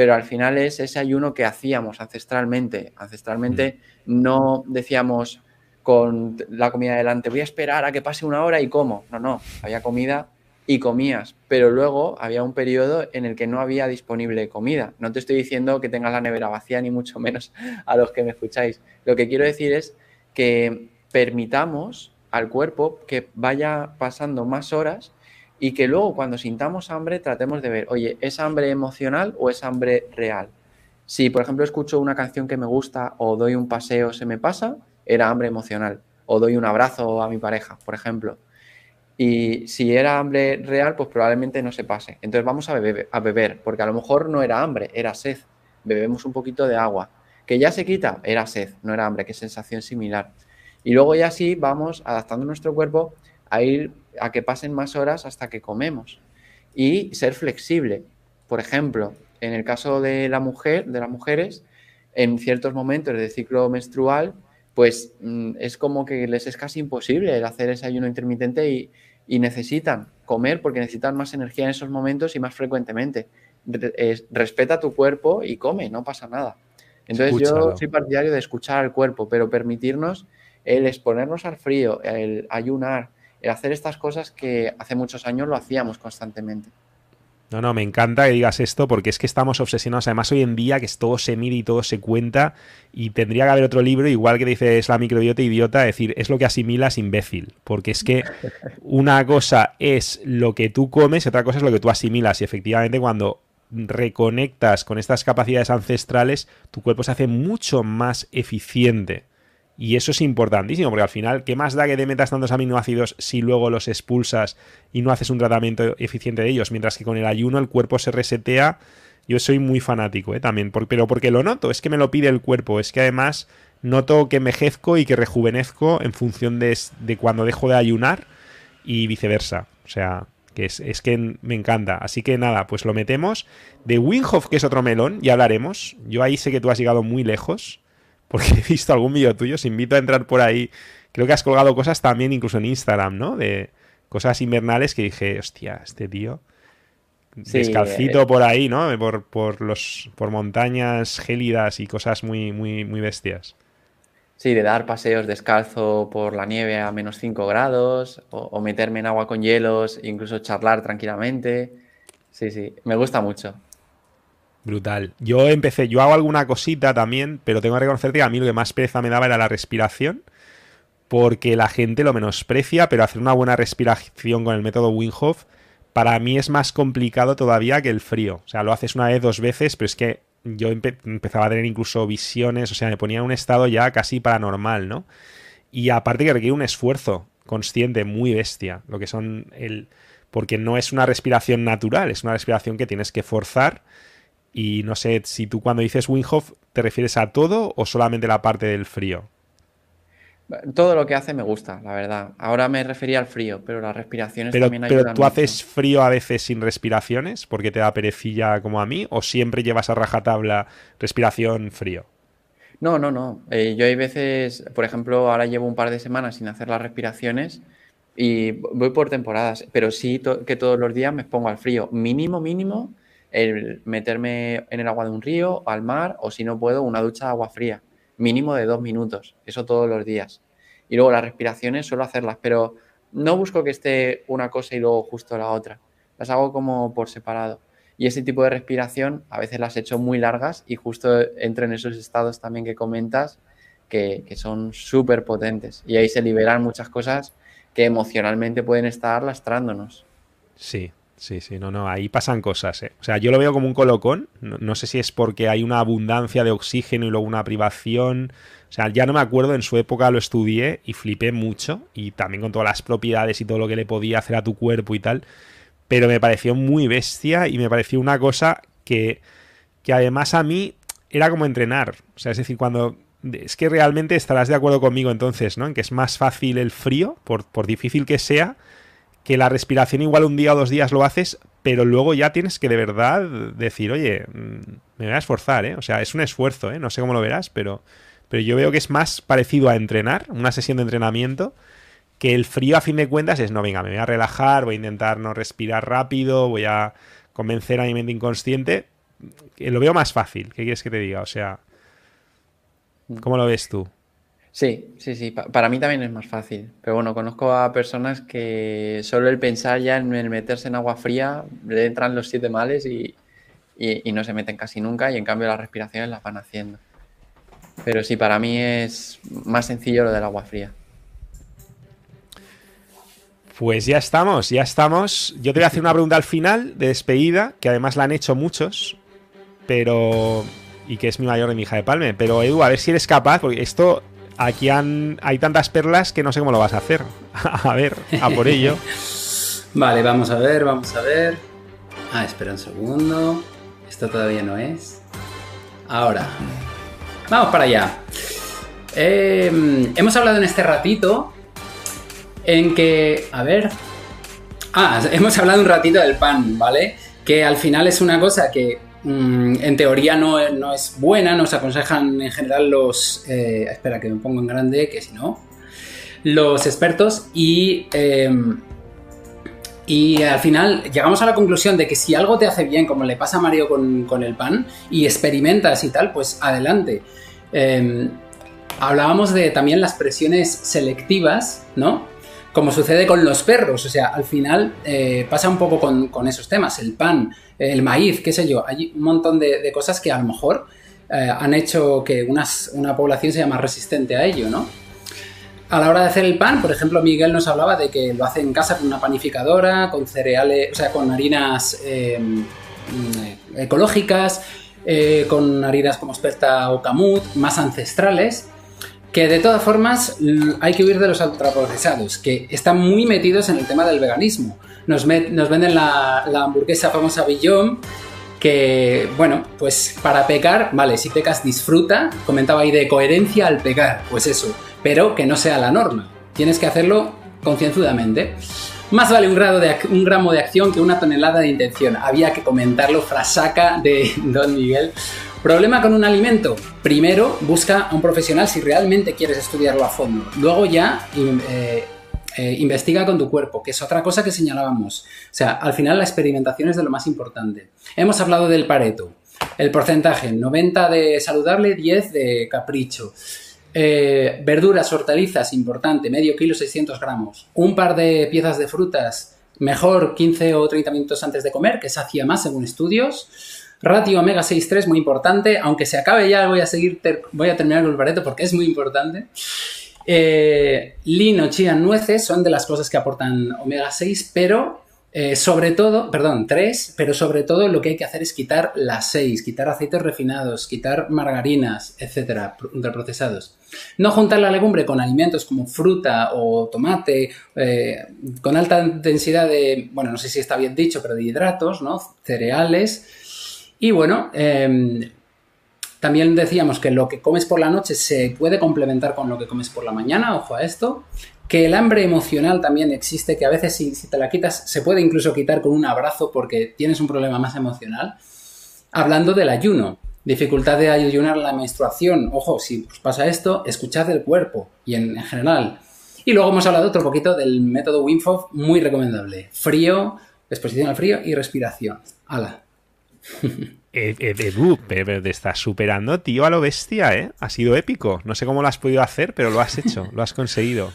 pero al final es ese ayuno que hacíamos ancestralmente. Ancestralmente no decíamos con la comida delante, voy a esperar a que pase una hora y como. No, no, había comida y comías, pero luego había un periodo en el que no había disponible comida. No te estoy diciendo que tengas la nevera vacía, ni mucho menos a los que me escucháis. Lo que quiero decir es que permitamos al cuerpo que vaya pasando más horas y que luego cuando sintamos hambre tratemos de ver, oye, ¿es hambre emocional o es hambre real? Si, por ejemplo, escucho una canción que me gusta o doy un paseo, se me pasa, era hambre emocional. O doy un abrazo a mi pareja, por ejemplo. Y si era hambre real, pues probablemente no se pase. Entonces vamos a a beber, porque a lo mejor no era hambre, era sed. Bebemos un poquito de agua. Que ya se quita, era sed, no era hambre, qué sensación similar. Y luego ya sí vamos adaptando nuestro cuerpo a ir a que pasen más horas hasta que comemos y ser flexible. Por ejemplo, en el caso de la mujer, de las mujeres, en ciertos momentos del ciclo menstrual, pues mm, es como que les es casi imposible el hacer ese ayuno intermitente y, necesitan comer porque necesitan más energía en esos momentos y más frecuentemente. respeta tu cuerpo y come, no pasa nada. Entonces yo soy partidario de escuchar al cuerpo, pero permitirnos el exponernos al frío, el ayunar, el hacer estas cosas que hace muchos años lo hacíamos constantemente. No, no, me encanta que digas esto porque es que estamos obsesionados. Además, hoy en día que todo se mide y todo se cuenta y tendría que haber otro libro, igual que dice es la microbiota idiota, decir, es lo que asimilas imbécil. Porque es que una cosa es lo que tú comes y otra cosa es lo que tú asimilas. Y efectivamente cuando reconectas con estas capacidades ancestrales, tu cuerpo se hace mucho más eficiente Y eso es importantísimo, porque al final, ¿qué más da que te metas tantos aminoácidos si luego los expulsas y no haces un tratamiento eficiente de ellos? Mientras que con el ayuno el cuerpo se resetea. Yo soy muy fanático, ¿eh? También, pero porque lo noto, es que me lo pide el cuerpo, es que además noto que envejezco y que rejuvenezco en función de, cuando dejo de ayunar y viceversa. O sea, que es, es, que me encanta. Así que nada, pues lo metemos. De Winghoff, que es otro melón, ya hablaremos. Yo ahí sé que tú has llegado muy lejos porque he visto algún vídeo tuyo, os invito a entrar por ahí. Creo que has colgado cosas también incluso en Instagram, ¿no? De cosas invernales que dije, hostia, este tío descalcito eh, por ahí, ¿no? Por, por, los por montañas gélidas y cosas muy muy muy bestias. Sí, de dar paseos descalzo por la nieve a menos 5 grados o, o, meterme en agua con hielos, incluso charlar tranquilamente. Sí, sí, me gusta mucho. Brutal. Yo empecé, yo hago alguna cosita también, pero tengo que reconocer que a mí lo que más pereza me daba era la respiración, porque la gente lo menosprecia, pero hacer una buena respiración con el método Wim para mí es más complicado todavía que el frío. O sea, lo haces una vez, dos veces, pero es que yo empezaba a tener incluso visiones, o sea, me ponía en un estado ya casi paranormal, ¿no? Y aparte que requiere un esfuerzo consciente muy bestia, lo que son el... porque no es una respiración natural, es una respiración que tienes que forzar y no sé si tú cuando dices Winghoff te refieres a todo o solamente la parte del frío. Todo lo que hace me gusta, la verdad. Ahora me refería al frío, pero las respiraciones también ayudan. Pero tú haces frío a veces sin respiraciones porque te da perecilla como a mí, o siempre llevas a rajatabla respiración frío. No, no, no. Eh, yo hay veces, por ejemplo, ahora llevo un par de semanas sin hacer las respiraciones y voy por temporadas, pero sí que todos los días me pongo al frío. Mínimo, mínimo, el meterme en el agua de un río, al mar, o si no puedo, una ducha de agua fría, mínimo de dos minutos, eso todos los días. Y luego las respiraciones suelo hacerlas, pero no busco que esté una cosa y luego justo la otra, las hago como por separado. Y ese tipo de respiración a veces las he hecho muy largas y justo entro en esos estados también que comentas que, que son súper potentes. Y ahí se liberan muchas cosas que emocionalmente pueden estar lastrándonos. Sí, Sí, sí, no, no, ahí pasan cosas. ¿eh? O sea, yo lo veo como un colocón. No, sé si es porque hay una abundancia de oxígeno y luego una privación. O sea, ya no me acuerdo, en su época lo estudié y flipé mucho. Y también con todas las propiedades y todo lo que le podía hacer a tu cuerpo y tal. Pero me pareció muy bestia y me pareció una cosa que, que además a mí era como entrenar. O sea, es decir, cuando es que realmente estarás de acuerdo conmigo entonces, ¿no? En que es más fácil el frío, por, por difícil que sea, que la respiración igual un día o dos días lo haces, pero luego ya tienes que de verdad decir, oye, mm, me voy a esforzar, ¿eh? O sea, es un esfuerzo, ¿eh? No sé cómo lo verás, pero, pero yo veo que es más parecido a entrenar, una sesión de entrenamiento, que el frío a fin de cuentas es, no, venga, me voy a relajar, voy a intentar no respirar rápido, voy a convencer a mi mente inconsciente. Lo veo más fácil, ¿qué quieres que te diga? O sea, ¿cómo lo ves tú? Sí, sí, sí. para mí también es más fácil. Pero bueno, conozco a personas que solo el pensar ya en el meterse en agua fría le entran los siete males y, no se meten casi nunca y en cambio las respiraciones las van haciendo. Pero sí, para mí es más sencillo lo del agua fría. Pues ya estamos, ya estamos. Yo te voy a hacer una pregunta al final de despedida, que además la han hecho muchos, pero... y que es mi mayor de mi hija de Palme. Pero Edu, a ver si eres capaz, porque esto aquí hay tantas perlas que no sé cómo lo vas a hacer. a ver, a por ello. vale, vamos a ver, vamos a ver. Ah, espera un segundo. Esto todavía no es. Ahora. Vamos para allá. Em, hemos hablado en este ratito en que... A ver. Ah, hemos hablado un ratito del pan, ¿vale? Que al final es una cosa que en teoría no, es buena, nos aconsejan en general los... Eh, espera que me pongo en grande, que si no... Los expertos y... Em, y al final llegamos a la conclusión de que si algo te hace bien, como le pasa a Mario con, el pan, y experimentas y tal, pues adelante. Em, hablábamos de también las presiones selectivas, ¿no? Como sucede con los perros, o sea, al final eh, pasa un poco con, esos temas. El pan el maíz, qué sé yo, hay un montón de, cosas que a lo mejor eh, han hecho que una población sea más resistente a ello, ¿no? A la hora de hacer el pan, por ejemplo, Miguel nos hablaba de que lo hace en casa con una panificadora, con cereales, o sea, con harinas em, ecológicas, eh, con harinas como Sperta o Camut, más ancestrales. Que de todas formas hay que huir de los ultraprocesados, que están muy metidos en el tema del veganismo. Nos, nos venden la, hamburguesa famosa Billón, que, bueno, pues para pecar, vale, si pecas disfruta, comentaba ahí de coherencia al pecar, pues eso, pero que no sea la norma. Tienes que hacerlo concienzudamente. Más vale un, grado de, un gramo de acción que una tonelada de intención. Había que comentarlo, frasaca de Don Miguel. Problema con un alimento. Primero, busca a un profesional si realmente quieres estudiarlo a fondo. Luego ya eh, eh, investiga con tu cuerpo, que es otra cosa que señalábamos. O sea, al final la experimentación es de lo más importante. Hemos hablado del Pareto. El porcentaje, 90 de saludable, 10 de capricho. Eh, verduras, hortalizas, importante, medio kilo, 600 gramos. Un par de piezas de frutas, mejor 15 o 30 minutos antes de comer, que se hacía más según estudios. Ratio omega 6,3, muy importante. Aunque se acabe ya, voy a seguir, voy a terminar el pareto porque es muy importante. Eh, lino, chía, nueces son de las cosas que aportan omega 6, pero eh, sobre todo, perdón, 3, pero sobre todo lo que hay que hacer es quitar las 6, quitar aceites refinados, quitar margarinas, etcétera, ultraprocesados. No juntar la legumbre con alimentos como fruta o tomate, eh, con alta densidad de, bueno, no sé si está bien dicho, pero de hidratos, ¿no? Cereales y bueno, em, también decíamos que lo que comes por la noche se puede complementar con lo que comes por la mañana, ojo a esto. Que el hambre emocional también existe, que a veces si, te la quitas se puede incluso quitar con un abrazo porque tienes un problema más emocional. Hablando del ayuno, dificultad de ayunar la menstruación, ojo, si os pasa esto, escuchad el cuerpo y en, general. Y luego hemos hablado otro poquito del método Wim Hof, muy recomendable. Frío, exposición al frío y respiración. ¡Hala! Edu, pero te estás superando, tío, a lo bestia, ¿eh? Ha sido épico. No sé cómo lo has podido hacer, pero lo has hecho, lo has conseguido.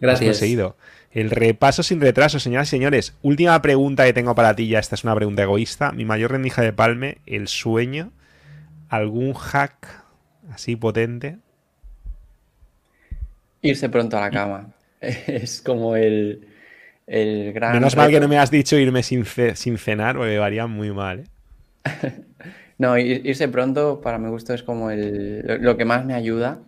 Gracias. Lo has conseguido. El repaso sin retraso, señoras y señores. Última pregunta que tengo para ti, ya esta es una pregunta egoísta. Mi mayor rendija de palme, el sueño. ¿Algún hack así potente? Irse pronto a la cama. Es como el, el gran. Menos mal que no me has dicho irme sin, sin cenar, porque varía muy mal. ¿eh? no, irse pronto para mi gusto es como lo que más me ayuda.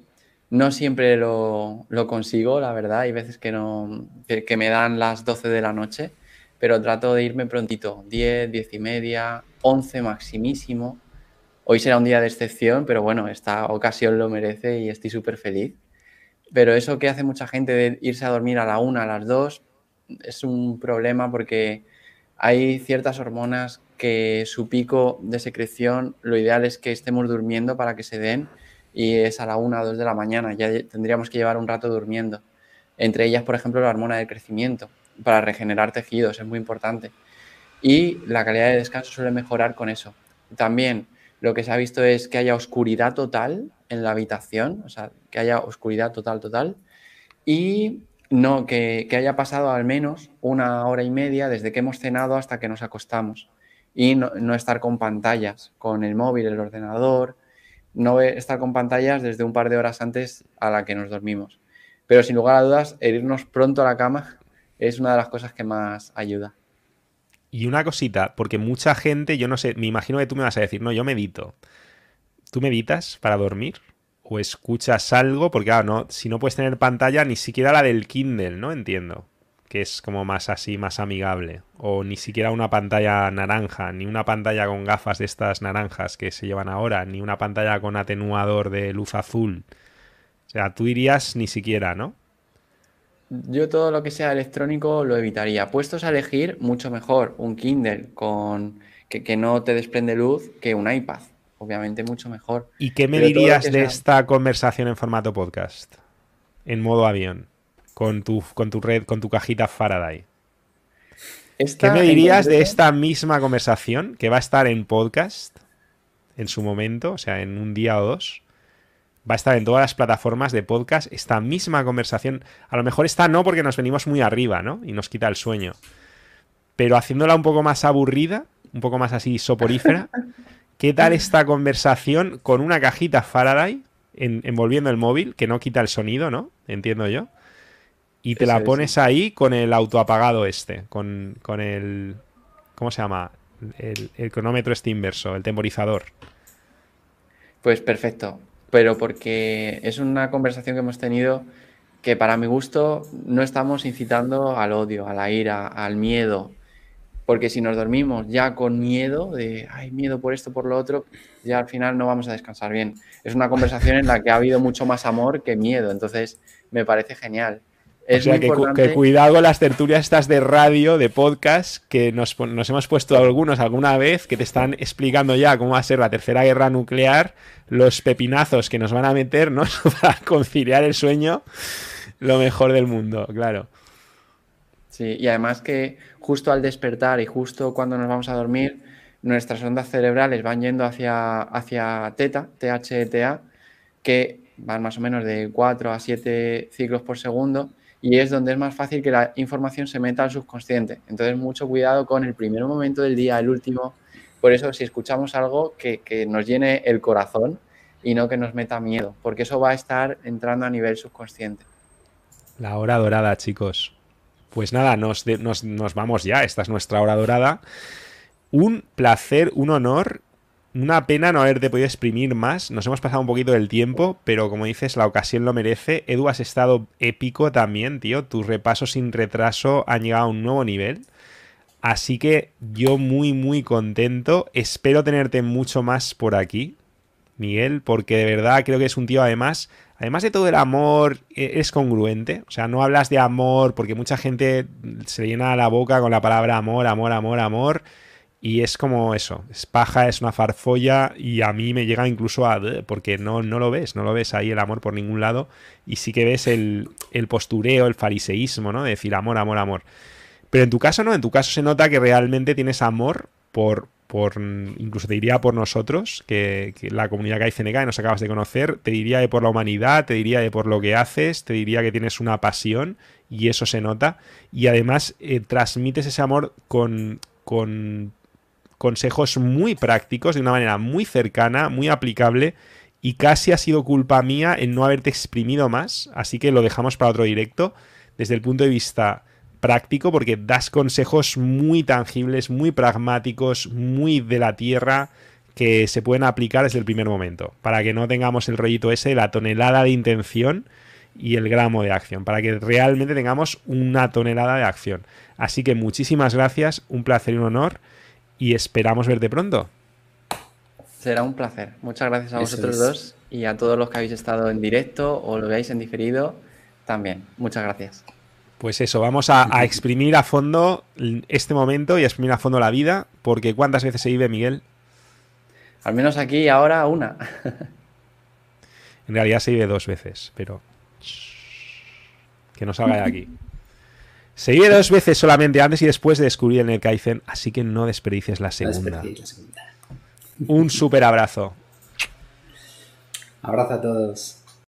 No siempre lo, consigo, la verdad. Hay veces que, no, que, me dan las 12 de la noche, pero trato de irme prontito. 10, 10 y media, 11 maximísimo. Hoy será un día de excepción, pero bueno, esta ocasión lo merece y estoy súper feliz. Pero eso que hace mucha gente de irse a dormir a la 1, a las 2, es un problema porque hay ciertas hormonas que su pico de secreción lo ideal es que estemos durmiendo para que se den y es a la 1 o 2 de la mañana, ya tendríamos que llevar un rato durmiendo. Entre ellas, por ejemplo, la hormona del crecimiento, para regenerar tejidos, es muy importante. Y la calidad de descanso suele mejorar con eso. También lo que se ha visto es que haya oscuridad total en la habitación, o sea, que haya oscuridad total, total, y no, que haya pasado al menos una hora y media desde que hemos cenado hasta que nos acostamos y no, estar con pantallas, con el móvil, el ordenador, no estar con pantallas desde un par de horas antes a la que nos dormimos. Pero sin lugar a dudas, el irnos pronto a la cama es una de las cosas que más ayuda. Y una cosita, porque mucha gente, yo no sé, me imagino que tú me vas a decir, no, yo medito. ¿Tú meditas para dormir? ¿O escuchas algo? Porque, claro, no, si no puedes tener pantalla, ni siquiera la del Kindle, ¿no? Entiendo que es como más así, más amigable. O ni siquiera una pantalla naranja, ni una pantalla con gafas de estas naranjas que se llevan ahora, ni una pantalla con atenuador de luz azul. O sea, tú irías ni siquiera, ¿no? Yo todo lo que sea electrónico lo evitaría. Puestos a elegir, mucho mejor un Kindle con que, no te desprende luz que un iPad. Obviamente mucho mejor. ¿Y qué me dirías de esta conversación en formato podcast? En modo avión con tu, con tu red, con tu cajita Faraday. ¿Qué me dirías de esta misma conversación que va a estar en podcast en su momento, o sea, en un día o dos? Va a estar en todas las plataformas de podcast esta misma conversación. A lo mejor esta no porque nos venimos muy arriba, ¿no? Y nos quita el sueño. Pero haciéndola un poco más aburrida, un poco más así soporífera, ¿qué tal esta conversación con una cajita Faraday envolviendo el móvil que no quita el sonido, ¿no? Entiendo yo y te la pones ahí con el autoapagado este, con, el... ¿Cómo se llama? El, cronómetro este inverso, el temporizador. Pues perfecto. pero porque es una conversación que hemos tenido que para mi gusto no estamos incitando al odio, a la ira, al miedo, porque si nos dormimos ya con miedo, de, hay miedo por esto, por lo otro, ya al final no vamos a descansar bien. Es una conversación en la que ha habido mucho más amor que miedo, entonces me parece genial. Es o que, cuidado con las tertulias estas de radio, de podcast, que nos, nos, hemos puesto algunos alguna vez, que te están explicando ya cómo va a ser la tercera guerra nuclear, los pepinazos que nos van a meternos para conciliar el sueño, lo mejor del mundo, claro. Sí, y además que justo al despertar y justo cuando nos vamos a dormir, nuestras ondas cerebrales van yendo hacia, hacia teta, THTA, que van más o menos de 4 a 7 ciclos por segundo y es donde es más fácil que la información se meta al subconsciente. Entonces, mucho cuidado con el primer momento del día, el último. Por eso, si escuchamos algo que, que nos llene el corazón y no que nos meta miedo, porque eso va a estar entrando a nivel subconsciente. La hora dorada, chicos. Pues nada, nos, nos, vamos ya. Esta es nuestra hora dorada. Un placer, un honor una pena no haberte podido exprimir más. Nos hemos pasado un poquito del tiempo, pero como dices, la ocasión lo merece. Edu, has estado épico también, tío. Tus repasos sin retraso han llegado a un nuevo nivel. Así que yo muy, muy contento. Espero tenerte mucho más por aquí, Miguel, porque de verdad creo que es un tío, además, además de todo el amor, e-, es congruente. O sea, no hablas de amor porque mucha gente se llena la boca con la palabra amor, amor, amor, amor. Y es como eso, es paja, es una farfolla y a mí me llega incluso a... porque no, no lo ves, no lo ves ahí el amor por ningún lado y sí que ves el, el postureo, el fariseísmo, ¿no? De decir amor, amor, amor. Pero en tu caso no, en tu caso se nota que realmente tienes amor por, por incluso te diría por nosotros, que, la comunidad CNK que nos acabas de conocer, te diría de por la humanidad, te diría de por lo que haces, te diría que tienes una pasión y eso se nota. Y además eh, transmites ese amor con, con consejos muy prácticos, de una manera muy cercana, muy aplicable. Y casi ha sido culpa mía el no haberte exprimido más, así que lo dejamos para otro directo. Desde el punto de vista práctico porque das consejos muy tangibles, muy pragmáticos, muy de la tierra que se pueden aplicar desde el primer momento, para que no tengamos el rollito ese, la tonelada de intención y el gramo de acción, para que realmente tengamos una tonelada de acción. Así que muchísimas gracias, un placer y un honor y esperamos verte pronto. Será un placer. Muchas gracias a vosotros dos y a todos los que habéis estado en directo o lo veáis en diferido también. Muchas gracias. Pues eso, vamos a, exprimir a fondo este momento y a exprimir a fondo la vida, porque ¿cuántas veces se vive, Miguel? Al menos aquí ahora una. en realidad se vive dos veces, pero que no salga de aquí. Se vive dos veces solamente antes y después de descubrir el Kaizen, así que no desperdicies la segunda. Un super abrazo. Abrazo a todos.